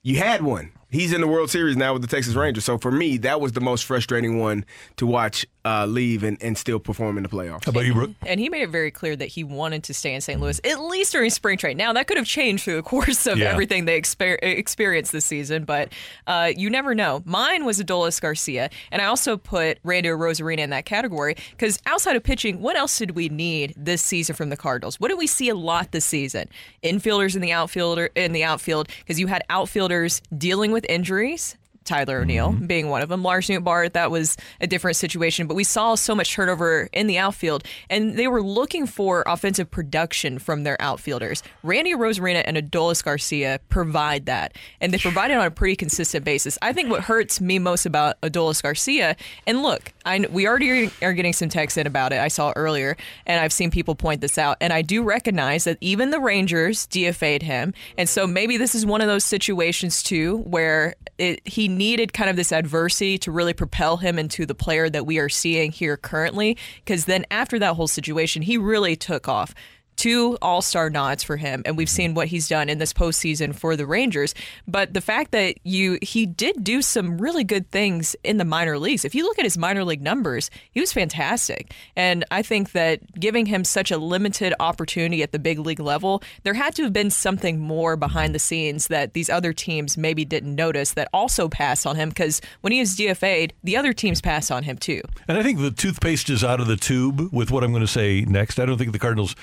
S5: You had one. He's in the World Series now with the Texas Rangers. So for me, that was the most frustrating one to watch uh, leave and, and still perform in the playoffs.
S4: How about you, Brooke?
S6: And he made it very clear that he wanted to stay in St. Louis, at least during spring training. Now, that could have changed through the course of
S4: Yeah.
S6: everything they exper- experienced this season, but uh, you never know. Mine was Adolis Garcia, and I also put Randy Arozarena in that category because outside of pitching, what else did we need this season from the Cardinals? What did we see a lot this season? Infielders in the outfielder in the outfield because you had outfielders dealing with injuries. Tyler O'Neill mm-hmm. being one of them. Lars Nootbaar, that was a different situation, but we saw so much turnover in the outfield, and they were looking for offensive production from their outfielders. Randy Arozarena and Adolis Garcia provide that, and they provide it on a pretty consistent basis. I think what hurts me most about Adolis Garcia, and look, I we already are getting some texts in about it. I saw earlier, and I've seen people point this out, and I do recognize that even the Rangers DFA'd him, and so maybe this is one of those situations too where it, he needed kind of this adversity to really propel him into the player that we are seeing here currently. Because then after that whole situation, he really took off. Two All Star nods for him, and we've mm-hmm. seen what he's done in this postseason for the Rangers. But the fact that you he did do some really good things in the minor leagues. If you look at his minor league numbers, he was fantastic. And I think that giving him such a limited opportunity at the big league level, there had to have been something more behind the scenes that these other teams maybe didn't notice that also passed on him. Because when he was DFA'd, the other teams passed on him too.
S4: And I think the toothpaste is out of the tube with what I'm going to say next. I don't think the Cardinals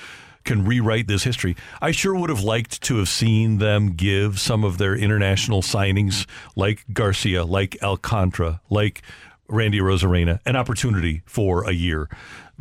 S4: can rewrite this history. I sure would have liked to have seen them give some of their international signings, like Garcia, like Alcantara, like Randy Arozarena, an opportunity for a year.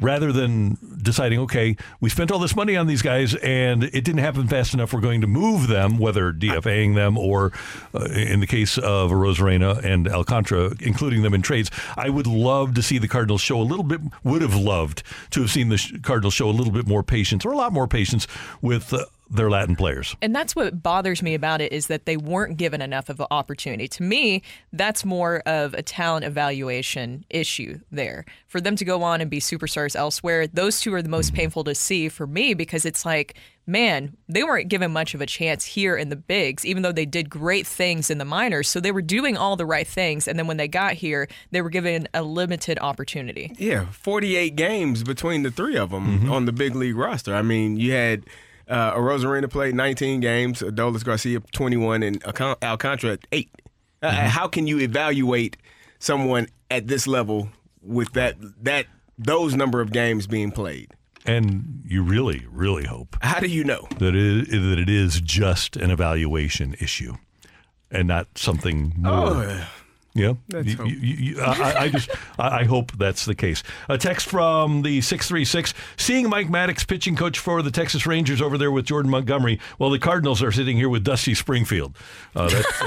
S4: Rather than deciding, okay, we spent all this money on these guys and it didn't happen fast enough, we're going to move them, whether DFAing them or, uh, in the case of Arozarena and Alcantara, including them in trades. I would love to see the Cardinals show a little bit, would have loved to have seen the Cardinals show a little bit more patience or a lot more patience with uh, their Latin players.
S6: And that's what bothers me about it is that they weren't given enough of an opportunity. To me, that's more of a talent evaluation issue there. For them to go on and be superstars elsewhere, those two are the most mm-hmm. painful to see for me because it's like, man, they weren't given much of a chance here in the bigs, even though they did great things in the minors. So they were doing all the right things. And then when they got here, they were given a limited opportunity.
S5: Yeah, 48 games between the three of them mm-hmm. on the big league roster. I mean, you had uh, Arozarena played 19 games, Adolis Garcia 21, and Alcant- Alcantara 8. Uh, how can you evaluate someone at this level with that that those number of games being played?
S4: And you really, really hope
S5: How do you know?
S4: that it, that it is just an evaluation issue and not something more.
S5: Oh,
S4: Yeah, You- you- you- I, I- just I I hope that's the case. A text from the six three six: Seeing Mike Maddux, pitching coach for the Texas Rangers, over there with Jordan Montgomery, while the Cardinals are sitting here with Dusty Springfield. Uh, that's,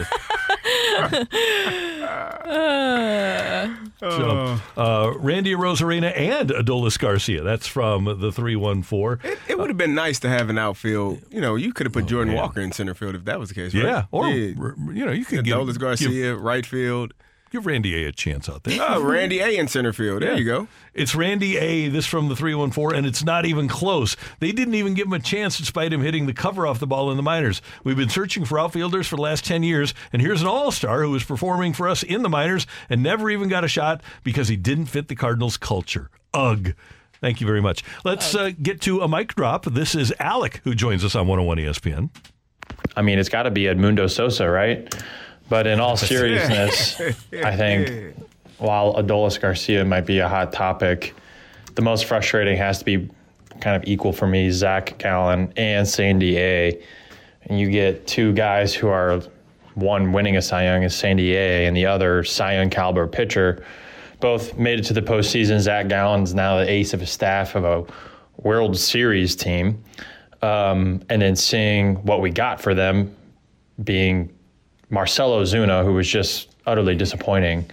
S4: *laughs* So, uh, Randy Arozarena and Adolis Garcia. That's from the 314.
S5: It, it would have been nice to have an outfield. You know, you could have put Jordan Walker in center field if that was the case. Right?
S4: Oh, Yeah, or, you know, you could give-
S5: Adolis Garcia, right field.
S4: Give Randy A a chance out there. *laughs*
S5: Oh, Randy A in center field. There
S4: Yeah.
S5: you go.
S4: It's Randy A, this from the 314, and it's not even close. They didn't even give him a chance despite him hitting the cover off the ball in the minors. We've been searching for outfielders for the last 10 years, and here's an all star who was performing for us in the minors and never even got a shot because he didn't fit the Cardinals' culture. Ugh. Thank you very much. Let's uh, get to a mic drop. This is Alec who joins us on 101 ESPN.
S18: I mean, it's got to be Edmundo Sosa, right? But in all *laughs* seriousness, I think while Adolis Garcia might be a hot topic, the most frustrating has to be kind of equal for me Zach Gallen and Sandy A. And you get two guys who are one winning a Cy Young is Sandy A, and the other Cy Young caliber pitcher. Both made it to the postseason. Zach Gallen's now the ace of a staff of a World Series team. Um, and then seeing what we got for them being Marcell Ozuna, who was just utterly disappointing.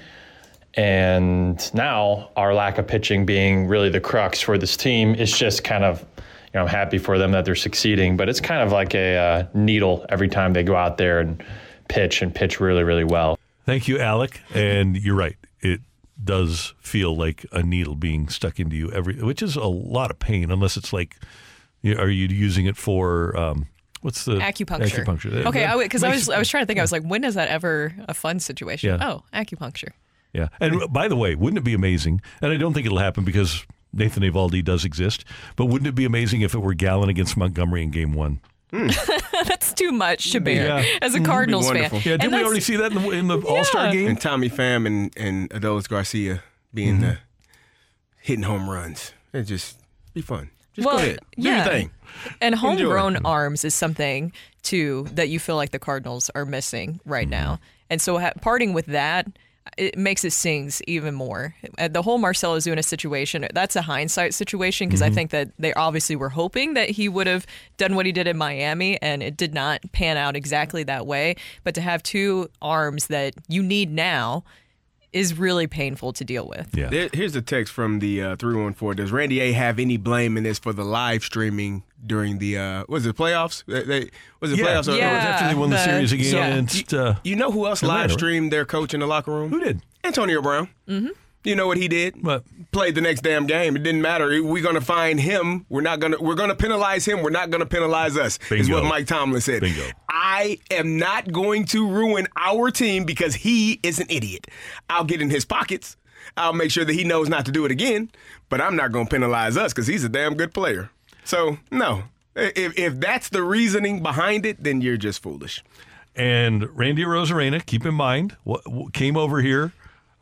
S18: And now our lack of pitching being really the crux for this team is just kind of, you know, I'm happy for them that they're succeeding, but it's kind of like a uh, needle every time they go out there and pitch and pitch really, really well.
S4: Thank you, Alec. And you're right. It does feel like a needle being stuck into you every, which is a lot of pain, unless it's like, are you using it for um, what's the
S6: acupuncture.
S4: Acupuncture.
S6: Okay, because I,
S4: makes-
S6: was I was trying to think. I was like, when is that ever a fun situation?
S4: Yeah.
S6: Oh, acupuncture.
S4: Yeah. And by the way, wouldn't it be amazing? And I don't think it'll happen because Nathan Eovaldi does exist. But wouldn't it be amazing if it were Gallen against Montgomery in Game One? *laughs*
S6: That's too much to bear
S5: Yeah.
S6: as a
S5: Mhm.
S6: Cardinals fan.
S4: Yeah, didn't we already see that in the, in the All Star game?
S5: And Tommy Pham and, and Adolis Garcia being
S4: Mm-hmm.
S5: the hitting home runs. It just be fun. Just
S6: well,
S5: go ahead. Do
S6: yeah.
S5: your thing.
S6: And
S5: Enjoy.
S6: homegrown arms is something too that you feel like the Cardinals are missing right now. Mm-hmm. And so ha- parting with that, it makes it sings even more. The whole Marcell Ozuna situation, that's a hindsight situation because I mm-hmm. think that they obviously were hoping that he would have done what he did in Miami and it did not pan out exactly that way. But to have two arms that you need now is really painful to deal with.
S4: Yeah.
S5: There, here's a text from the uh, 314. Does Randy A have any blame in this for the live streaming during the, uh, was it playoffs? They, they- was it
S4: Yeah.
S5: playoffs? or-
S4: Yeah, after they won the the- series against,
S5: you,
S4: uh,
S5: you know who else live streamed their coach in the locker room?
S4: Who did?
S5: Antonio Brown.
S6: Mm-hmm.
S5: You know what he did?
S4: What?
S5: Played the next damn game. It didn't matter. We're gonna find him. We're not gonna. We're gonna penalize him. We're not gonna penalize us. Is what Mike Tomlin said.
S4: Bingo.
S5: I am not going to ruin our team because he is an idiot. I'll get in his pockets. I'll make sure that he knows not to do it again. But I'm not gonna penalize us because he's a damn good player. So no. If, if that's the reasoning behind it, then you're just foolish.
S4: And Randy Arozarena, keep in mind, came over here.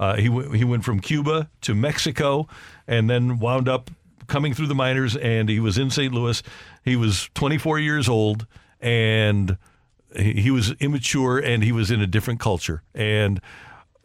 S4: Uh, he w- he went from Cuba to Mexico, and then wound up coming through the minors. And he was in St. Louis. He was 24 years old, and he, he was immature, and he was in a different culture. And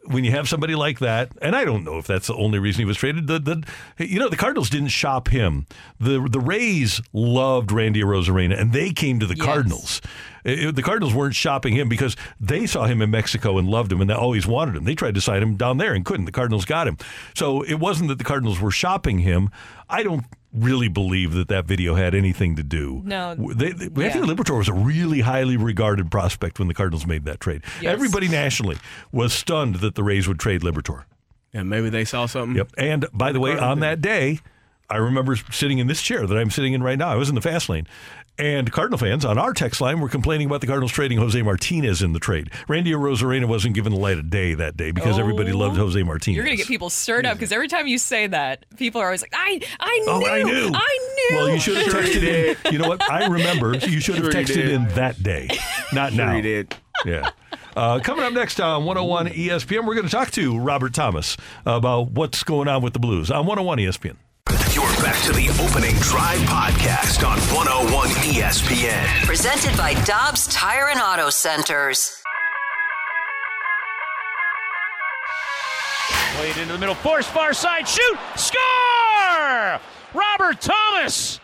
S4: when you have somebody like that, and I don't know if that's the only reason he was traded. The, the you know the Cardinals didn't shop him. The the Rays loved Randy Arozarena, and they came to the Cardinals. It- it- the Cardinals weren't shopping him because they saw him in Mexico and loved him, and they always wanted him. They tried to sign him down there and couldn't. The Cardinals got him. So it wasn't that the Cardinals were shopping him. I don't really believe that that video had anything to do.
S6: No.
S4: They, they,
S6: Yeah.
S4: Anthony Liberatore was a really highly regarded prospect when the Cardinals made that trade.
S6: Yes.
S4: Everybody nationally was stunned that the Rays would trade Liberatore.
S5: Yeah, maybe they saw something.
S4: Yep. And by the way, on that day, I remember sitting in this chair that I'm sitting in right now. I was in the fast lane. And Cardinal fans on our text line were complaining about the Cardinals trading Jose Martinez in the trade. Randy Arozarena wasn't given the light of day that day because everybody
S6: Oh.
S4: loved Jose Martinez.
S6: You're gonna get people stirred up because every time you say that, people are always like, "I, I knew,
S4: Oh, I knew.
S6: I knew."
S4: Well, you should have texted in. You know what? I remember. *laughs* You should have
S5: Sure
S4: texted
S5: did.
S4: in that day, not
S5: Sure
S4: now.
S5: you did.
S4: Yeah. Uh, coming up next on 101 ESPN, we're going to talk to Robert Thomas about what's going on with the Blues on 101 ESPN.
S1: You're back to the opening drive podcast on 101 ESPN.
S2: Presented by Dobbs Tire and Auto Centers.
S7: Played into the middle, force far side, shoot, score! Robert Thomas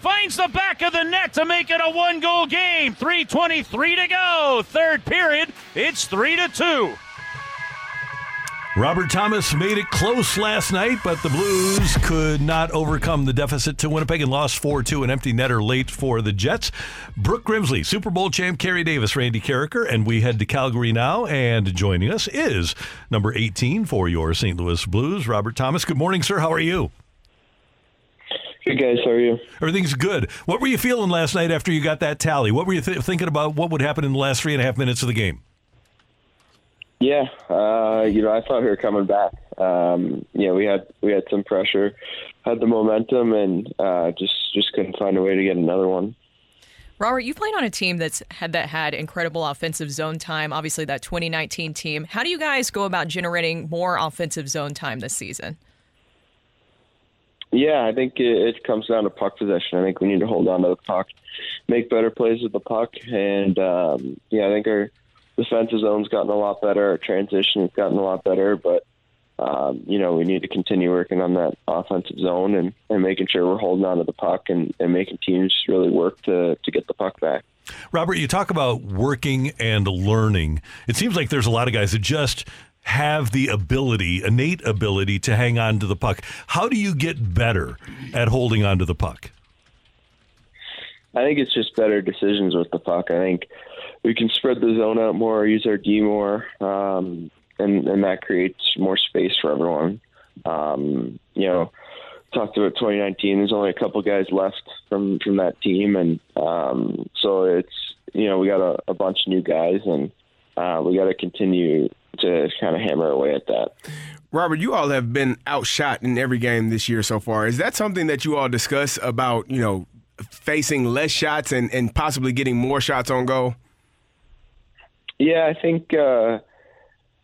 S7: finds the back of the net to make it a one goal game. 3.23 to go. Third period, it's 3 to 2.
S4: Robert Thomas made it close last night, but the Blues could not overcome the deficit to Winnipeg and lost 4 2, an empty netter late for the Jets. Brooke Grimsley, Super Bowl champ Carey Davis, Randy Karraker, and we head to Calgary now. And joining us is number 18 for your St. Louis Blues, Robert Thomas. Good morning, sir. How are you?
S19: Good, guys. How are you?
S4: Everything's good. What were you feeling last night after you got that tally? What were you th- thinking about what would happen in the last three and a half minutes of the game?
S19: Yeah, uh, you know, I thought we were coming back. Um, you know, we had we had some pressure, had the momentum, and uh, just just couldn't find a way to get another one.
S6: Robert, you played on a team that's had that had incredible offensive zone time. Obviously, that 2019 team. How do you guys go about generating more offensive zone time this season?
S19: Yeah, I think it, it comes down to puck possession. I think we need to hold on to the puck, make better plays with the puck, and um, yeah, I think our defensive zone's gotten a lot better. Our transition has gotten a lot better, but um, you know we need to continue working on that offensive zone and, and making sure we're holding on to the puck and, and making teams really work to to get the puck back.
S4: Robert, you talk about working and learning. It seems like there's a lot of guys that just have the ability, innate ability to hang on to the puck. How do you get better at holding on to the puck?
S19: I think it's just better decisions with the puck. I think we can spread the zone out more, use our D more, um, and and that creates more space for everyone. Um, you know, talked about 2019. There's only a couple guys left from from that team, and um, so it's you know we got a, a bunch of new guys, and uh, we got to continue to kind of hammer away at that.
S5: Robert, you all have been outshot in every game this year so far. Is that something that you all discuss about, you know, facing less shots and, and possibly getting more shots on goal?
S19: Yeah, I think uh,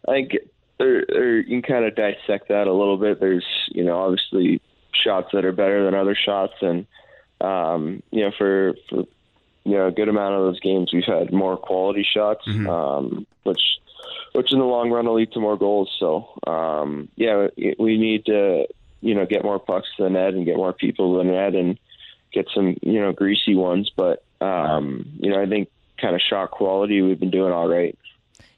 S19: I think there, there, you can kind of dissect that a little bit. There's you know obviously shots that are better than other shots, and um, you know for, for you know a good amount of those games we've had more quality shots, mm-hmm. um, which which in the long run will lead to more goals. So um, yeah, we need to you know get more pucks to the net and get more people to the net and get some you know greasy ones. But um, you know I think kind of shot quality, we've been doing all right.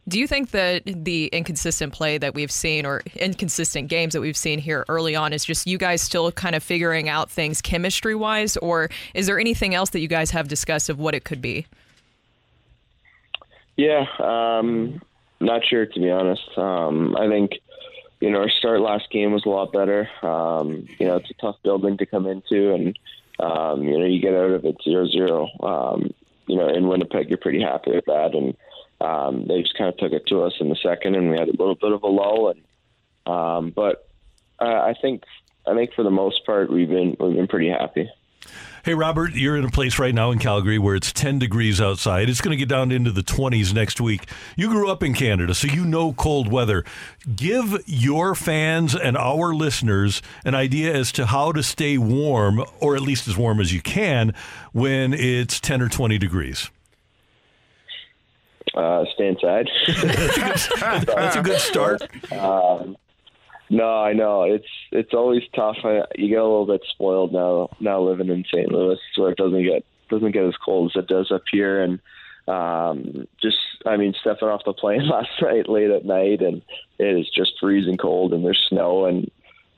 S6: Do you think that the inconsistent play that we've seen or inconsistent games that we've seen here early on is just you guys still kind of figuring out things chemistry wise, or is there anything else that you guys have discussed of what it could be?
S19: Yeah, um, not sure to be honest. Um, I think you know our start last game was a lot better. Um, you know it's a tough building to come into, and um, you know you get out of it zero zero. You know, in Winnipeg, you're pretty happy with that. And um, they just kind of took it to us in the second, and we had a little bit of a lull. And um, but uh, I think I think for the most part, we've been we've been pretty happy.
S4: Hey, Robert, you're in a place right now in Calgary where it's 10 degrees outside. It's going to get down into the 20s next week. You grew up in Canada, so you know cold weather. Give your fans and our listeners an idea as to how to stay warm, or at least as warm as you can, when it's 10 or 20 degrees.
S19: Uh, stay inside. *laughs*
S4: That's a good start. *laughs*
S19: Um, no, I know it's it's always tough. I, you get a little bit spoiled now now living in St. Louis, where it doesn't get doesn't get as cold as it does up here, and um, just I mean stepping off the plane *laughs* last night late at night, and it is just freezing cold, and there's snow, and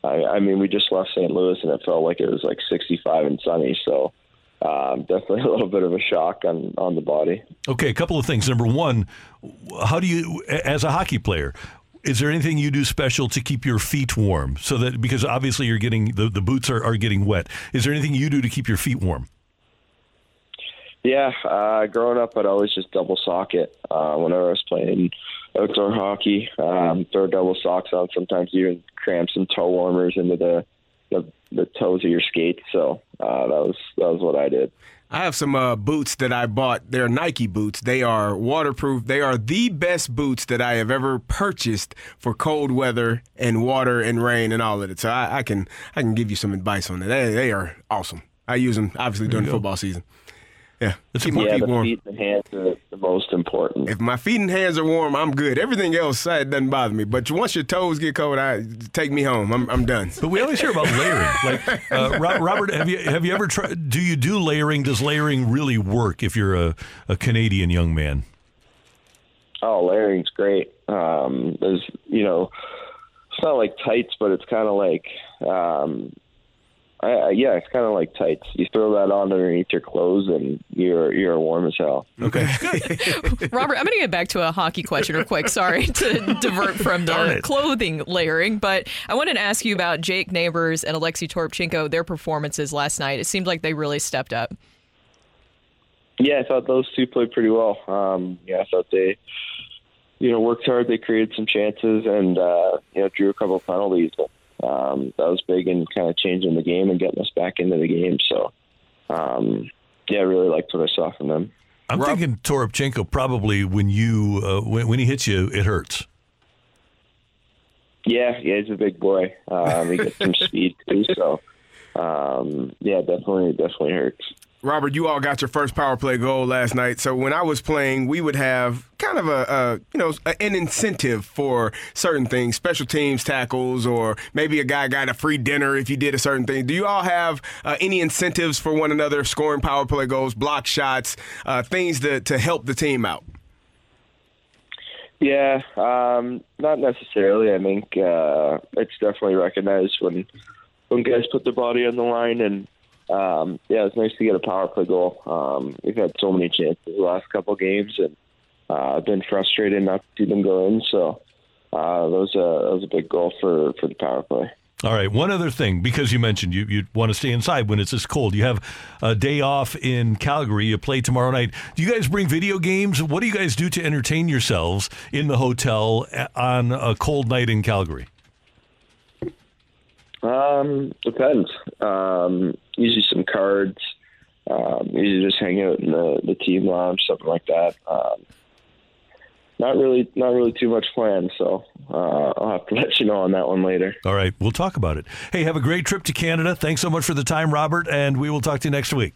S19: I, I mean we just left St. Louis, and it felt like it was like 65 and sunny, so. Um, definitely a little *laughs* bit of a shock on, on the body.
S4: Okay, a couple of things. Number one, how do you, as a hockey player, is there anything you do special to keep your feet warm? So that because obviously you're getting the, the boots are, are getting wet. Is there anything you do to keep your feet warm?
S19: Yeah, uh, growing up, I'd always just double sock it uh, whenever I was playing outdoor hockey. Um, throw double socks on. Sometimes even cram some toe warmers into the the, the toes of your skates. So uh, that was that was what I did.
S5: I have some uh, boots that I bought. They're Nike boots. They are waterproof. They are the best boots that I have ever purchased for cold weather and water and rain and all of it. So I, I can I can give you some advice on that. They, they are awesome. I use them obviously during the football season. Yeah,
S19: keep my yeah, feet warm. feet and hands are the most important.
S5: If my feet and hands are warm, I'm good. Everything else it doesn't bother me. But once your toes get cold, I take me home. I'm, I'm done.
S4: But we always hear about layering. *laughs* Like uh, Robert, have you have you ever tried? Do you do layering? Does layering really work if you're a, a Canadian young man?
S19: Oh, layering's great. Um, there's you know it's not like tights, but it's kind of like, um, I, I, yeah, it's kind of like tights. You throw that on underneath your clothes, and you're you're warm as hell.
S20: Okay. *laughs* *laughs*
S6: Robert, I'm going to get back to a hockey question real quick. Sorry *laughs* to divert from the clothing layering, but I wanted to ask you about Jake Neighbors and Alexei Toropchenko, their performances last night. It seemed like they really stepped up.
S19: Yeah, I thought those two played pretty well. Um, yeah, I thought they, you know, worked hard. They created some chances and uh, you know drew a couple of penalties. Um, that was big in kind of changing the game and getting us back into the game. So, um, yeah, I really liked what I saw from them.
S4: I'm thinking Toropchenko probably when you uh, when, when he hits you, it hurts.
S19: Yeah, yeah, he's a big boy. Um, he gets some *laughs* speed too. So, um, yeah, definitely, definitely hurts.
S5: Robert, you all got your first power play goal last night. So when I was playing, we would have kind of a, a you know a, an incentive for certain things, special teams tackles, or maybe a guy got a free dinner if you did a certain thing. Do you all have uh, any incentives for one another, scoring power play goals, block shots, uh, things to to help the team out?
S19: Yeah, um, not necessarily. I think uh, it's definitely recognized when when guys put their body on the line, and um, yeah, it's nice to get a power play goal. Um, we've had so many chances the last couple games, and uh, I've been frustrated not to see them go in. So uh, that was a that was a big goal for for the power play.
S4: All right. One other thing, because you mentioned you you want to stay inside when it's this cold. You have a day off in Calgary. You play tomorrow night. Do you guys bring video games? What do you guys do to entertain yourselves in the hotel on a cold night in Calgary?
S19: Um, depends. Um, usually some cards. Um, usually just hang out in the, the team lounge, something like that. Um, not really, not really too much planned. So uh, I'll have to *laughs* let you know on that one later.
S4: All right. We'll talk about it. Hey, have a great trip to Canada. Thanks so much for the time, Robert, and we will talk to you next week.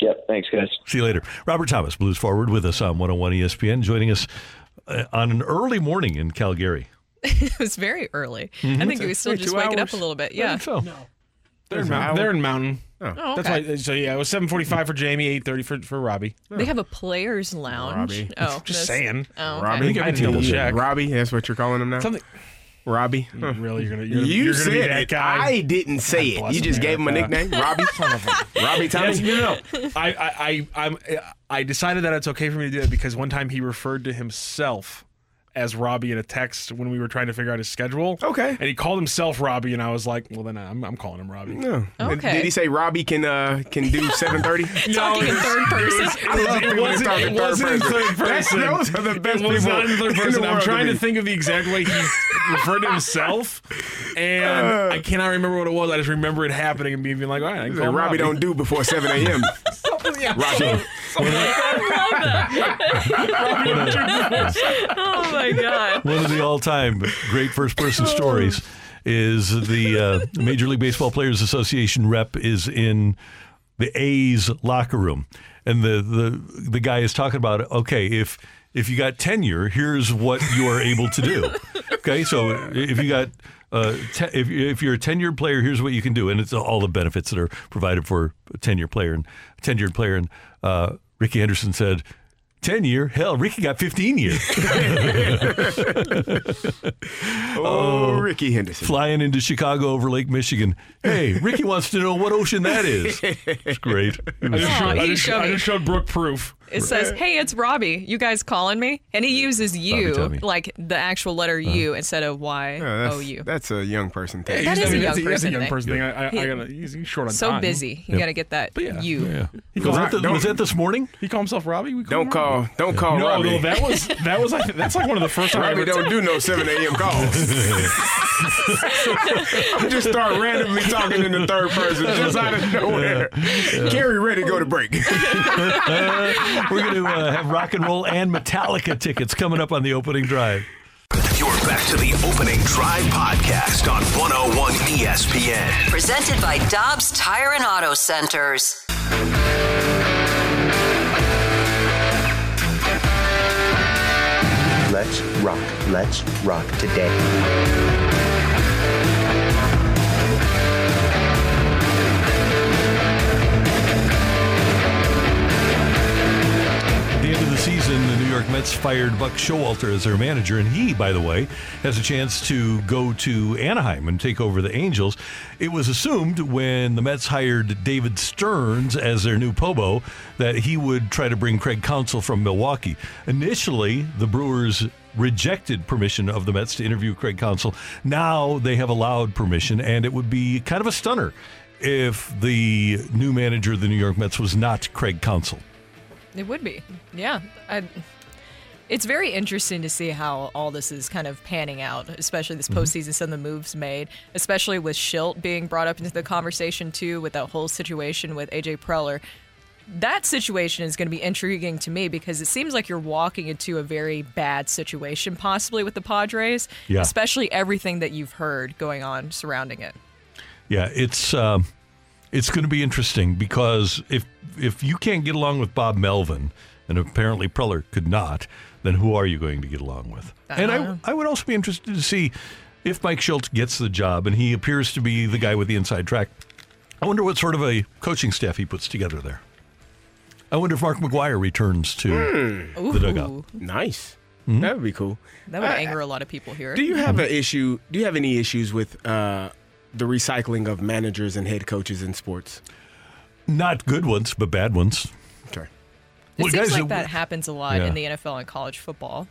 S19: Yep. Thanks, guys.
S4: See you later. Robert Thomas, Blues Forward, with us on 101 ESPN, joining us uh, on an early morning in Calgary. *laughs*
S6: it was very early.
S4: Mhm.
S6: I think he was still
S10: Wait,
S6: just
S10: two
S6: waking up a little bit. Yeah.
S10: think so. They're in, Mountain, they're in Mountain.
S6: Oh,
S10: That's
S6: okay.
S10: why. So yeah, it was seven forty-five for Jamie, eight thirty for for Robbie.
S6: They have a players' lounge.
S10: Robbie.
S6: Oh, *laughs*
S10: Just
S6: that's-
S10: saying.
S6: Oh, okay.
S5: Robbie,
S10: I didn't double check.
S5: Robbie, that's what you're calling him now.
S10: Something.
S5: Robbie.
S10: Really, you're gonna you're,
S5: you
S10: you're gonna
S5: said
S10: be that
S5: it.
S10: guy.
S5: I didn't say it. You
S10: bless
S5: just gave him a nickname, Robbie. *laughs* Robbie Tommy.
S10: Yes, no, no, no. I, I, I, I'm, I decided that it's okay for me to do that because one time he referred to himself as Robbie in a text when we were trying to figure out his schedule.
S5: Okay.
S10: And he called himself Robbie, and I was like, well, then I'm, I'm calling him Robbie.
S5: No.
S6: Okay.
S5: Did he say Robbie can uh, can do *laughs* 7:30?
S6: Talking in third person.
S5: I love
S10: It
S5: people that
S10: wasn't,
S5: talk
S10: it
S5: in third
S10: wasn't in
S5: person.
S10: third
S5: That's-
S10: person.
S5: Those are the best
S10: it was
S5: people
S10: not in third
S5: in
S10: person. I'm trying
S5: to
S10: to think of the exact way he referred to himself, and
S5: Uh.
S10: I cannot remember what it was. I just remember it happening and being like, all right, I can call him
S5: Robbie don't do before 7 a.m. *laughs* Robbie. *laughs*
S6: oh my god.
S4: One of the all-time great first-person stories is the uh, Major League Baseball Players Association rep is in the A's locker room, and the the the guy is talking about okay if if you got tenure, here's what you are able to do. Okay, so if you got uh, te- if, if you're a tenured player, here's what you can do, and it's all the benefits that are provided for a tenured player and tenured player. And uh, Rickey Henderson said, "10 year, hell, Rickey got 15 years." *laughs*
S5: Oh, Rickey Henderson.
S4: Flying into Chicago over Lake Michigan. Hey, Rickey wants to know what ocean that is. It's great.
S10: I just, showed, I, just, I just showed Brooke proof.
S6: It says, "Hey, it's Robbie. You guys calling me?" And he uses you,
S4: Tommy.
S6: like the actual letter uh-huh. U instead of Y
S5: Yeah, that's,
S6: O U.
S5: that's a young person thing.
S6: That
S10: He's-
S6: is a
S10: that's
S6: young
S10: that's
S6: person
S10: a young
S6: thing.
S10: person thing. I, I, I gotta, he's, he's short on time.
S6: So
S10: time.
S6: busy. You got to get that
S10: yeah.
S6: U.
S4: yeah.
S10: He
S4: Was
S10: calls
S4: that, the, was that this morning?
S10: He called himself Robbie. We call
S5: Don't
S10: him
S5: call,
S10: Robbie.
S5: don't call
S10: No,
S5: Robbie.
S10: no, that was that was like that's like one of the first times I
S5: Robbie
S10: ever
S5: don't do no 7 a.m. calls. I'm *laughs* *laughs* just start randomly talking in the third person, just out of nowhere. Carey ready to go to break. *laughs*
S4: We're going to uh, have rock and roll and Metallica tickets coming up on the opening drive.
S1: You're back to the opening drive podcast on 101 ESPN.
S2: Presented by Dobbs Tire and Auto Centers.
S21: Let's rock. Let's rock today.
S4: Season, the New York Mets fired Buck Showalter as their manager, and he, by the way, has a chance to go to Anaheim and take over the Angels. It was assumed when the Mets hired David Stearns as their new Pobo that he would try to bring Craig Counsell from Milwaukee. Initially, the Brewers rejected permission of the Mets to interview Craig Counsell. Now they have allowed permission, and it would be kind of a stunner if the new manager of the New York Mets was not Craig Counsell.
S6: It would be. Yeah. I, it's very interesting to see how all this is kind of panning out, especially this postseason, some of the moves made, especially with Shildt being brought up into the conversation too, with that whole situation with AJ Preller. That situation is going to be intriguing to me because it seems like you're walking into a very bad situation, possibly with the Padres,
S4: Yeah.
S6: especially everything that you've heard going on surrounding it.
S4: Yeah, it's um, it's going to be interesting because if if you can't get along with Bob Melvin, and apparently Preller could not, then who are you going to get along with? and I I would also be interested to see if Mike Shildt gets the job, and he appears to be the guy with the inside track. I wonder what sort of a coaching staff he puts together there. I wonder if Mark McGwire returns to
S5: Hmm.
S4: the dugout.
S6: Ooh,
S5: Nice.
S4: Mhm.
S5: That would be cool.
S6: That would
S5: Uh,
S6: anger a lot of people here.
S5: Do you have an issue? Do you have any issues with uh, the recycling of managers and head coaches in sports?
S4: Not good ones, but bad ones.
S5: Okay.
S6: It
S4: Well,
S6: seems
S4: guys,
S6: like that happens a lot
S4: Yeah.
S6: in the NFL and college football.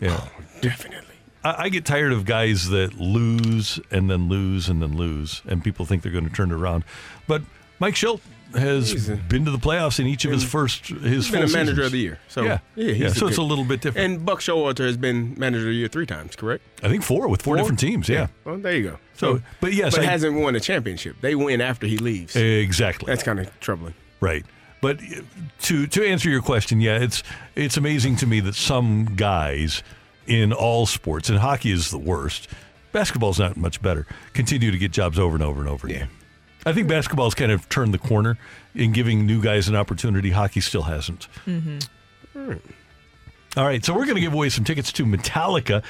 S4: Yeah.
S5: Oh, definitely.
S4: I, I get tired of guys that lose and then lose and then lose, and people think they're going to turn it around. But Mike Shildt has
S5: a-
S4: been to the playoffs in each of his first his
S5: He's been a manager
S4: seasons.
S5: of the year. So
S4: yeah,
S5: yeah,
S4: yeah. So it's a little bit different.
S5: And Buck Showalter has been manager of the year three times, correct?
S4: I think four with four, different teams. Yeah.
S5: Well, there you go.
S4: So, but yes,
S5: but
S4: I-
S5: hasn't won a championship. They win after he leaves.
S4: Exactly.
S5: That's kind of troubling.
S4: Right. But uh, to to answer your question, yeah, it's it's amazing to me that some guys in all sports, and hockey is the worst. Basketball's not much better. Continue to get jobs over and over and over again. I think basketball's kind of turned the corner in giving new guys an opportunity. Hockey still hasn't.
S6: Mm-hmm.
S4: All right, so we're going to give away some tickets to Metallica.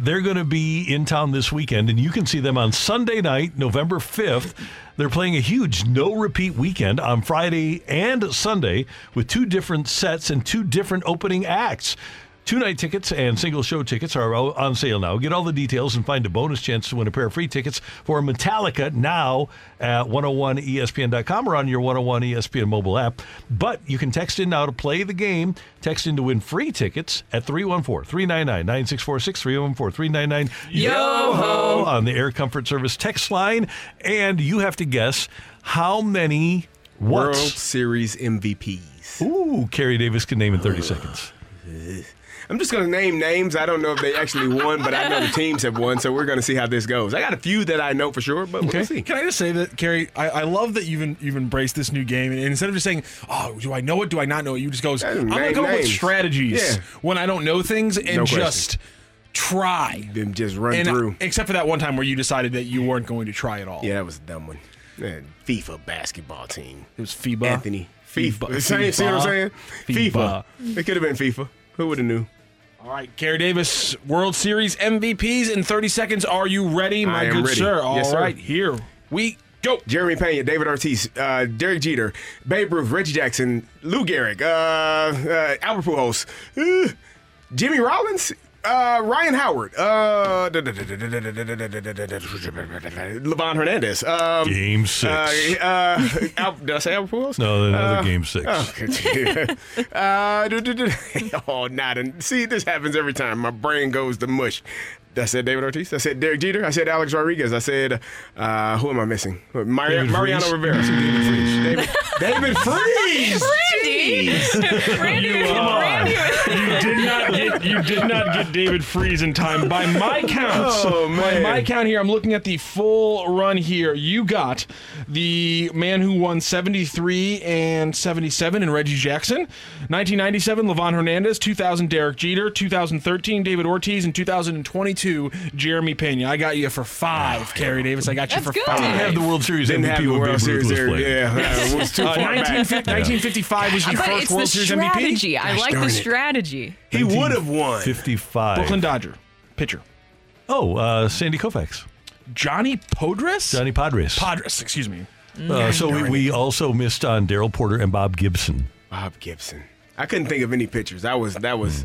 S4: They're going to be in town this weekend, and you can see them on Sunday night, November 5th. They're playing a huge no repeat weekend on Friday and Sunday with two different sets and two different opening acts. Two night tickets and single show tickets are on sale now. Get all the details and find a bonus chance to win a pair of free tickets for Metallica now at 101ESPN.com or on your 101 ESPN mobile app. But you can text in now to play the game. Text in to win free tickets at 314 399 9646 314 399
S6: Yo-ho!
S4: on the Air Comfort Service text line. And you have to guess how many
S5: World. Series MVPs.
S4: Ooh, Carey Davis can name in 30 seconds. *sighs*
S5: Uh, I'm just going to name names. I don't know if they actually won, but I know the teams have won, so we're going to see how this goes. I got a few that I know for sure, but we'll see.
S10: Can I just say that, Carey? I, I love that you've you've embraced this new game, and instead of just saying, "Oh, do I know it? Do I not know it?" You just goes, "I'm gonna
S5: name
S10: come up with strategies
S5: Yeah.
S10: when I don't know things, and
S5: No
S10: just try."
S5: Then just run
S10: And,
S5: through.
S10: Except for that one time where you decided that you weren't going to try at all.
S5: Yeah, that was a dumb one. Man, FIFA basketball team.
S10: It was FIBA.
S5: Anthony. FIFA.
S10: FIBA.
S5: Same, see what I'm saying?
S10: FIBA.
S5: FIFA. It could have been FIFA. Who would have knew?
S10: All right, Carey Davis, World Series MVPs in 30 seconds. Are you ready, my good
S5: ready.
S10: sir? All
S5: Yes,
S10: right,
S5: sir.
S10: here we go.
S5: Jeremy Pena, David Ortiz, uh, Derek Jeter, Babe Ruth, Reggie Jackson, Lou Gehrig, uh, uh, Albert Pujols, uh, Jimmy Rollins, uh, Ryan Howard, uh, Livan Hernandez. Um,
S4: Game six.
S5: Uh, uh, Al- did I say Albert Pujols?
S4: No, another
S5: Uh,
S4: game six.
S5: oh, uh, oh, not an, see, this happens every time. My brain goes to mush. I said David Ortiz. I said Derek Jeter. I said Alex Rodriguez. I said, uh, who am I missing?
S4: David
S5: Mariano. Rivera.
S4: David Freese.
S5: David, David Freese. *laughs*
S6: Randy! Randy,
S10: You, uh,
S6: Randy.
S10: you did not get you did not get David Freese in time by my count. *laughs*
S5: Oh,
S10: By my count here, I'm looking at the full run here. You got the man who won 73 and 77 in Reggie Jackson, 1997 Livan Hernandez, 2000 Derek Jeter, 2013 David Ortiz, and 2022 Jeremy Pena. I got you for five, Carey Davis. I got you for
S6: good.
S10: five.
S4: Didn't have the World Series
S5: Didn't have the World Series
S4: was
S5: there. Yeah, it was too
S10: Uh,
S5: far back.
S10: 1955 was the
S6: But
S10: first
S6: it's the
S10: World Series MVP.
S6: strategy. I
S5: Gosh
S6: like
S5: darn
S6: the
S5: it.
S6: strategy.
S5: He would have won.
S4: 55.
S10: Brooklyn Dodger pitcher.
S4: Oh, uh, Sandy Koufax.
S10: Johnny Podres?
S4: Johnny Padres.
S10: Padres, excuse me.
S4: Uh, so we, we also missed on Darrell Porter and Bob Gibson.
S5: Bob Gibson. I couldn't think of any pictures. That was that was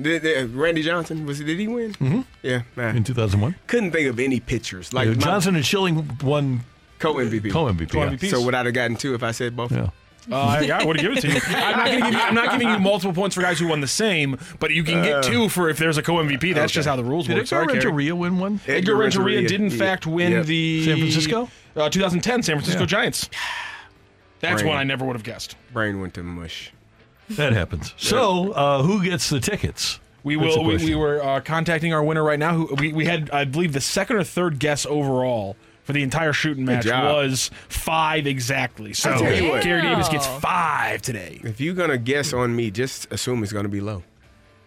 S5: Did, did- Randy Johnson was did he win?
S4: Mm-hmm.
S5: Yeah, man.
S4: In 2001.
S5: Couldn't think of any pitchers like
S4: Yeah,
S5: my-
S4: Johnson and Schilling won
S5: co MVP.
S4: Co MVP. yeah.
S5: So would I have gotten two if I said both?
S4: Yeah.
S10: Uh, I, I would have given it to you. *laughs* I'm not, gonna give you. I'm not giving you multiple points for guys who won the same, but you can get
S5: Uh,
S10: two for if there's a co MVP. That's
S4: okay.
S10: just how the rules work.
S4: Did
S10: work.
S4: Edgar
S10: Sorry, Carey.
S4: Renteria win one?
S10: Edgar
S5: Edgar
S10: Renteria
S5: Renteria,
S10: did in
S5: yeah.
S10: fact win
S5: Yep.
S10: the
S4: San Francisco?
S10: uh, 2010 San Francisco
S4: Yeah.
S10: Giants. That's
S5: Brain.
S10: one I never would have guessed.
S5: Brain went to mush.
S4: That happens. So, uh, who gets the tickets?
S10: We
S4: That's
S10: will. We, we were uh, contacting our winner right now. Who we, we had, I believe, the second or third guess overall for the entire shooting match was five exactly. So
S5: I tell you what.
S10: Carey Davis gets five today.
S5: If you're gonna guess on me, just assume it's gonna be low.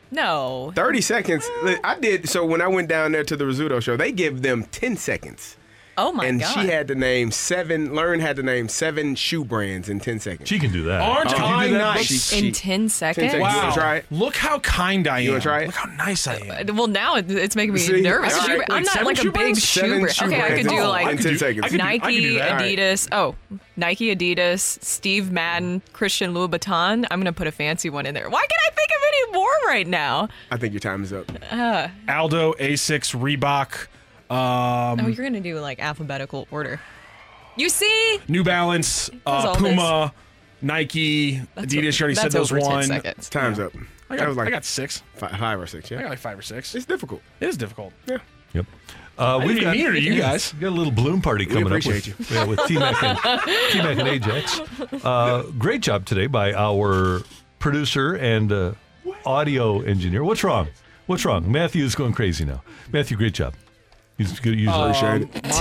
S6: No.
S5: 30 seconds. Look, I did so when I went down there to the Rizzuto show, they give them 10 seconds.
S6: Oh my
S5: and
S6: god.
S5: And she had to name seven, Learn had to name seven shoe brands in 10 seconds.
S4: She can do that.
S10: Aren't
S5: Can you
S10: I nice?
S5: She-
S6: in
S5: she-
S6: 10 seconds.
S5: seconds.
S10: Wow!
S5: wanna try it?
S10: Look how kind I am.
S5: You wanna try it?
S10: Look how nice I am.
S6: Well, now it's making me
S5: See?
S6: nervous.
S5: All right.
S6: I'm
S10: Wait,
S6: not
S10: seven
S6: like a big
S10: brands?
S6: shoe
S5: Seven
S6: brand.
S5: shoe
S6: Okay, I could do
S5: in-
S6: like
S5: in 10
S10: could do- I
S6: Nike,
S10: do that. All right.
S6: Adidas. Oh, Nike, Adidas, Steve Madden, Christian Louboutin. I'm gonna put a fancy one in there. Why can't I think of any more right now?
S5: I think your time is up.
S6: Uh,
S10: Aldo, Asics, Reebok, um,
S6: oh, you're gonna do like alphabetical order. You see?
S10: New Balance, uh,
S6: all
S10: Puma, Nike,
S6: That's
S10: Adidas. You already said those
S6: over 10
S10: one.
S6: seconds.
S5: Time's up.
S10: I
S5: That
S10: got,
S5: was like
S10: I got six.
S5: five or six, Yeah, I
S10: got like five or six.
S5: It's difficult.
S10: It is difficult.
S5: Yeah.
S4: Yep. Uh,
S10: didn't mean mean it you guys. *laughs*
S4: Got a little bloom party coming up
S5: appreciate
S4: with, yeah, with T-Mac and, *laughs* T-Mac and Ajax. Uh, great job today by our producer and uh, audio engineer. What's wrong? What's wrong? Matthew's going crazy now. Matthew, great job. He's good. Usually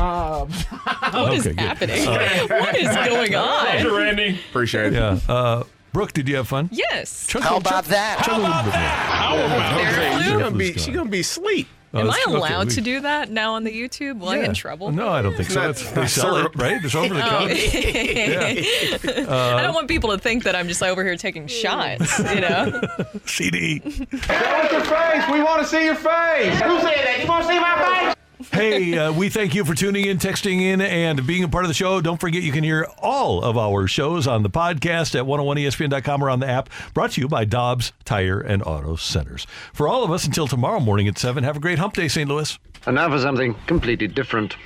S10: Um, *laughs*
S6: What is
S4: Okay, good.
S6: happening?
S4: Uh, *laughs*
S6: what is going on?
S10: Randy.
S5: Appreciate it.
S4: yeah. Uh, Brooke, did you have fun?
S6: Yes.
S4: Chug-
S22: How about that?
S4: chug a little bit more.
S5: Okay, she
S4: Sure.
S5: gonna be she gonna be asleep.
S4: Oh,
S6: Am I
S4: that's- okay,
S6: allowed to do that now on the YouTube? Will I get in trouble?
S4: No, I don't think so.
S5: Not-
S4: It's, they sell it, right? It's over the
S6: Oh.
S4: counter. *laughs*
S6: I don't want people to think that I'm just over here taking shots, you know?
S4: CD.
S9: Show us your face. We want to see your face. Who said that? You want to see my face?
S4: Hey, uh, we thank you for tuning in, texting in, and being a part of the show. Don't forget you can hear all of our shows on the podcast at 101ESPN.com or on the app. Brought to you by Dobbs Tire and Auto Centers. For all of us, until tomorrow morning at 7, have a great hump day, St. Louis.
S11: And now for something completely different.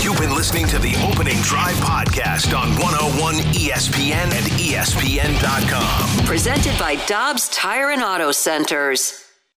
S1: You've been listening to the Opening Drive podcast on 101 ESPN and ESPN.com.
S2: Presented by Dobbs Tire and Auto Centers.